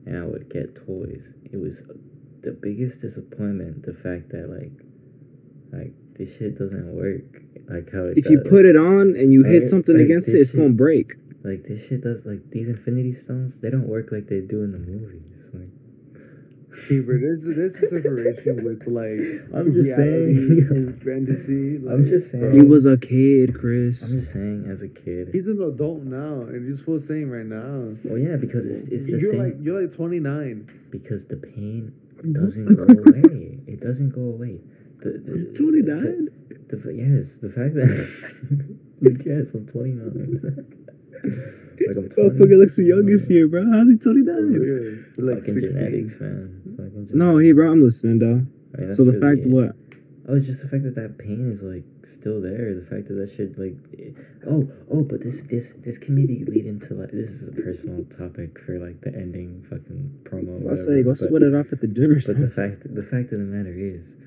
and I would get toys, it was the biggest disappointment. The fact that like, like this shit doesn't work. Like how it If you put it on and you hit something like against it, this it's gonna break. like this shit does like these Infinity Stones. They don't work like they do in the movies. Like. Heber, there's there's a separation with like I'm just saying. and fantasy. Like, I'm just saying. He was a kid, Chris. I'm just saying, as a kid. He's an adult now, and he's full saying right now. Well, yeah, because it's, it's the you're same. like you're like 29. because the pain Mm-hmm. doesn't go away. It doesn't go away. The, the, He's 29. The, the, yes, the fact that. like, yes, I'm 29. Like I'm 20. Motherfucker looks the youngest here, bro. How's he For 29? real. Like Fucking 16. genetics, man. Fucking No, he, bro, I'm listening, though. I mean, So the that's fact really what? Oh, just the fact that that pain is like still there. The fact that that shit like, oh, oh, but this, this, this can maybe lead into like this is a personal topic for like the ending fucking promo. I say, go sweat it off at the gym or But the fact the fact of the matter is,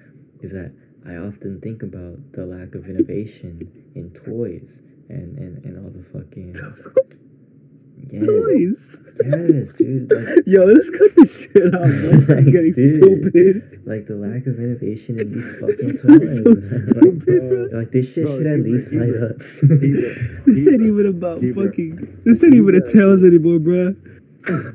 is that I often think about the lack of innovation in toys and and, and all the fucking yeah, Toys. yes, dude. Like, Yo, let's cut this shit out, bro. This is getting Dude. stupid. like the lack of innovation in these fucking This toys. is so man. stupid, bro. Like, like this shit Bro, should at Heber, least light Heber. up. This ain't even about Heber. fucking. This ain't even a tails anymore, bro.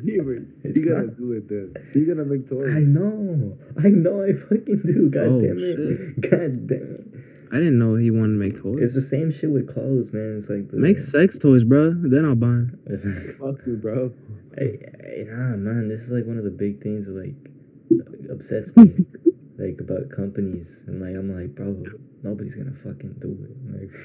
Heber, you gotta not. do it then. You gotta make toys. I know, I know, I fucking do. God Oh, damn it, God damn it. I didn't know he wanted to make toys. It's the same shit with clothes, man. It's like the, Make sex toys, bro. Then I'll buy 'em. It's like, Fuck you, bro. Hey, hey, nah, man, this is like one of the big things that like upsets me, like about companies, and like I'm like, bro, nobody's gonna fucking do it. Like,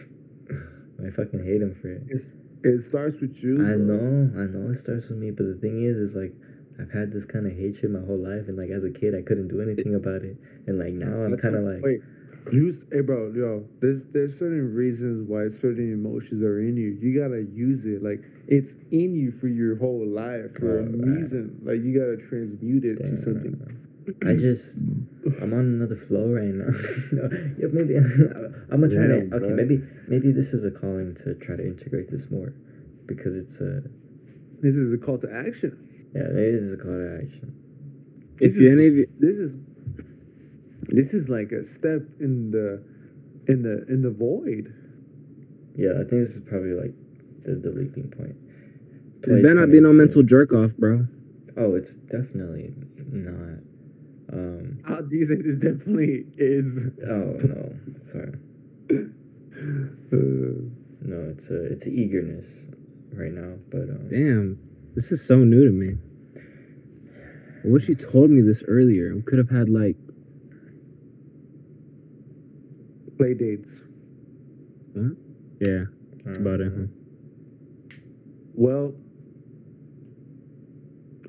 I fucking hate them for it. It's, it starts with you. I bro. know, I know, it starts with me, but the thing is, is like. I've had this kind of hatred my whole life, and like as a kid, I couldn't do anything about it, and like now I'm kind of like, wait. Use, hey, bro, yo. There's there's certain reasons why certain emotions are in you. You gotta use it. Like it's in you for your whole life for a Alright. reason. Like you gotta transmute it to something. I just, I'm on another flow right now. no, yeah, maybe I'm gonna try Damn, to. Okay, bro. maybe maybe this is a calling to try to integrate this more, because it's a This is a call to action. yeah, maybe this is a call to action. This If you is- any of you, This is this is like a step in the in the in the void. Yeah, I think this is probably like the the leaping point. there Twice better not be no mental jerk off, bro. Oh, it's definitely not. Um. How do you say this definitely is? Oh no, sorry. No, it's a it's eagerness right now, but um. Damn, this is so new to me. I wish you told me this earlier. We could have had like, play dates. Hmm? yeah, that's about it. Huh? Well,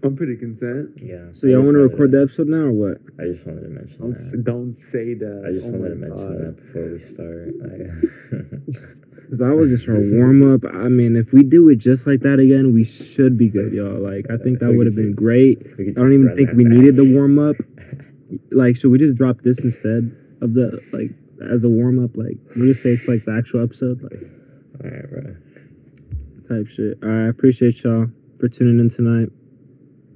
I'm pretty content. Yeah. So y'all want to record the episode now or what? I just wanted to mention Don't, s- that. don't say that. I just Oh wanted to mention God. that before we start. Cause that was just our warm up. I mean, if we do it just like that again, we should be good, y'all. Like, I think that would have been great. I don't even think we back. needed the warm up. Like, should we just drop this instead of the like as a warm up? Like, we just say it's like the actual episode, like All right, bro. type shit. All right, I appreciate y'all for tuning in tonight.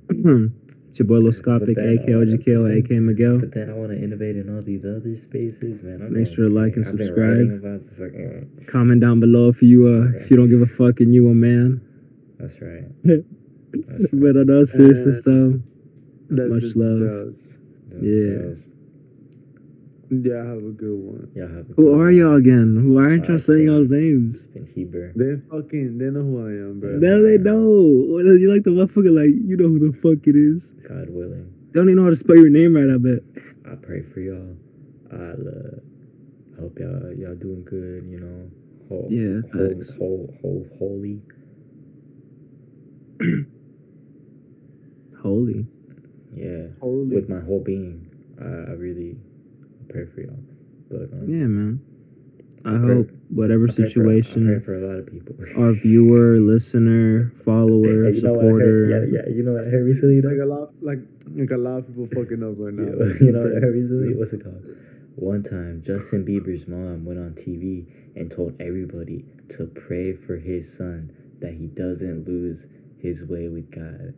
it's your boy Lil Scopic, But then, aka OGKO, aka Miguel. But then I want to innovate in all these other spaces, man. I'm Make sure to like and subscribe. writing About the fucking, Comment down below if you uh if you don't give a fuck and you a man. that's right. That's right. But on all seriousness though, Much love. does. Yeah. So, Yeah, I have a good one. y'all have a who good are one. y'all again? Who aren't Uh, y'all it's saying been- y'all's names? It's Heber. They fucking they know who I am, bro. No, they don't. You like the motherfucker, like you know who the fuck it is. God willing. They don't even know how to spell your name right. I bet. I pray for y'all. I uh, I hope y'all y'all doing good. You know, whole, Yeah, whole, thanks. whole, whole, holy. Holy. Yeah, Holy. with my whole being, I, I really pray for y'all. But um, Yeah, man. I pray- hope whatever I pray for- I situation pray for a lot of people. our viewer, listener, follower, Hey, you know what I heard? supporter. Yeah, yeah. You know what I heard recently? like a lot, like like a lot of people fucking up right now. Yeah, you know what I heard recently? What's it called? One time, Justin Bieber's mom went on TV and told everybody to pray for his son that he doesn't lose his way with God.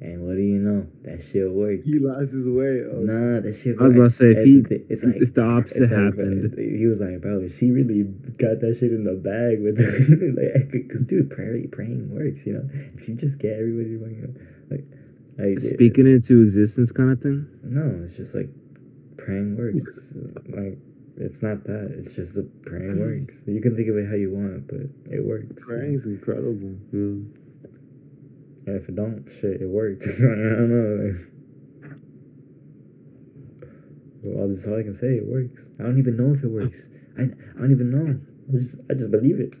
And what do you know? That shit worked. He lost his way. Oh, Nah, that shit. I was worked. about to say if he, Everything- it's like if the opposite it's like, happened, bro, he was like, bro, she really got that shit in the bag with, like, cause dude, prayer, praying works, you know. If you just get everybody, you know, like, like speaking it's- into existence, kind of thing. No, it's just like praying works. like, it's not that. It's just a praying works. You can think of it how you want, but it works. praying's incredible. Yeah. And if it don't, shit, it works. I don't know. Like, well, that's all I can say. It works. I don't even know if it works. I, I don't even know. I just I just believe it.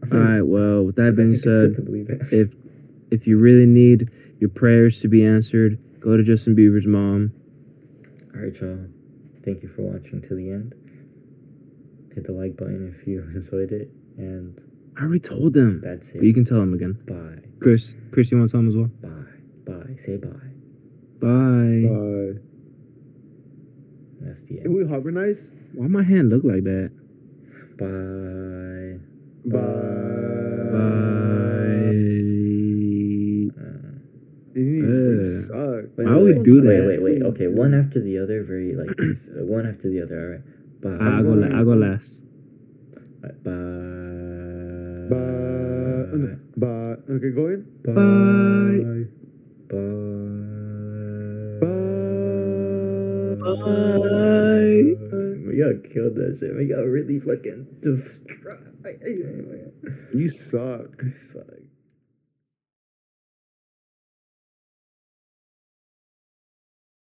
All right. Well, with that being think it's good said, to believe it. if if you really need your prayers to be answered, go to Justin Bieber's mom. All right, y'all. Thank you for watching to the end. Hit the like button if you enjoyed it, and I already told them. that's But you can tell them again. Bye, Chris, Chris, you want to tell them as well? bye, bye. Say bye. Bye. Bye. That's the Can end. we harmonize? Why my hand look like that? Bye. Bye. Bye. Uh, Uh, suck. wait, Why would do that? Wait, wait, wait. Okay, one after the other. Very like one after the other. All right. Bye. I go. La- I go last. Bye. Bye. No, Bye. Okay, go in. Bye. Bye. Bye. Bye. We got killed that shit. We got really fucking just. You suck. I suck.